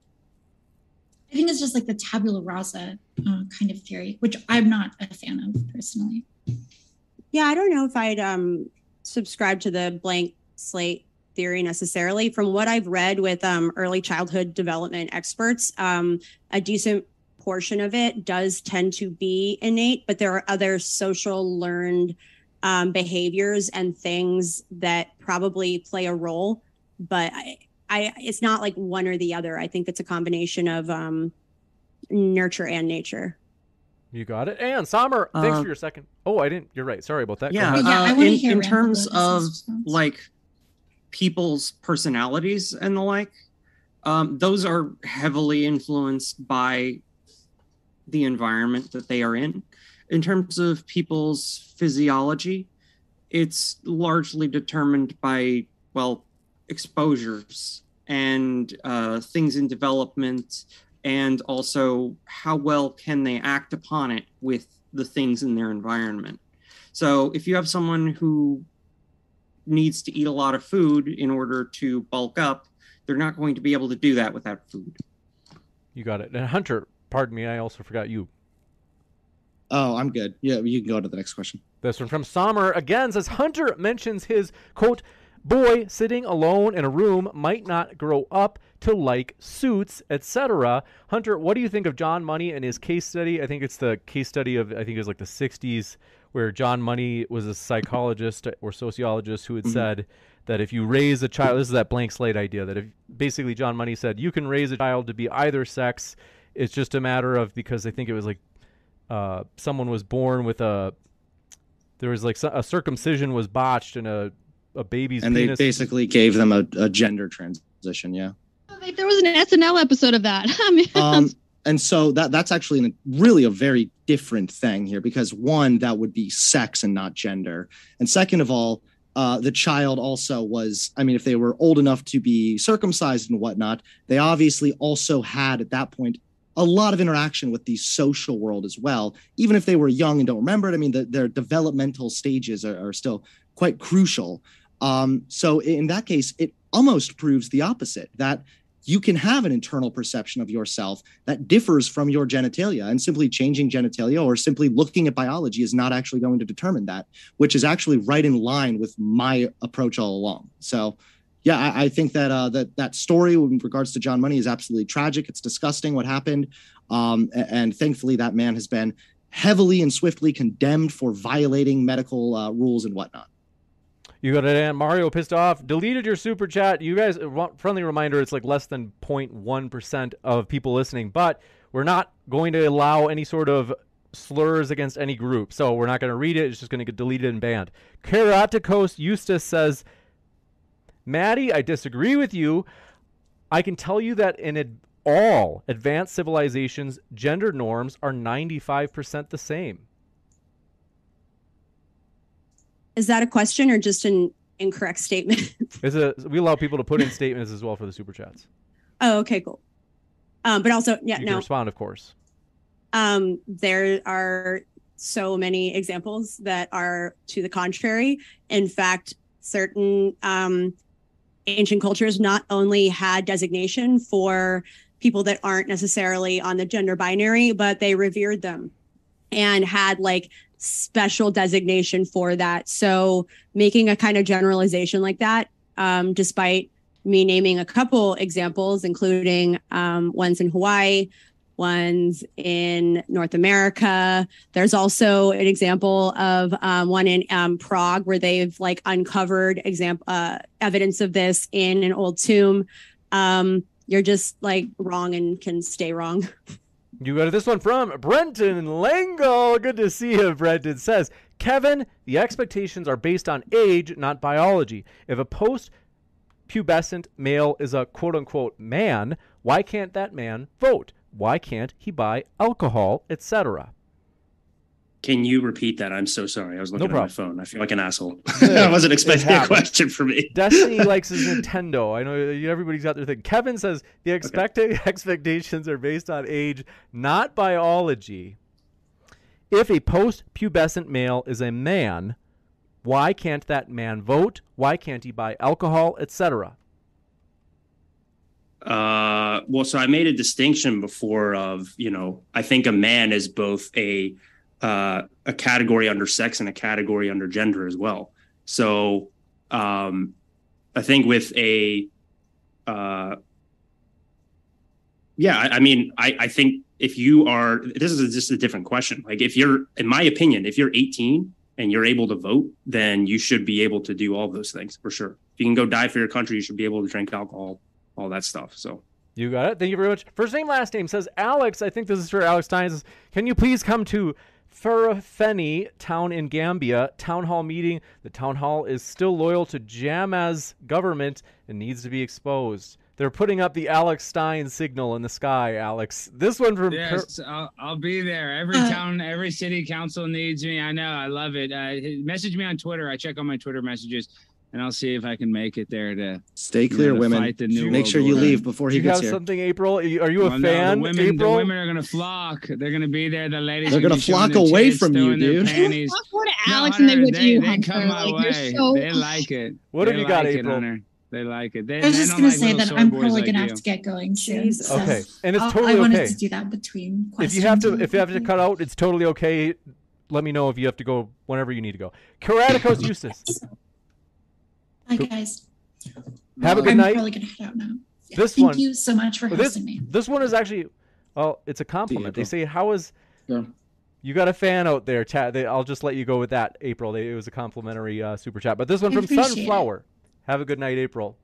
I think it's just like the tabula rasa uh, kind of theory, which I'm not a fan of personally. Yeah, I don't know if I'd um, subscribe to the blank slate theory necessarily. From what I've read with um, early childhood development experts, um, a decent portion of it does tend to be innate, but there are other social learned um, behaviors and things that probably play a role. But I, I, it's not like one or the other. I think it's a combination of um, nurture and nature. You got it. And Summer, thanks Um, for your second. Oh, I didn't. You're right. Sorry about that. Yeah. Yeah, uh, in, in terms of like people's personalities and the like, um, those are heavily influenced by the environment that they are in. In terms of people's physiology, it's largely determined by well exposures and uh, things in development and also how well can they act upon it with the things in their environment so if you have someone who needs to eat a lot of food in order to bulk up they're not going to be able to do that without food You got it. And Hunter, pardon me, I also forgot you. Oh, I'm good. Yeah, you can go to the next question. This one from Sommer again says Hunter mentions his quote boy sitting alone in a room might not grow up to like suits, etc. Hunter, what do you think of John Money and his case study? I think it's the case study of I think it was like the 60s where John Money was a psychologist or sociologist who had Mhm. said that if you raise a child, this is that blank slate idea that if basically John Money said you can raise a child to be either sex, it's just a matter of because I think it was like uh, someone was born with a there was like a circumcision was botched and a a baby's and they basically gave them a, a gender transition. Yeah. There was an SNL episode of that. I mean, um, and so that that's actually really a very different thing here because one that would be sex and not gender. And second of all uh, the child also was i mean if they were old enough to be circumcised and whatnot they obviously also had at that point a lot of interaction with the social world as well. Even if they were young and don't remember it i mean the, their developmental stages are, are still quite crucial. Um, so in that case it almost proves the opposite that you can have an internal perception of yourself that differs from your genitalia and simply changing genitalia or simply looking at biology is not actually going to determine that which is actually right in line with my approach all along. So yeah i, I think that uh, that that story in regards to john money is absolutely tragic. It's disgusting what happened. Um, and, thankfully that man has been heavily and swiftly condemned for violating medical uh, rules and whatnot You got it, and Mario pissed off. Deleted your super chat. You guys, uh, friendly reminder: it's like less than 0.1 percent of people listening, but we're not going to allow any sort of slurs against any group, so we're not going to read it. It's just going to get deleted and banned. Karatakos Eustace says, "Maddie, I disagree with you. I can tell you that in ad- all advanced civilizations, gender norms are 95% the same." Is that a question or just an incorrect statement? It's a, we allow people to put in statements as well for the super chats. oh, okay, cool. Um, but also, yeah, you no, respond, of course. um, there are so many examples that are to the contrary. In fact, certain um, ancient cultures not only had designation for people that aren't necessarily on the gender binary, but they revered them and had like special designation for that. So making a kind of generalization like that, um, despite me naming a couple examples, including um, ones in Hawaii, ones in North America. There's also an example of um, one in um, Prague where they've like uncovered example uh, evidence of this in an old tomb. Um, you're just like wrong and can stay wrong. You go to this one from Brenton Langle. Good to see you, Brenton. Says, Kevin, the expectations are based on age, not biology. If a post pubescent male is a quote unquote man, why can't that man vote? Why can't he buy alcohol, etc.? Can you repeat that? I'm so sorry. I was looking No at my phone. I feel like an asshole. I wasn't expecting a question from me. Destiny likes his Nintendo. I know everybody's got their thing. Kevin says the expected expectations are based on age, not biology. If a post-pubescent male is a man, why can't that man vote? Why can't he buy alcohol, etc.? Uh, well, so I made a distinction before of you know I think a man is both a uh, a category under sex and a category under gender as well. So um, I think with a uh, yeah, I, I mean, I, I think if you are, this is just a different question. Like, if you're, in my opinion, if you're 18 and you're able to vote, then you should be able to do all those things for sure. If you can go die for your country, you should be able to drink alcohol, all that stuff. So, You got it. Thank you very much. First name, last name says Alex. I think this is for Alex Stein. Can you please come to Farafenni town in Gambia town hall meeting? The town hall is still loyal to Jammeh's government and needs to be exposed. They're putting up the Alex Stein signal in the sky, Alex. This one from Yes, I'll, I'll be there. Every Uh, town, every city council needs me. I know. I love it. Uh, message me on Twitter. I check on my Twitter messages, and I'll see if I can make it there to Stay clear, to women. fight the new Make sure you order. leave before Do he you gets have here. something, April? Are you a Well, no, fan, the women, April? The women are gonna flock. They're gonna be there. The ladies. They're gonna be showing flock away tits, from you, dude. Panties. Go to No, Alex and then Hunter, go they, you, they Hunter. come my Like, way. you're so. They like it. What have They you got, like April? Hunter. They like it. They, I was just don't gonna like say that I'm probably like gonna you. have to get going soon. Jesus. so Okay, and it's I'll- totally I wanted to do that between If you have to, if you have to cut out, it's totally okay. Let me know if you have to go whenever you need to go. Karatikos Eustace. Bye, guys. Have a good I'm night. probably gonna head out now. Yeah, This Thank one- you so much for this hosting me. this one is actually, well, it's a compliment. They say, "How is Yeah. you got a fan out there?" Chat. They, I'll just let you go with that, April. They, it was a complimentary uh, super chat. But this one I from appreciate it. Sunflower. Have a good night, April.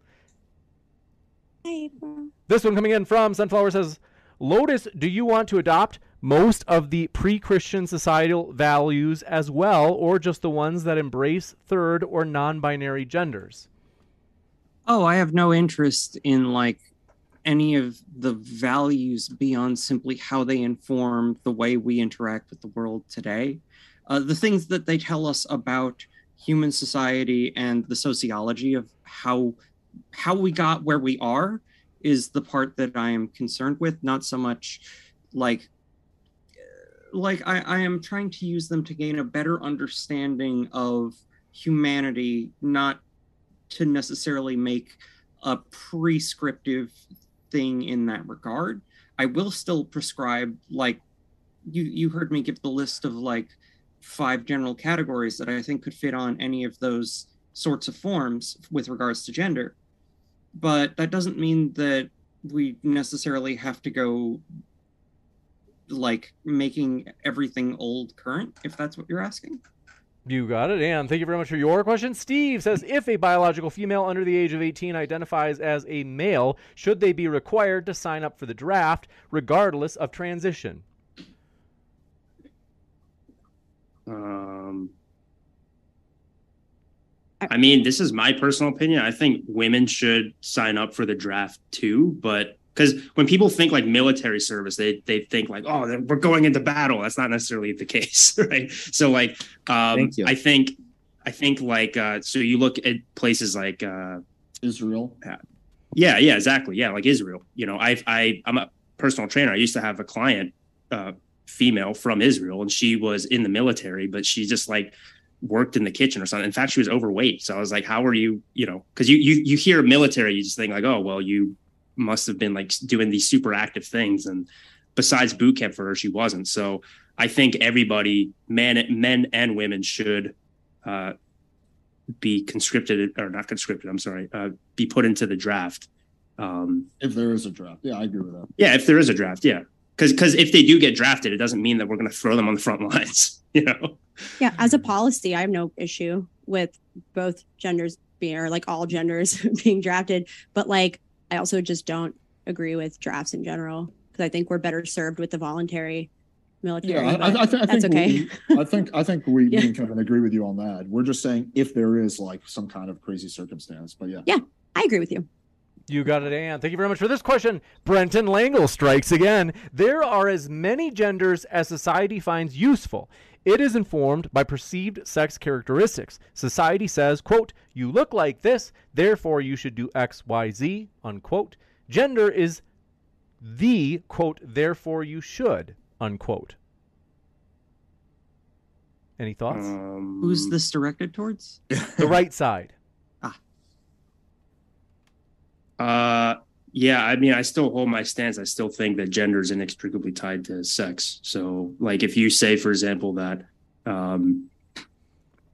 Hi, April. This one coming in from Sunflower says, Lotus, do you want to adopt most of the pre Christian societal values as well, or just the ones that embrace third or non binary genders? Oh, I have no interest in like any of the values beyond simply how they inform the way we interact with the world today. Uh, the things that they tell us about human society and the sociology of how how we got where we are is the part that I am concerned with, not so much like like I, I am trying to use them to gain a better understanding of humanity, not to necessarily make a prescriptive thing in that regard. I will still prescribe like you you heard me give the list of like five general categories that I think could fit on any of those sorts of forms with regards to gender. But that doesn't mean that we necessarily have to go like making everything old current if that's what you're asking. You got it. And thank you very much for your question. Steve says if a biological female under the age of 18 identifies as a male, should they be required to sign up for the draft regardless of transition? Um, I mean, this is my personal opinion. I think women should sign up for the draft too, but because when people think like military service, they they think like, oh, we're going into battle. That's not necessarily the case, right? So like, um, I think, I think like, uh, so you look at places like, uh, Israel. yeah, yeah, exactly, yeah, like Israel. You know, I I I'm a personal trainer. I used to have a client, uh, female from Israel, and she was in the military, but she just like worked in the kitchen or something. In fact, she was overweight. So I was like, how are you, you know, because you you you hear military, you just think like, oh, well, you must have been like doing these super active things. And besides boot camp for her, she wasn't. So I think everybody, men, men and women should uh, be conscripted or not conscripted. I'm sorry, uh, be put into the draft. Um, If there is a draft. Yeah, I agree with that. yeah, if there is a draft, yeah. Because because if they do get drafted, it doesn't mean that we're going to throw them on the front lines. You know. Yeah, as a policy, I have no issue with both genders being or like all genders being drafted, but like I also just don't agree with drafts in general because I think we're better served with the voluntary military. Yeah, I, I, I, th- I that's think okay. we, I think I think we, Yeah. me and Kevin agree with you on that. We're just saying if there is like some kind of crazy circumstance, but yeah. Yeah, I agree with you. You got it, Anne. Thank you very much for this question. Brenton Langle strikes again. There are as many genders as society finds useful. It is informed by perceived sex characteristics. Society says, quote, you look like this, therefore you should do X, Y, Z, unquote. Gender is the, quote, therefore you should, unquote. Any thoughts? Um, Who's this directed towards? the right side. Uh, yeah, I mean, I still hold my stance. I still think that gender is inextricably tied to sex. So, like, if you say, for example, that, um,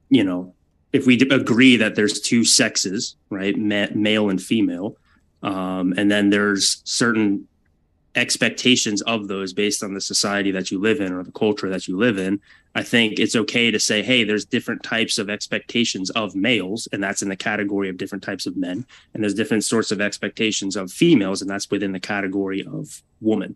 you know, if we agree that there's two sexes, right, ma- male and female, um, and then there's certain expectations of those based on the society that you live in or the culture that you live in, I think it's okay to say, hey, there's different types of expectations of males, and that's in the category of different types of men. And there's different sorts of expectations of females, and that's within the category of woman.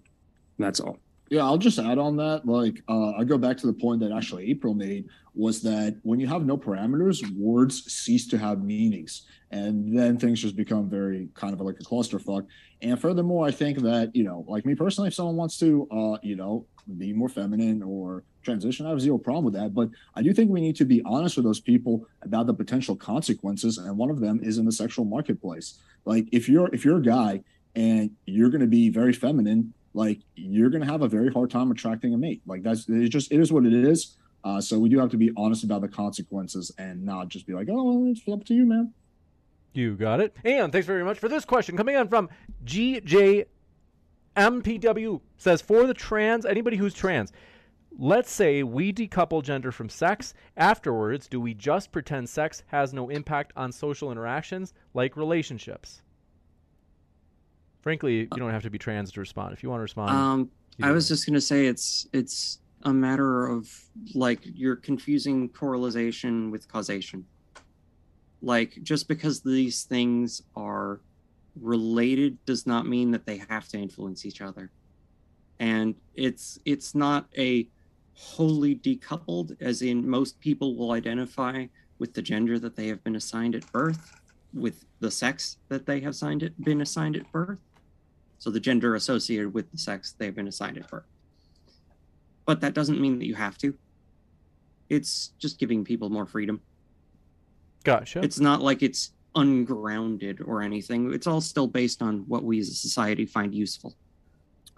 And that's all. Yeah, I'll just add on that. Like, uh, I go back to the point that actually April made was that when you have no parameters, words cease to have meanings. And then things just become very kind of like a clusterfuck. And furthermore, I think that, you know, like me personally, if someone wants to, uh, you know, be more feminine or transition, I have zero problem with that. But I do think we need to be honest with those people about the potential consequences. And one of them is in the sexual marketplace. Like, if you're if you're a guy and you're going to be very feminine like you're going to have a very hard time attracting a mate. Like that's it just it is what it is. Uh, so we do have to be honest about the consequences and not just be like, oh, it's up to you, man. You got it. And thanks very much for this question coming in from GJ MPW says for the trans anybody who's trans, let's say we decouple gender from sex. Afterwards, do we just pretend sex has no impact on social interactions like relationships? Frankly, you don't have to be trans to respond. If you want to respond, Um, I was just gonna say it's it's a matter of like you're confusing correlation with causation. Like just because these things are related does not mean that they have to influence each other. And it's it's not a wholly decoupled, as in most people will identify with the gender that they have been assigned at birth, with the sex that they have signed it, been assigned at birth. So the gender associated with the sex they've been assigned at birth. But that doesn't mean that you have to. It's just giving people more freedom. Gotcha. It's not like it's ungrounded or anything. It's all still based on what we as a society find useful.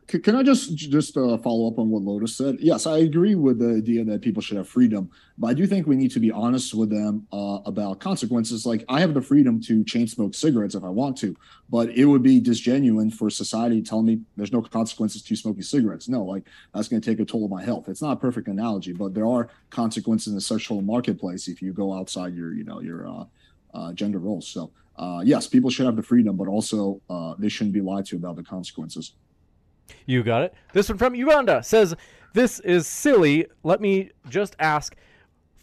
Can I just just uh, follow up on what Lotus said? Yes, I agree with the idea that people should have freedom, but I do think we need to be honest with them uh, about consequences. Like I have the freedom to chain smoke cigarettes if I want to, but it would be disgenuine for society to tell me there's no consequences to smoking cigarettes. No, like that's going to take a toll on my health. It's not a perfect analogy, but there are consequences in the sexual marketplace if you go outside your you know your uh, uh, gender roles. So uh, yes, people should have the freedom, but also uh, they shouldn't be lied to about the consequences. You got it. This one from Uganda says, This is silly. Let me just ask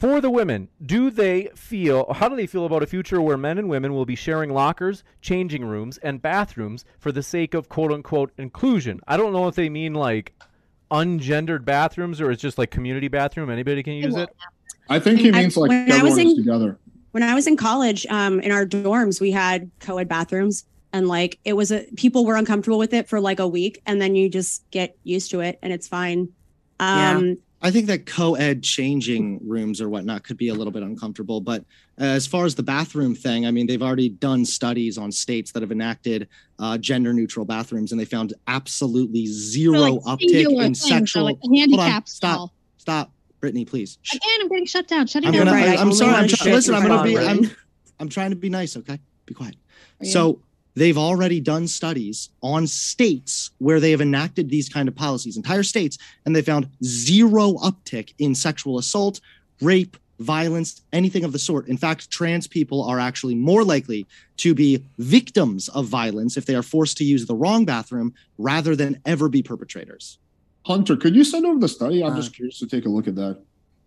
for the women, do they feel, how do they feel about a future where men and women will be sharing lockers, changing rooms, and bathrooms for the sake of quote unquote inclusion? I don't know if they mean like ungendered bathrooms or it's just like community bathroom. Anybody can use it. I think he means like when I was everyone in- together. when I was in college, um, in our dorms, we had co-ed bathrooms, and like it was a people were uncomfortable with it for like a week, and then you just get used to it, and it's fine. Um, I think that co-ed changing rooms or whatnot could be a little bit uncomfortable, but uh, as far as the bathroom thing, I mean, they've already done studies on states that have enacted uh, gender-neutral bathrooms, and they found absolutely zero like uptick in sexual. like a Hold on, stop, stop, Brittany, please. Shh. Again, I'm getting shut down. Shutting I'm down. gonna. right, I, I am sorry. I'm wanted to trying. Listen, I'm gonna be. I'm. I'm trying to be nice. Okay, be quiet. So they've already done studies on states where they have enacted these kind of policies, entire states, and they found zero uptick in sexual assault, rape, violence, anything of the sort. In fact, trans people are actually more likely to be victims of violence if they are forced to use the wrong bathroom rather than ever be perpetrators. Hunter, could you send over the study? I'm Uh, just curious to take a look at that.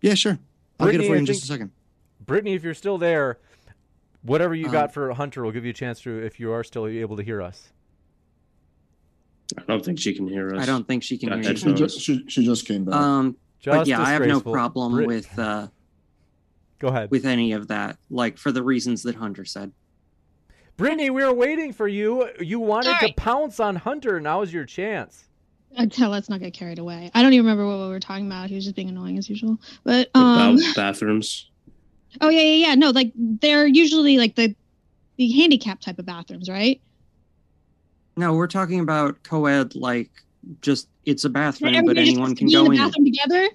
Yeah, sure. I'll get it for you in just a second. Brittany, if you're still there, whatever you Um, got for Hunter will give you a chance to, if you are still able to hear us. I don't think she can hear us. I don't think she can Got hear She you. just, she, she just came back. Um, Just but yeah, I have no problem Brit- with uh, Go ahead. with any of that. Like for the reasons that Hunter said. Brittany, we were waiting for you. You wanted Sorry. to pounce on Hunter. Now is your chance. Tell let's not get carried away. I don't even remember what we were talking about. He was just being annoying as usual. But um, About bathrooms. Oh yeah, yeah, yeah. No, like they're usually like the the handicap type of bathrooms, right? No, we're talking about co-ed. Like just it's a bathroom, but Everybody just anyone can be in go the in. together.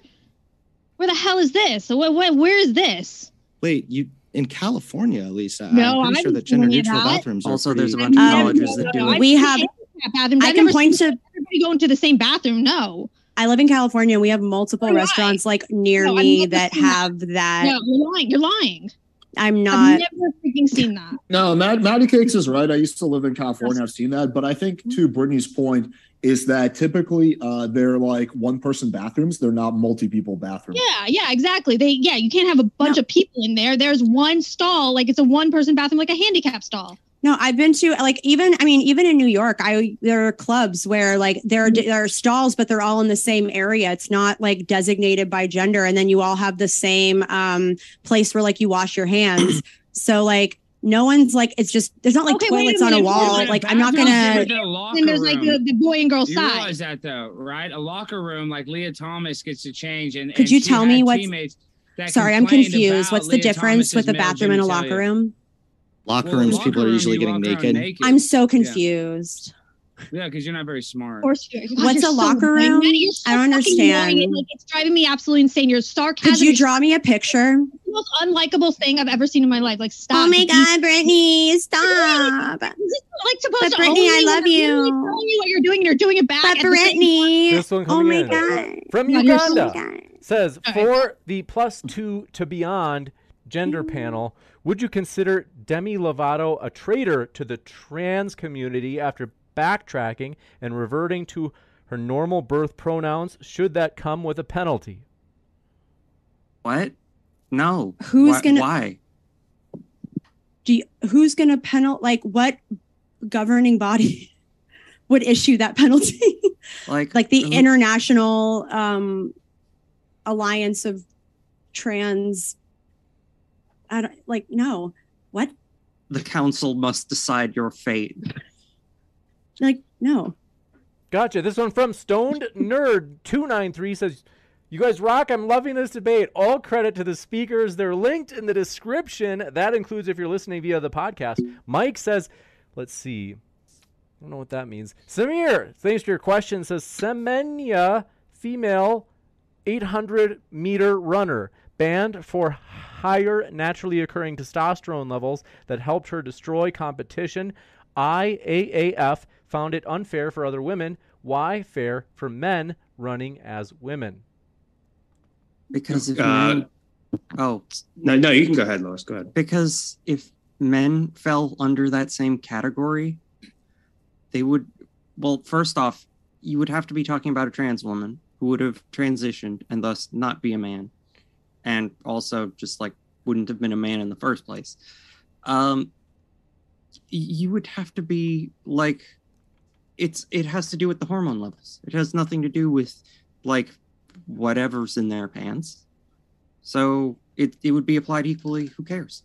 Where the hell is this? So what, what where is this? Wait, you in California, Lisa? No, I'm pretty I sure that gender neutral that. bathrooms are Also, there's a pretty- bunch of Um, colleges that do I it. We have- see handicap bathrooms. I I've can point to everybody going to the same bathroom. No, I live in California. And we have multiple So do I. restaurants like near No, me that seen that. have that. no, you're lying. You're lying. I'm not. I've not. never freaking seen that. No, Matt, Matty Cakes is right. I used to live in California. I've seen that. But I think to Brittany's point is that typically uh, they're like one person bathrooms. They're not multi people bathrooms. Yeah, yeah, exactly. They yeah, you can't have a bunch No. of people in there. There's one stall, like it's a one person bathroom, like a handicap stall. No, I've been to like even I mean even in New York, I there are clubs where like there are there are stalls, but they're all in the same area. It's not like designated by gender, and then you all have the same um place where like you wash your hands. so like no one's like it's just there's not like Okay, wait a toilets on a wall. There's Like I'm not gonna. with a and there's like the, the boy and girl You side. realize that though, right? A locker room like Lia Thomas gets to change, and Could and you tell me what? Sorry, I'm confused. about What's the Lia difference Thomas's with a bathroom and a locker room? Locker Well, rooms. locker people are usually getting walk around naked. I'm so confused. Yeah, because you're not very smart. Of course, What's a so locker annoying. room? So I don't understand. It, like, it's driving me absolutely insane. Your sarcasm Could you draw me a picture? the most unlikable thing I've ever seen in my life. Like, stop. Oh my You- God, Brittany, stop! Like supposed But to Brittany, I love We're you. telling you what you're doing, and you're doing it back. But at the same Brittany, This one oh coming my in. God, From God, you're Uganda. Oh God. says All right. for the plus two to beyond gender mm-hmm. panel would you consider demi lovato a traitor to the trans community after backtracking and reverting to her normal birth pronouns should that come with a penalty What? No. Who's Why- gonna- Why? Do you, who's going to penal? Like, what governing body would issue that penalty? Like, like the who- international um alliance of trans i don't like no what? The council must decide your fate. like no. Gotcha. This one from stoned nerd 293 says you guys rock. I'm loving this debate. All credit to the speakers. They're linked in the description. That includes if you're listening via the podcast. Mike says let's see. I don't know what that means. Samir, thanks for your question. Says Semenya, female, 800 meter runner, banned for higher naturally occurring testosterone levels that helped her destroy competition. IAAF found it unfair for other women. Why fair for men running as women? Because if Uh, men, oh, No, no, you can go ahead, Lois. Go ahead. because if men fell under that same category, they would. Well, first off, you would have to be talking about a trans woman who would have transitioned and thus not be a man, and also just like wouldn't have been a man in the first place. Um, you would have to be like, it's it has to do with the hormone levels. It has nothing to do with like whatever's in their pants. So it, it would be applied equally. Who cares?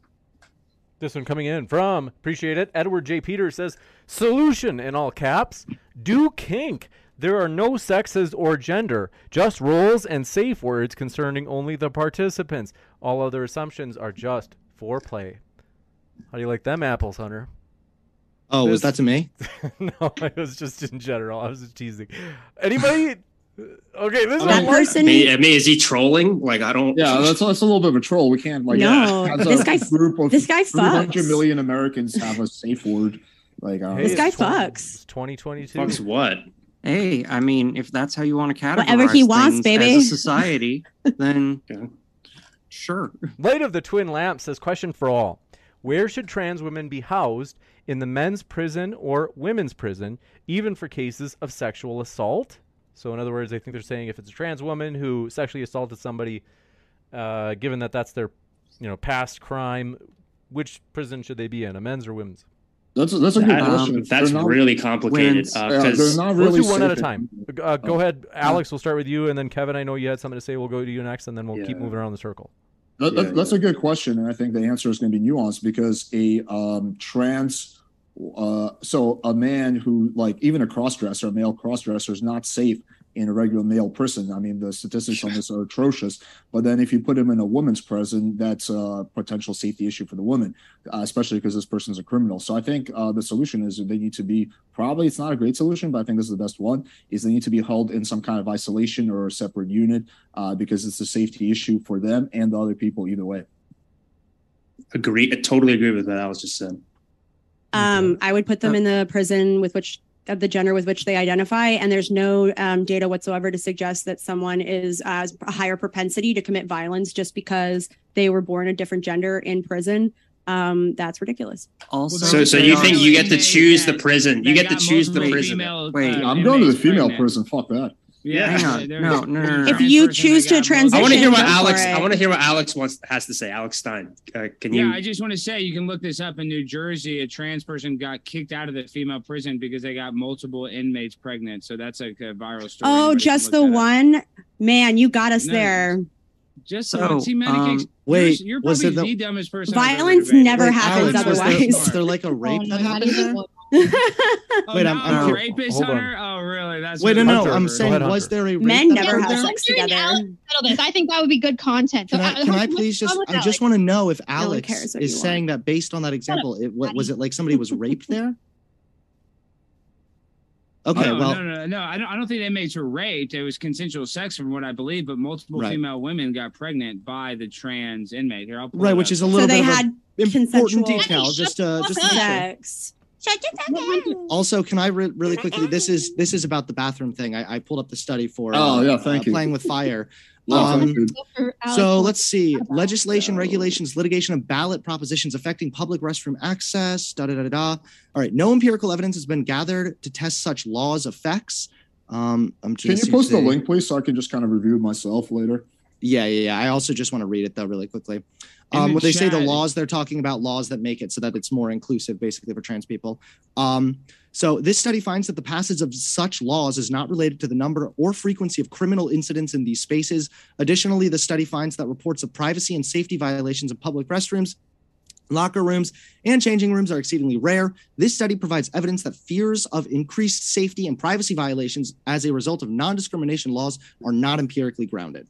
This one coming in from, appreciate it, Edward J. Peters says, Solution in all caps, do kink. There are no sexes or gender, just roles and safe words concerning only the participants. All other assumptions are just foreplay. How do you like them apples, Hunter? Oh, was that to me? no, it was just in general. I was just teasing. Anybody? Okay, this That one. person- I mean, I mean, is he trolling? Like, I don't. Yeah, that's, that's a little bit of a troll. We can't like No, as this a guy- group of this guy 300 fucks. million Americans have a safe word. Like uh, Hey, This guy 20 fucks. 2022. Fucks what? Hey, I mean, if that's how you want to categorize Whatever he wants, things baby. as a society, then Yeah. sure. Light of the Twin Lamp says, question for all. Where should trans women be housed? In the men's prison or women's prison, even for cases of sexual assault? So, in other words, I think they're saying if it's a trans woman who sexually assaulted somebody, uh, given that that's their, you know, past crime, which prison should they be in, a men's or women's? That's a, that's a good That- question. that's not- really complicated. women's- Uh, yeah, 'cause- they're not We'll do one at a time. Uh, go ahead, Alex. We'll start with you, and then Kevin. I know you had something to say. We'll go to you next, and then we'll keep moving around the circle. That, that- Yeah, that's yeah. a good question, and I think the answer is going to be nuanced because a um, trans, uh, so a man who like even a crossdresser, a male crossdresser, is not safe in a regular male prison. I mean, the statistics on this are atrocious. But then if you put him in a woman's prison, that's a potential safety issue for the woman, uh, especially because this person's a criminal. So I think uh, the solution is they need to be probably it's not a great solution, but I think this is the best one. Is they need to be held in some kind of isolation or a separate unit uh, because it's a safety issue for them and the other people either way. Agree. I totally agree with what was just saying. Um, I would put them in the prison with which of the gender with which they identify, and there's no um, data whatsoever to suggest that someone is uh, a higher propensity to commit violence just because they were born a different gender in prison. Um, that's ridiculous. Also, So, so you think you get to choose the prison? You get to choose the prison. female, Wait, uh, I'm going to the female prison. Fuck that. Yeah, Hang on. there's No, no, no, no. If you choose to got transition- I want to hear what Alex. I want to hear what Alex wants has to say. Alex Stein, uh, can you? Yeah, I just want to say you can look this up in New Jersey. A trans person got kicked out of the female prison because they got multiple inmates pregnant. So that's like a viral story. Oh, just the that up. one? Man, you got us No, there. Just So, the one. See, Maddie um, wait, you're, you're was probably it the, the- dumbest person. Violence never Wait, happens Alex, was there, otherwise. was there like a rape Oh, that happened there? even one. Oh, Wait, I'm- I'm a cur- rapist hold on. Hunter? Oh, really? That's Wait, no, what- no. Hunter, I'm go saying, ahead, was Hunter. there a rape Men that never happened have there? sex I'm hearing together. Alex settle this. I think that would be good content. So, Can I, can I what's please just? wrong with I that? just want to know if one Alex cares what is you saying that based on that example, it what, was it like somebody was raped there? Okay, no, well, no, no, no. I don't. I don't think inmates were raped. It was consensual sex, from what I believe. But multiple Right. female women got pregnant by the trans inmate. Here, I'll pull right, it which up. is a little So little they bit of had a important consensual- detail. Just, uh, Shut just the to make sure. sex. Also, can I re- really quickly? This is this is about the bathroom thing. I, I pulled up the study for. Oh, uh, yeah, thank uh, you. Playing with fire. Um, thank you. Go for Alex. So let's see. Legislation, regulations, litigation of ballot propositions affecting public restroom access. Da da da da da. All right. No empirical evidence has been gathered to test such laws' effects. Um, I'm just. Can you post the link, please, so I can just kind of review it myself later? Yeah, yeah, yeah. I also just want to read it though, really quickly. Um, when they say the laws, they're talking about laws that make it so that it's more inclusive, basically, for trans people. Um, so this study finds that the passage of such laws is not related to the number or frequency of criminal incidents in these spaces. Additionally, the study finds that reports of privacy and safety violations in public restrooms, locker rooms, and changing rooms are exceedingly rare. This study provides evidence that fears of increased safety and privacy violations as a result of non-discrimination laws are not empirically grounded.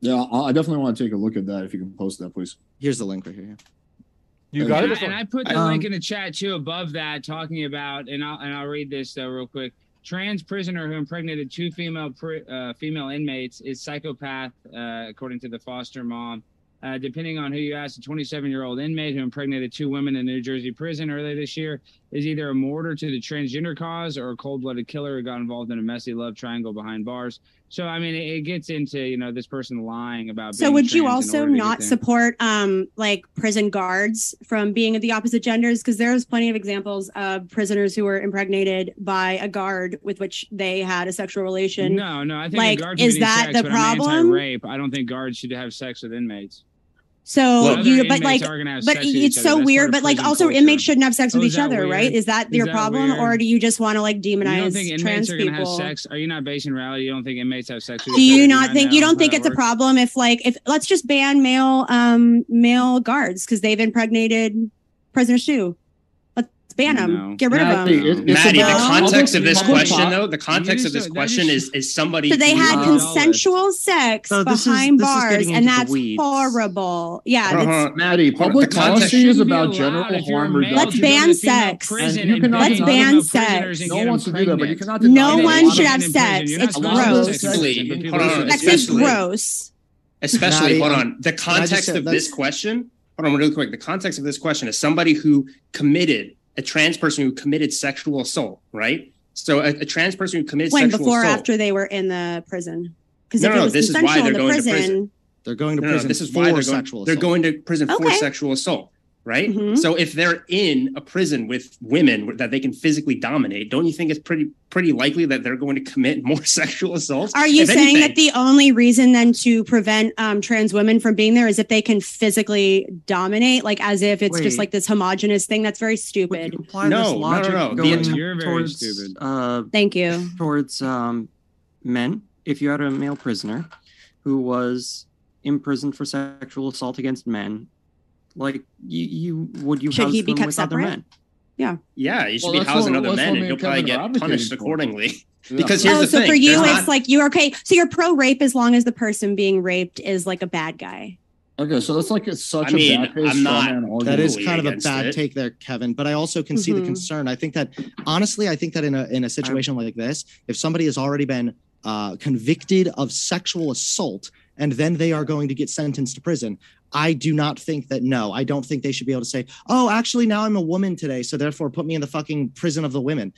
Yeah, I I definitely want to take a look at that. If you can post that, please. Here's the link right here. You got And it. And I put the Um, link in the chat too above that, talking about, and I'll and I'll read this though real quick. Trans prisoner who impregnated two female pri- uh, female inmates is psychopath, uh, according to the foster mom. Uh, depending on who you ask, a 27 year old inmate who impregnated two women in a New Jersey prison earlier this year is either a martyr to the transgender cause or a cold blooded killer who got involved in a messy love triangle behind bars. So, I mean, it, it gets into, you know, this person lying about So would you also order to get not support um like prison guards from being of the opposite genders? Because there's plenty of examples of prisoners who were impregnated by a guard with which they had a sexual relation. No, no. I think Like, is that sex, the problem? I'm anti-rape. I don't think guards should have sex with inmates. So Well, you, but like, inmates are gonna have but it's so weird. But like, also culture. inmates shouldn't have sex with Oh, is each that other, right? Is that Is your that problem, or do you just want to like You don't demonize think inmates trans are gonna have people? sex? Are you not based in reality? You don't think inmates have sex with Do each other? you not think you don't think that it's a problem if like if let's just ban male um male guards because they've impregnated prisoners too? Let's ban them. No. Get rid Maddie, of them. it's Maddie, the context of this question, talk- though, the context of this don't- question is is somebody. So they had consensual sex So this is- behind this is bars, getting and that's horrible. Yeah, Hold on, that's, hold. Maddie, public policy is about general if you're a harm reduction. Let's to go to ban sex. prison And you and cannot bang Let's ban sex. No one them do that, but you cannot No one should have sex. prison. You're not It's supposed to have gross. sex. Especially, But people hold on, do hold on, Sex is gross. especially, hold on. The context of this question, hold on, real quick. The context of this question is somebody who committed a trans person who committed sexual assault, right? So a, a trans person who committed When sexual before or assault. after they were in the prison? Because No, if no, it was this is why they're the going to prison, prison. They're going to No, no, prison this is for why they're going, sexual they're going to prison for sexual assault, right? Mhm. So if they're in a prison with women that they can physically dominate, don't you think it's pretty pretty likely that they're going to commit more sexual assaults? Are you If saying anything- that the only reason then to prevent um, trans women from being there is if they can physically dominate, like as if it's just like this homogenous thing? That's very stupid. you apply No, this no, no, logic no. The going You're very towards stupid. uh Thank you. towards um men? If you had a male prisoner who was imprisoned for sexual assault against men, like you, you would you Should house he be them kept with other separate? men? Yeah. Yeah, you should Well, be that's housing what- other men, and me he'll probably get punished for. accordingly. Yeah. Because here's oh, the so thing: for you, there's it's not- like you're okay. So you're pro rape as long as the person being raped is like a bad guy. Okay, so that's like it's such I mean, a bad case I'm not- straw man argument. That is kind of a bad it. take there, Kevin. But I also can see the Mhm. concern. I think that honestly, I think that in a in a situation like this, if somebody has already been uh, convicted of sexual assault and then they are going to get sentenced to prison, I do not think that. No, I don't think they should be able to say, "Oh, actually, now I'm a woman today, so therefore put me in the fucking prison of the women."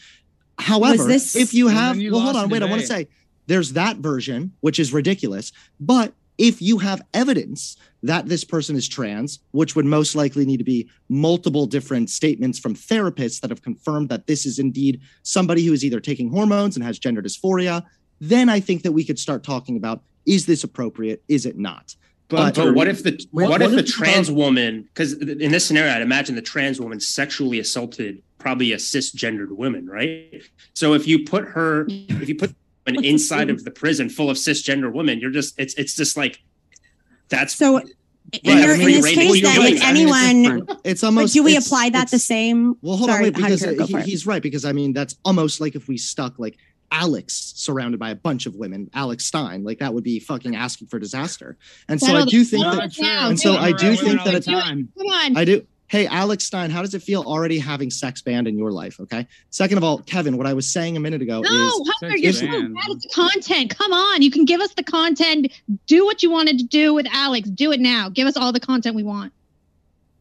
However, this- if you have, you well, hold on, wait, I want to say there's that version, which is ridiculous. But if you have evidence that this person is trans, which would most likely need to be multiple different statements from therapists that have confirmed that this is indeed somebody who is either taking hormones and has gender dysphoria, then I think that we could start talking about is this appropriate? Is it not? But, But- but what if the What- what, what if the if- trans woman? Because in this scenario, I'd imagine the trans woman sexually assaulted probably a cisgendered woman, right? So if you put her, if you put an inside of the prison full of cisgender women, you're just it's it's just like that's So in, Yeah, your, in mean, this case, then, doing if that. I mean, it's anyone, It's but almost. do we it's- apply that the same? Well, hold Sorry, on, wait, because Hunter, go uh, for he, he's right. Because I mean, that's almost like if we stuck like Alex surrounded by a bunch of women, Alex Stein, like that would be fucking asking for disaster. And so I do think that, and so I do think that the it's, time. Come on. I do. Hey, Alex Stein, how does it feel already having sex banned in your life? Okay. Second of all, Kevin, what I was saying a minute ago No, is Hunter, Sex you're so bad at the content. Come on, you can give us the content. Do what you wanted to do with Alex. Do it now. Give us all the content we want.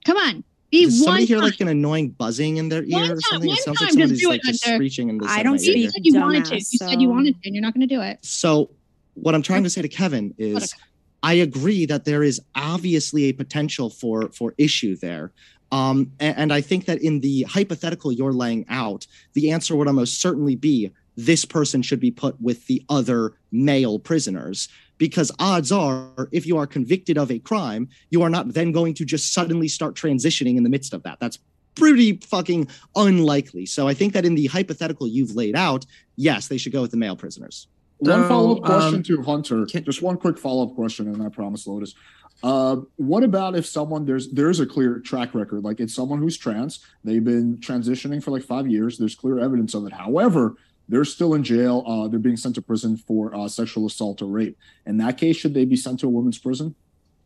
Come on, be does somebody hear time. like an annoying buzzing in their ear One or something? one It sounds like somebody's just like just Hunter. screeching in the I don't my ear you said you wanted to. Dumbass, You said you wanted to, and you're not going to do it. So what I'm trying to say to Kevin is I agree that there is obviously a potential for for issue there. Um, a- and, I think that in the hypothetical you're laying out, the answer would almost certainly be this person should be put with the other male prisoners. Because odds are, if you are convicted of a crime, you are not then going to just suddenly start transitioning in the midst of that. That's pretty fucking unlikely. So I think that in the hypothetical you've laid out, yes, they should go with the male prisoners. One follow up question um, to Hunter. can- Just one quick follow up question, and I promise, Lotus. Uh, what about if someone there's there's a clear track record, like it's someone who's trans, they've been transitioning for like five years. There's clear evidence of it. However, they're still in jail. Uh, they're being sent to prison for uh, sexual assault or rape. In that case, should they be sent to a women's prison?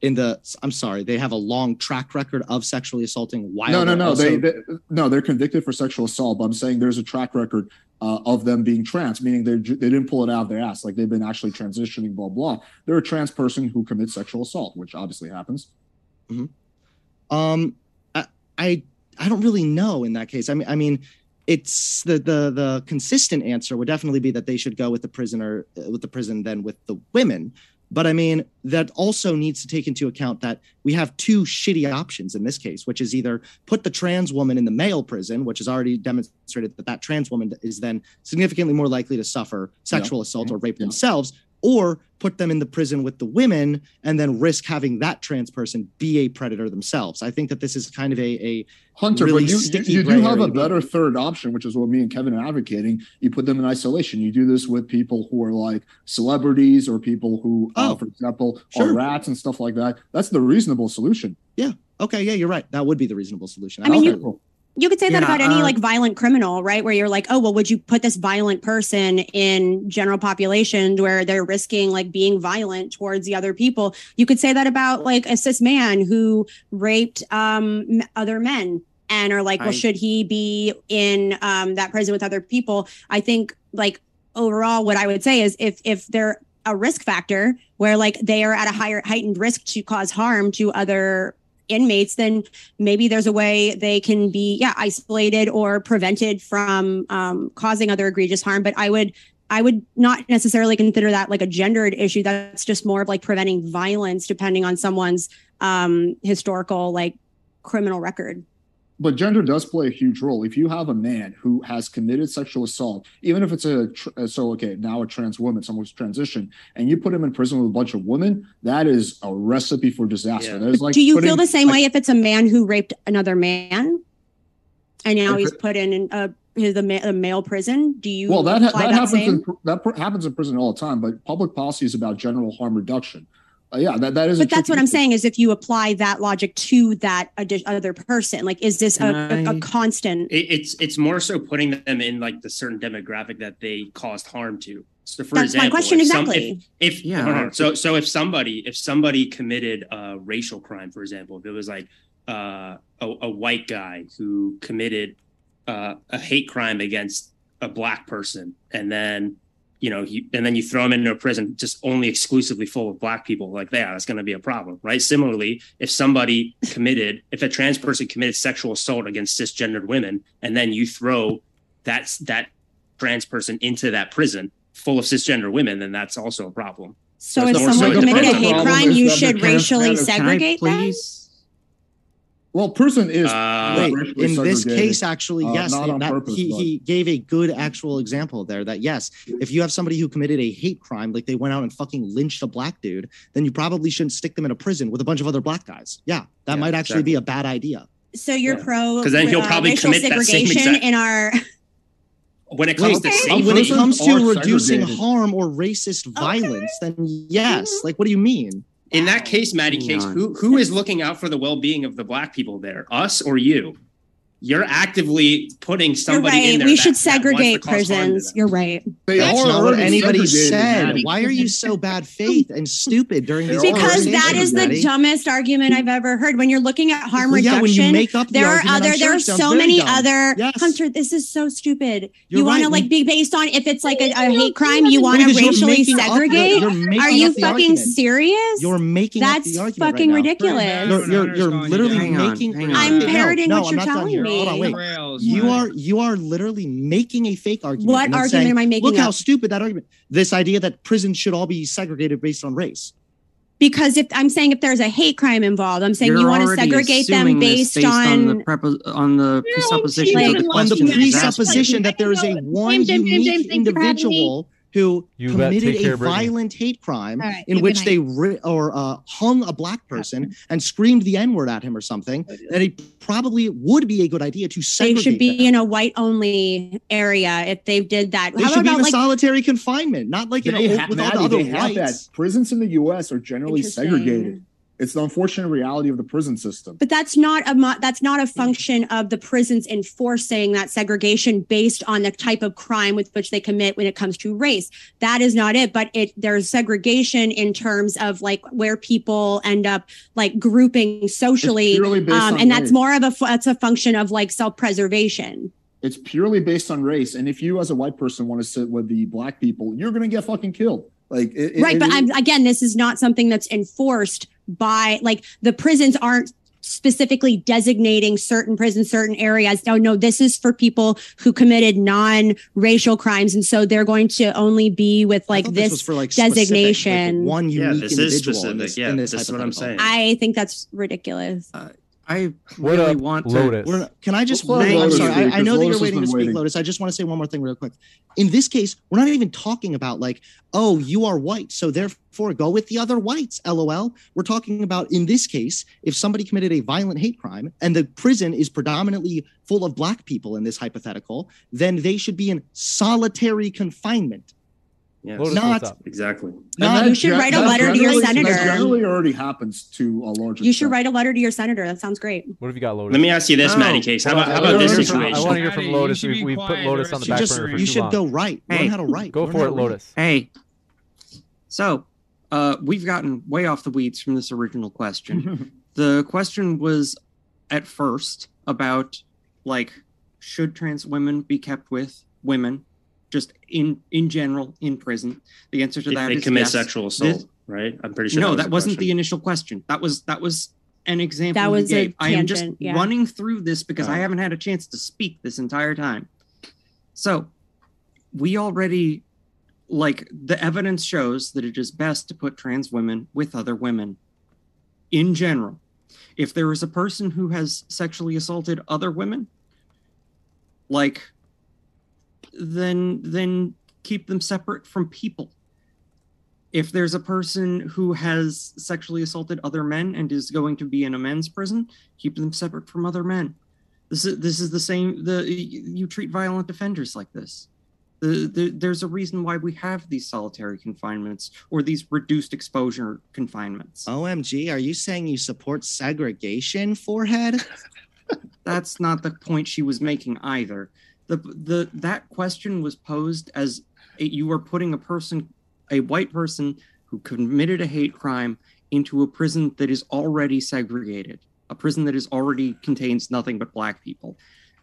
in the I'm sorry, they have a long track record of sexually assaulting while no, no, no. also- They, they no, they're convicted for sexual assault. But I'm saying there's a track record uh, of them being trans, meaning they they didn't pull it out of their ass, like they've been actually transitioning. Blah blah. They're a trans person who commits sexual assault, which obviously happens. um I, I I don't really know in that case. I mean I mean it's the the the consistent answer would definitely be that they should go with the prisoner uh, with the prison than with the women. But I mean that also needs to take into account that we have two shitty options in this case, which is either put the trans woman in the male prison, which has already demonstrated that that trans woman is then significantly more likely to suffer sexual assault or rape Yeah. themselves, or put them in the prison with the women and then risk having that trans person be a predator themselves. I think that this is kind of a, a Hunter, really but you, you, sticky you do have a better be. third option, which is what me and Kevin are advocating. You put them in isolation. You do this with people who are like celebrities or people who, uh, Oh, for example, sure. are rats and stuff like that. That's the reasonable solution. Yeah. Okay, yeah, you're right. That would be the reasonable solution. I mean, Okay. you- You could say that Yeah, about any uh, like violent criminal, right? Where you're like, oh, well, would you put this violent person in general population where they're risking like being violent towards the other people? You could say that about like a cis man who raped um, other men and are like, well, I- should he be in um, that prison with other people? I think like overall, what I would say is if if they're a risk factor where like they are at a higher heightened risk to cause harm to other inmates then maybe there's a way they can be yeah isolated or prevented from um, causing other egregious harm. But i would i would not necessarily consider that like a gendered issue. That's just more of like preventing violence depending on someone's um historical like criminal record But gender does play a huge role. If you have a man who has committed sexual assault, even if it's a tr- uh, so okay now a trans woman, someone who's transitioned, and you put him in prison with a bunch of women, that is a recipe for disaster. Yeah. That is like do you putting- feel the same like, way if it's a man who raped another man and now he's put in a his a, ma- a male prison do you Well, that ha- that that happens same? in pr- that pr- happens in prison all the time. But public policy is about general harm reduction. Uh, yeah, that, that is. a But that's what I'm issue. saying is if you apply that logic to that addi- other person, like, is this a, Can a, a I- constant? It, it's it's more so putting them in like the certain demographic that they caused harm to. So for That's my question if some- exactly. if, if Yeah. hold so so if somebody if somebody committed a racial crime, for example, if it was like uh, a, a white guy who committed uh, a hate crime against a black person, and then you know he and then you throw him into a prison just only exclusively full of black people, like yeah, that's going to be a problem, right? Similarly, if somebody committed if a trans person committed sexual assault against cisgendered women, and then you throw that that trans person into that prison full of cisgender women, then that's also a problem. So it's if more so someone committed a hate crime, you should racially can I segregate them? Please? Well, prison is Uh, Wait, in this case, actually, uh, yes, not on that- purpose, he, but- he gave a good actual example there that yes, if you have somebody who committed a hate crime, like they went out and fucking lynched a black dude, then you probably shouldn't stick them in a prison with a bunch of other black guys. Yeah, that Yeah, might actually exactly. be a bad idea. So you're Yeah. pro 'Cause then he'll uh, probably racial commit that same segregation exact- in our When it comes Wait, to safety, when it comes to reducing harm or racist violence, then yes. Like, what do you mean? In that case, Maddie Case, who who is looking out for the well being of the black people there, us or you? You're actively putting You're somebody in there. We that- should that wants to segregate cause prisons. You're right. They That's are not what anybody said. Why are you so bad faith and stupid during these They Because that is the dumbest argument I've ever heard. When you're looking at harm Well, yeah, when you reduction, make up the there are argument, I'm other sure there are so many dumb. other Yes. Hunter, this is so stupid. You're you want to like be based on if it's like a, a hate crime, you want to racially making the- segregate? you're you fucking argument. serious? You're making That's fucking ridiculous. You're, you're, you're literally making. I'm parroting what you're telling me. Hold on, wait. Rails, You man. are you are literally making a fake argument. What argument saying, am I making Look how stupid that argument. This idea that prisons should all be segregated based on race. Because if I'm saying if there's a hate crime involved, I'm saying You're you want to segregate them assuming this based, on, the prepo- on the presupposition like- of the on the that presupposition that there is a one James, James, James, unique thank you for having me. individual who You bet. Take committed care, a Brittany. violent hate crime All right, in which they ri- or uh, hung a black person and screamed the n word at him or something. That it probably would be a good idea to segregate. they should be them. in a white only area if they did that. They How should be about in a like solitary confinement, not like in They a, ha- with all the other whites. that. Prisons in the U.S. are generally segregated. It's the unfortunate reality of the prison system. But that's not a that's not a function of the prisons enforcing that segregation based on the type of crime with which they commit when it comes to race. That is not it. But it there's segregation in terms of like where people end up like grouping socially, um, and that's race. more of a that's a function of like self preservation. It's purely based on race. And if you, as a white person, want to sit with the black people, you're going to get fucking killed. Like, it, it- right it but I'm, again this is not something that's enforced by like the prisons aren't specifically designating certain prisons certain areas oh no this is for people who committed non-racial crimes and so they're going to only be with like thought this, was for like specific, like, designation one Yeah, unique this is individual specific. in this, Yeah, in this, this is what I'm saying. i think that's ridiculous uh, I What really up, want to. Lotus? We're can I just? Let's let I'm sorry. I, I because know that you're waiting to speak, waiting. Lotus. I just want to say one more thing real quick. In this case, we're not even talking about like, oh, you are white, so therefore go with the other whites. LOL. We're talking about in this case, if somebody committed a violent hate crime and the prison is predominantly full of black people in this hypothetical, then they should be in solitary confinement. Yes. Lotus, Not- exactly. And Not- that You should gen- write a letter to your senator. That generally already happens to a large you should extent. write a letter to your senator that sounds great What have you got, Lotus? Let me ask you this, Oh, Maddie Case. How about how about this hear situation? I want to hear Maddie, from Lotus. should We, be we put Lotus on the rest back Just burner for you too should long. go right. Learn how to write. Go Learn for it. Lotus. Hey, so uh, we've gotten way off the weeds from this original question. the question was at first about like should trans women be kept with women just in in general in prison the answer to If that they is commit yes. sexual assault, This- right? I'm pretty sure. no was that wasn't the question. initial question that was that was an example That was a gave. i am just yeah. running through this because i haven't had a chance to speak this entire time so we already like the evidence shows that it is best to put trans women with other women in general if there is a person who has sexually assaulted other women like then then keep them separate from people if there's a person who has sexually assaulted other men and is going to be in a men's prison keep them separate from other men this is this is the same the you treat violent offenders like this The, the, there's a reason why we have these solitary confinements or these reduced exposure confinements. OMG, are you saying you support segregation, forehead? That's not the point she was making either. The the that question was posed as a, you were putting a person, a white person who committed a hate crime, into a prison that is already segregated, a prison that is already contains nothing but black people,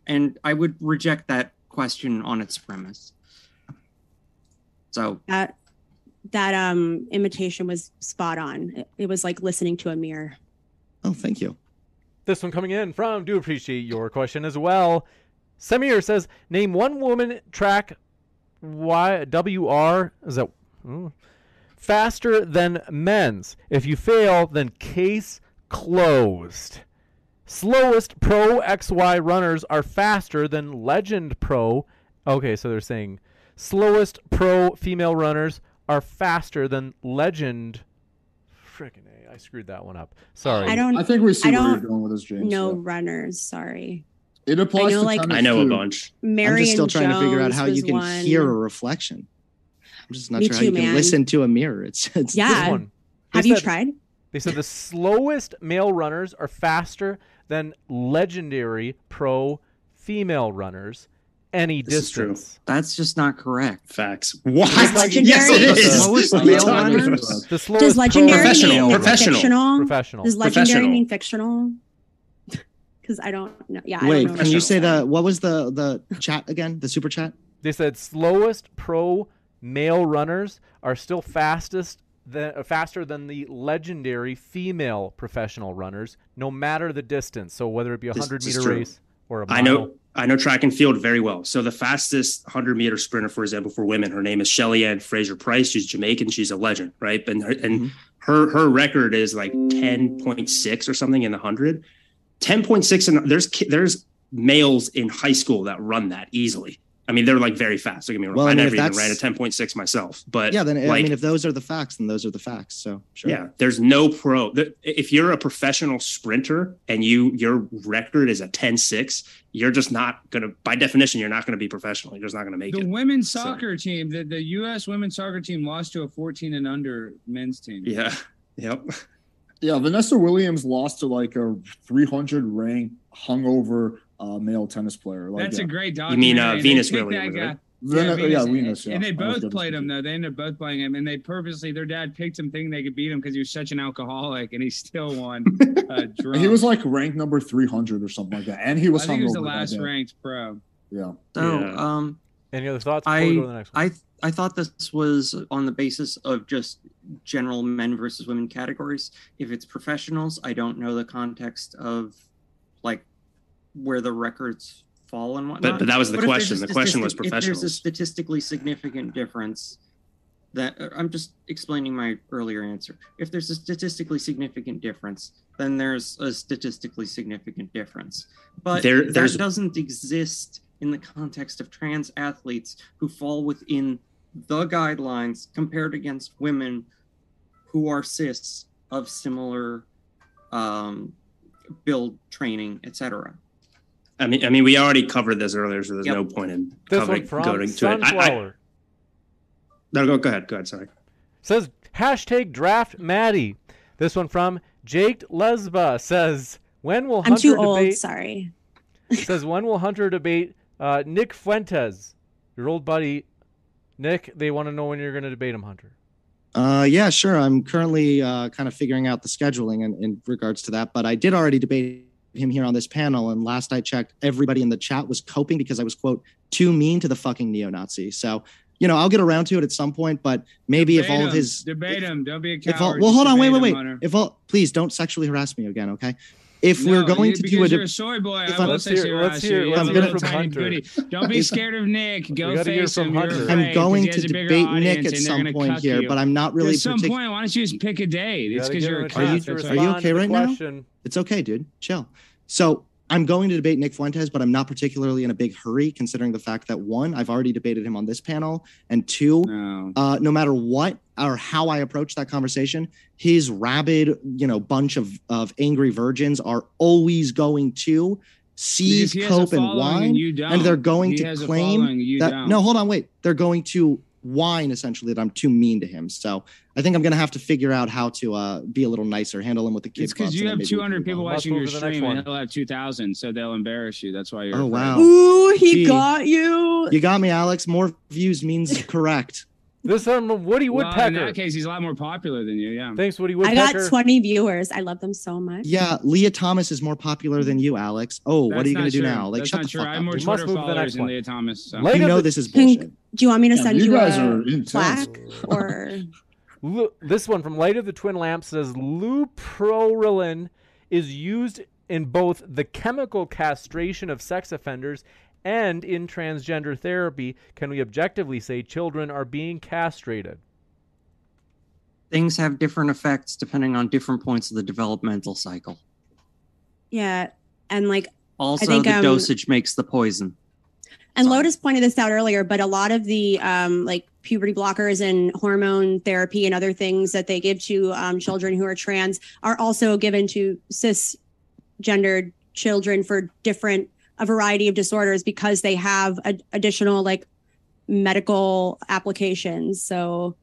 and I would reject that question on its premise. So That that um imitation was spot on. It, it was like listening to a mirror. Oh, thank you. This one coming in from do appreciate your question as well. Samir says, name one woman track Y W R is that ooh, faster than men's. If you fail, then case closed. Slowest Pro XY runners are faster than Legend Pro. Okay, so they're saying slowest Pro female runners are faster than Legend. Frickin' A, I screwed that one up. Sorry. I don't. I think we see I where you're don't going with this, James. No yeah. runners. Sorry. It applies I know, to like- I know a bunch. Marion I'm just still trying to figure out how you can one. hear a reflection. I'm just not Me sure how too, you can listen to a mirror. It's it's This Yeah. one. They Have you said- tried? They said the slowest male runners are faster than legendary pro female runners any This distance. that's just not correct. Facts. What? legendary Yes, it the slowest male it's runners? The slowest Does legendary pro Professional, mean professional. fictional? professional. Does legendary Professional. mean fictional? Because I don't know. Yeah. I Wait, don't know. can you say Professional. the what was the the chat again? The super chat? They said slowest pro male runners are still fastest than, uh, faster than the legendary female professional runners, no matter the distance. So whether it be a hundred meter true. race or a mile. I know I know track and field very well. So the fastest 100 meter sprinter, for example, for women, her name is Shelly Ann Fraser Pryce. She's Jamaican. She's a legend, right? And her, and Mhm. her her record is like 10.6 or something in the hundred. 10.6 and there's there's males in high school that run that easily. I mean, they're like very fast. Don't get me wrong. Well, I I, mean, never even ran a 10.6 myself, but Yeah, then I mean, if those are the facts, then those are the facts. So sure. yeah, there's no pro. If you're a professional sprinter and you your record is a 10-6, you're just not gonna. By definition, you're not gonna be professional. You're just not gonna make The it. women's So- soccer team, the, the U.S. women's soccer team lost to a 14 and under men's team. Yeah. Yep. Yeah, Vanessa Williams lost to like a 300 ranked hungover uh, male tennis player. Like, That's yeah. a great dog. You mean, uh, Venus Williams, that guy- right? Venus. yeah, Venus. Yeah, And they both played him though. They ended up both playing him, and they purposely their dad picked him thinking they could beat him because he was such an alcoholic, and he still won. Uh, drunk. He was like ranked number 300 or something like that, and he was I think he was the last ranked pro. Yeah. So, Yeah. um, Any other thoughts before we go to the I next one? I I thought this was on the basis of just general men versus women categories. If it's professionals, I don't know the context of like where the records fall and whatnot. But but that was the But question. The question was statistic- If there's a statistically significant difference, that uh, I'm just explaining my earlier answer. If there's a statistically significant difference, then there's a statistically significant difference. But There- that doesn't exist in the context of trans athletes who fall within the guidelines compared against women who are cis of similar um, build training, etc. I mean, I mean, we already covered this earlier, so there's Yep. no point in this covering one going to it. I, I, Sunflower no, go, go ahead. Go ahead. Sorry. says hashtag draft Maddie. This one from Jake Lesba says when will I'm Hunter too old. debate Sorry. says when will Hunter debate uh, Nick Fuentes, your old buddy Nick? They want to know when you're going to debate him, Hunter. Uh, yeah, sure. I'm currently uh, kind of figuring out the scheduling in, in regards to that, but I did already debate him here on this panel. And last I checked, everybody in the chat was coping because I was quote too mean to the fucking neo-Nazi. So you know, I'll get around to it at some point, but maybe if Debate all of his debate him. Don't be a if all, coward. well, hold on, wait, debate wait, him, wait. Hunter. If all, please don't sexually harass me again, okay? If No, we're going to do a, you're de- a soy boy, if I I'm- will Let's sexually hear- let's hear- you. Let's a hear little from Hunter. Don't be scared of Nick. Go gotta hear face from him. Hunter. I'm going to debate Nick at some point here, you. but I'm not really At some partic- point, why don't you just pick a date? It's because give you're him a a cat. chance Are you why. respond to okay right now? It's okay, dude. Chill. So I'm going to debate Nick Fuentes, but I'm not particularly in a big hurry, considering the fact that one, I've already debated him on this panel, and two, No. uh, no matter what or how I approach that conversation, his rabid, you know, bunch of of angry virgins are always going to seize cope and whine, and don't. they're going He to has a following claim that don't. no, hold on, wait, they're going to whine essentially that I'm too mean to him. So I think I'm gonna have to figure out how to uh, be a little nicer, handle him with the kids. It's because you have 200 people watching your stream, and he'll have 2,000, so they'll embarrass you. That's why you're. Oh afraid. wow! Ooh, he Gee. got you. You got me, Alex. More views means correct. This um Woody Well, in that case, he's a lot more popular than you. Yeah. Thanks, Woody Woodpecker. I got 20 viewers. I love them so much. Yeah, Lia Thomas is more popular than you, Alex. Oh, what are you gonna not do now? Like, That's shut not the true. fuck I up. more We must Twitter move to the followers next than one. Lia Thomas. So. Light You know the- this is bullshit. Do you want me to Yeah, send you you, guys a are intense. plaque or Lu- this one from Light of the Twin Lamp says luprolin is used in both the chemical castration of sex offenders and in transgender therapy. Can we objectively say children are being castrated? Things have different effects depending on different points of the developmental cycle. yeah? And like Also, think, the um, dosage makes the poison. And Sorry. Lotus pointed this out earlier, but a lot of the um, like puberty blockers and hormone therapy and other things that they give to um, children who are trans are also given to cisgendered children for different a variety of disorders because they have a, additional like medical applications. So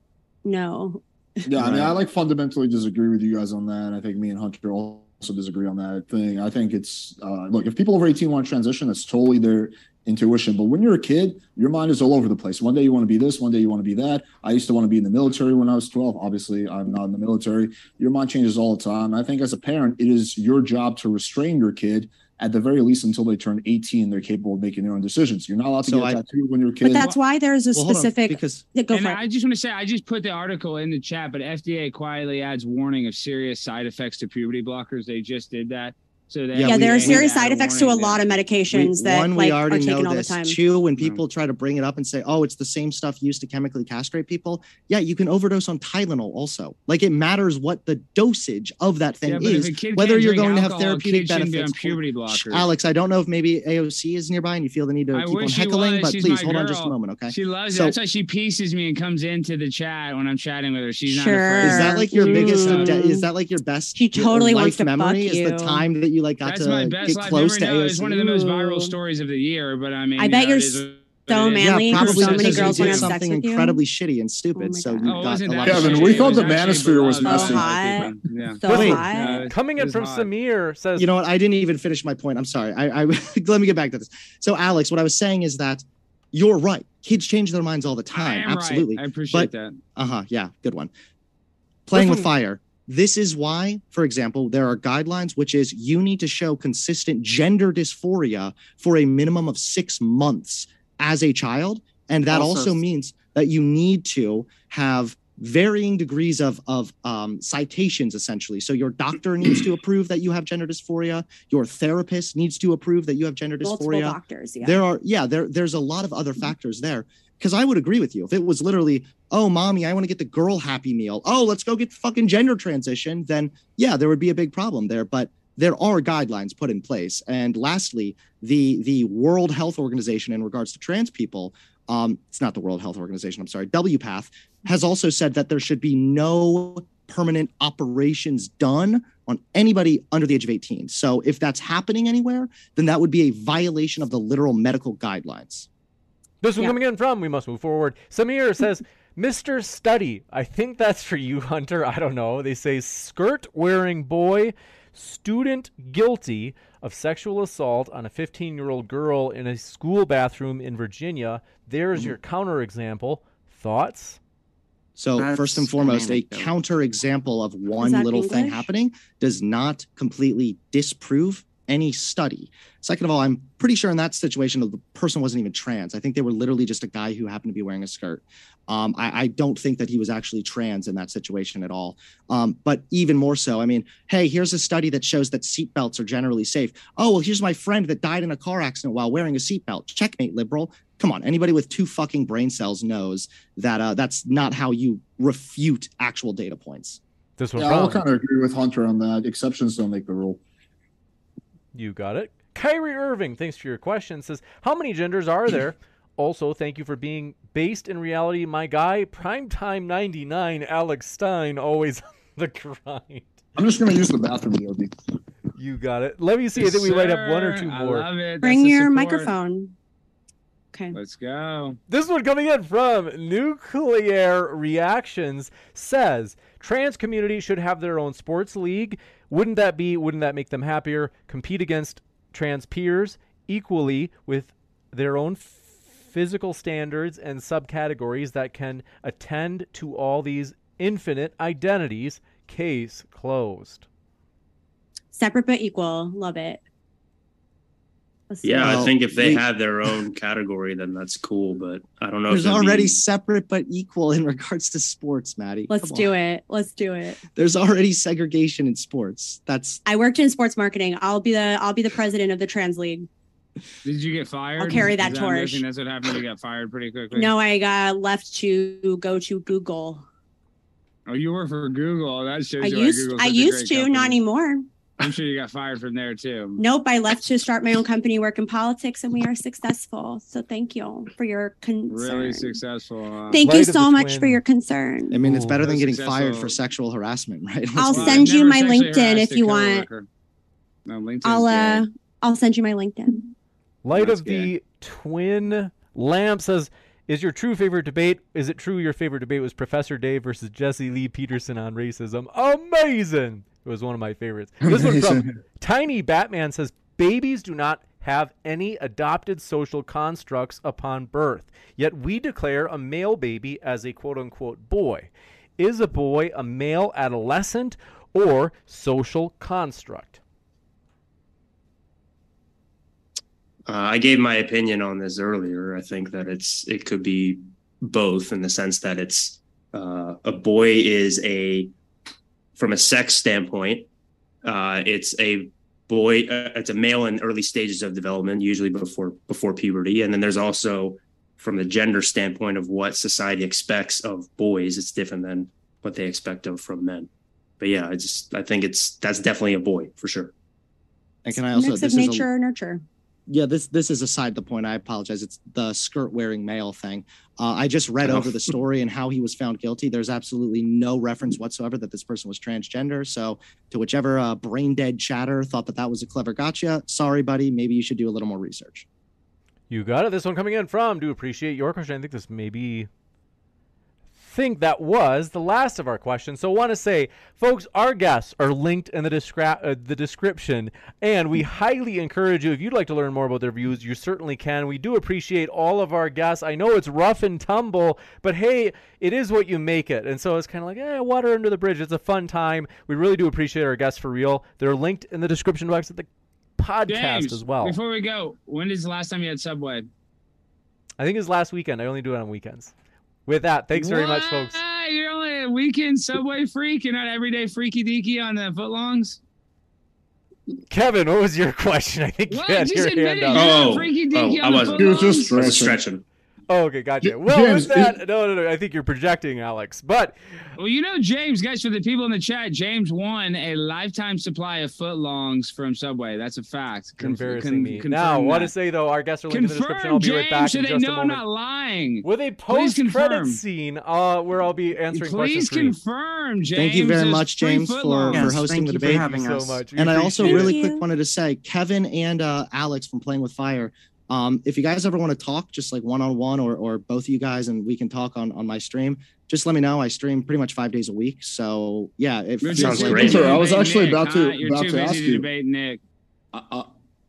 no, Yeah, I mean, I like fundamentally disagree with you guys on that. I think me and Hunter also disagree on that thing. I think it's uh, look if people over eighteen want to transition, that's totally their intuition. But when you're a kid, your mind is all over the place. One day you want to be this, one day you want to be that. I used to want to be in the military when I was twelve. Obviously, I'm not in the military. Your mind changes all the time. I think as a parent, it is your job to restrain your kid. At the very least, until they turn 18, they're capable of making their own decisions. You're not allowed to So get I- a tattoo when you're a kid but that's why there's a Well, hold on, specific. because Yeah, go and for it. I just want to say, I just put the article in the chat, but FDA quietly adds warning of serious side effects to puberty blockers. They just did that. So they Yeah, yeah, we- there are serious side effects to a lot of there. medications We- that one, like we are already taken know all this. the time. Two, when people try to bring it up and say, "Oh, it's the same stuff used to chemically castrate people," yeah, you can overdose on Tylenol also. Like it matters what the dosage of that thing Yeah, is, if a kid whether you're drink going to have therapeutic kids shouldn't be on benefits. puberty blockers. Alex, I don't know if maybe AOC is nearby and you feel the need to I keep on wish she heckling, was. but She's please my hold on just a moment, okay? She loves So- it. That's why she pieces me and comes into the chat when I'm chatting with her. She's not Sure. afraid. Is that like your Mm. biggest? Mm. Is that like your best? She totally life wants to memory. fuck Is the time that you like got That's to my best get life close memory. to No, it's one of the most viral stories of the year. But I mean, I you bet know, you're it is what so manly yeah, probably so many girls wanna have sex something with you? incredibly shitty and stupid. Oh so you Oh, got a lot that of Kevin, shitty. we thought the actually manosphere was beloved messy. So people. Yeah. So Wait, hot. Coming in from hot. Samir says, You know what? I didn't even finish my point. I'm sorry. I, I let me get back to this. So, Alex, what I was saying is that you're right. Kids change their minds all the I time. am right. Absolutely. I appreciate But- that. Uh huh. Yeah. Good one. Playing with fire. This is why, for example, there are guidelines, which is you need to show consistent gender dysphoria for a minimum of six months as a child. And that Also- also, means that you need to have varying degrees of, of um, citations, essentially. So your doctor needs to approve that you have gender dysphoria. Your therapist needs to approve that you have gender dysphoria Multiple doctors. Yeah. there are yeah there there's a lot of other factors there because i would agree with you. If it was literally oh mommy i want to get the girl happy meal. Oh let's go get fucking gender transition then yeah there would be a big problem there. But there are guidelines put in place. And lastly the the world health organization in regards to trans people um it's not the world health organization i'm sorry wpath has also said that there should be no permanent operations done on anybody under the age of 18 so if that's happening anywhere then that would be a violation of the literal medical guidelines. This one Yeah. coming in from, we must move forward. Samir says, Mr. Study. I think that's for you, Hunter. I don't know. They say skirt wearing boy, student guilty of sexual assault on a 15 year old girl in a school bathroom in Virginia. There's Mm-hmm. your counterexample. Thoughts? So That's first and foremost, a anecdote. counter example of one that little thing happening does not completely disprove any study. Second of all, I'm pretty sure in that situation the person wasn't even trans. I think they were literally just a guy who happened to be wearing a skirt. Um, I, I don't think that he was actually trans in that situation at all. Um, but even more so, I mean, hey, here's a study that shows that seatbelts are generally safe. Oh, well, here's my friend that died in a car accident while wearing a seatbelt. Checkmate, liberal. Come on, anybody with two fucking brain cells knows that uh, that's not how you refute actual data points. This one Yeah, I'll kind of agree with Hunter on that. Exceptions don't make the rule. You got it. Kyrie Irving, thanks for your question, says, How many genders are there? also, thank you for being based in reality. My guy, Primetime 99, Alex Stein, always on the grind. I'm just going to use the bathroom, Yogi. You got it. Let me see. I think we might have one or Sir, two I more. love it. Bring your support. microphone. Okay. Let's go. This one coming in from Nuclear Reactions says trans community should have their own sports league. Wouldn't that be wouldn't that make them happier? Compete against trans peers equally with their own physical standards and subcategories that can attend to all these infinite identities. Case closed. Separate but equal. Love it. Let's. Yeah, I think if they we- have their own category, then that's cool. But I don't know. There's if already be- separate but equal in regards to sports, Maddie. Let's do it. Let's do it. There's already segregation in sports. That's I worked in sports marketing. I'll be the I'll be the president of the trans league. Did you get fired? I'll carry Is that I'm torch. guessing That's what happened. You got fired pretty quickly. No, I got left to go to Google. Oh, you work for Google. That shows I you used Google's I used great to, not anymore. I'm sure you got fired from there too. Nope, I left to start my own company, work in politics, and we are successful. So thank you for your concern. Really successful. huh? Thank Light you so much for your concern. I mean, it's Ooh, better than getting successful. fired for sexual harassment, right? Let's I'll be Well, honest. send you my LinkedIn if you want. No, LinkedIn's I'll uh. I'll send you my LinkedIn. Light That's of the twin lamp says, "Is your true favorite debate? Is it true your favorite debate was Professor Dave versus Jesse Lee Peterson on racism? Amazing! It was one of my favorites. This one from Tiny Batman says, "Babies do not have any adopted social constructs upon birth. Yet we declare a male baby as a quote unquote boy. Is a boy a male adolescent or social construct?" Uh, I gave my opinion on this earlier. I think that it's it could be both in the sense that it's uh, a boy is a from a sex standpoint, uh, it's a boy. Uh, it's a male in early stages of development, usually before before puberty, and then there's also from the gender standpoint of what society expects of boys. It's different than what they expect of from men. But yeah, I just I think it's that's definitely a boy for sure. And can I also Mix this of is a- nature or nurture. Yeah, this this is aside the point. I apologize. It's the skirt wearing male thing. Uh, I just read Oh. over the story and how he was found guilty. There's absolutely no reference whatsoever that this person was transgender. So, to whichever uh, brain dead chatter thought that that was a clever gotcha, sorry, buddy. Maybe you should do a little more research. You got it. This one coming in from. Do appreciate your question. I think this maybe think that was the last of our questions. So I want to say, folks, our guests are linked in the descri- uh, the description, and we highly encourage you if you'd like to learn more about their views, you certainly can. We do appreciate all of our guests. I know it's rough and tumble, but hey, it is what you make it. And so it's kind of like, eh, water under the bridge. It's a fun time. We really do appreciate our guests for real. They're linked in the description box of the podcast James, as well. Before we go, when is the last time you had Subway? I think it was last weekend. I only do it on weekends. With that, thanks very much, folks. Why? You're only a weekend Subway freak. You're not everyday freaky deaky on the footlongs. Kevin, what was your question? I think What? you had Just your admit hand it. up. You're Oh, freaky oh, deaky I on the wasn't. He was just footlongs? I was Stretching. stretching. Oh, okay, gotcha. Well, James, with that, no, no, no. I think you're projecting, Alex. But Well, you know, James, guys, for the people in the chat, James won a lifetime supply of footlongs from Subway. That's a fact. Conf- embarrassing con- me. confirm Now, want to say though, our guests are linked in the description. I'll be right back so in they just a know I'm not lying. With a post-credit scene, uh, where I'll be answering Please questions for you. confirm, James. Thank you very much, James, for, footlongs. for Yes, hosting thank the you for debate. having Thank you us. so much. We and I also appreciate it. really quick wanted to say, Kevin and uh, Alex from Playing with Fire, um, if you guys ever want to talk, just like one on one, or or both of you guys, and we can talk on on my stream, just let me know. I stream pretty much five days a week, so yeah. If You're Sounds busy great. to I was actually Nick, about to- huh? You're about too to busy ask to you. debate Nick. Uh, uh,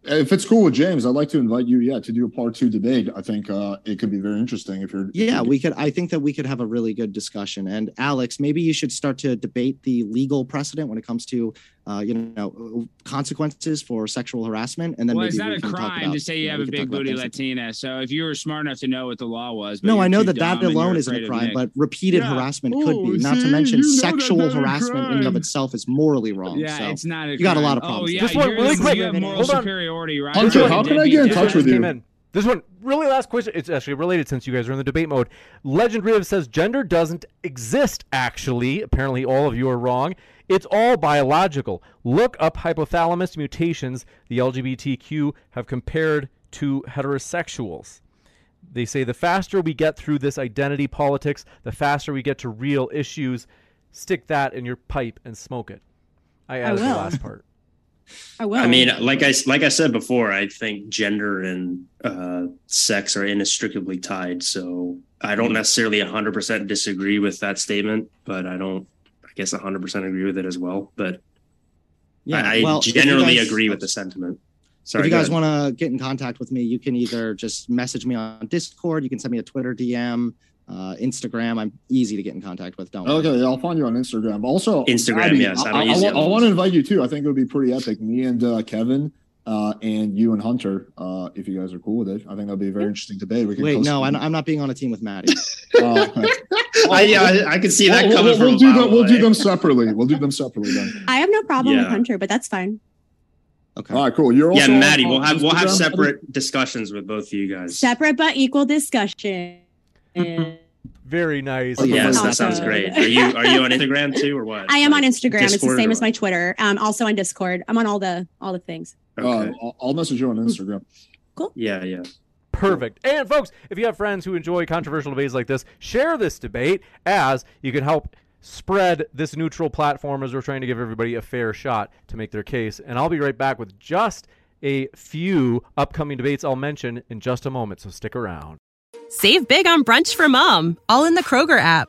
if it's cool with James, I'd like to invite you, yeah, to do a part two debate. I think uh, it could be very interesting if you're. if Yeah, you're- we could. I think that we could have a really good discussion. And Alex, maybe you should start to debate the legal precedent when it comes to, uh, you know, consequences for sexual harassment. And then well, maybe it's not we a crime about, to say you know, have we a big booty Latina. So if you were smart enough to know what the law was, but No, I know that that alone isn't a crime, but repeated Yeah. harassment Oh, could be. Not to mention you know that's sexual harassment in and of itself is morally wrong. Yeah, so it's not. A you got a lot of problems. Oh, yeah, This one you're- really quick. You have moral on. superiority, right? Hunter, how can I get in touch with Came you? in. This one, really last question. It's actually related since you guys are in the debate mode. Legend Riv says gender doesn't exist, actually. Apparently, all of you are wrong. It's all biological. Look up hypothalamus mutations the LGBTQ have compared to heterosexuals. They say the faster we get through this identity politics, the faster we get to real issues. Stick that in your pipe and smoke it. I added the will. last part. I will. I mean, like I like I said before, I think gender and uh, sex are inextricably tied. So I don't necessarily 100% disagree with that statement, but I don't, I guess 100% agree with it as well. But Yeah, I, I well, if generally guys- agree with the sentiment. Sorry, if you guys want to get in contact with me, you can either just message me on Discord, you can send me a Twitter DM, uh, Instagram. I'm easy to get in contact with. Don't worry. Okay, I'll find you on Instagram. Also, Instagram, Abby, yes, I, I don't I, I, want to invite you too. I think it would be pretty epic. Me and uh, Kevin, uh, and you and Hunter, uh, if you guys are cool with it. I think that'd be a very interesting debate. We can Wait, no. I'm, I'm not being on a team with Maddie. Uh, I, yeah, I, I can see that we'll, coming we'll, from we'll do mile them. We'll do them separately. We'll do them separately then. I have no problem with Hunter, but that's fine. Okay. All right, cool. You're Yeah, also on- Maddie, we'll have we'll have Instagram, separate discussions with both of you guys. Separate but equal discussion. Very nice. Okay. Yes, that sounds great. Are you are you on Instagram too, or what? I am on Like, Instagram. it's the same as my? Twitter. Um, also on Discord. I'm on all the all the things. Okay. Uh, I'll, I'll message you on Instagram. Cool. Yeah, yeah. Perfect. And folks, if you have friends who enjoy controversial debates like this, share this debate as you can help spread this neutral platform as we're trying to give everybody a fair shot to make their case. And I'll be right back with just a few upcoming debates I'll mention in just a moment, so stick around. Save big on brunch for mom, all in the Kroger app.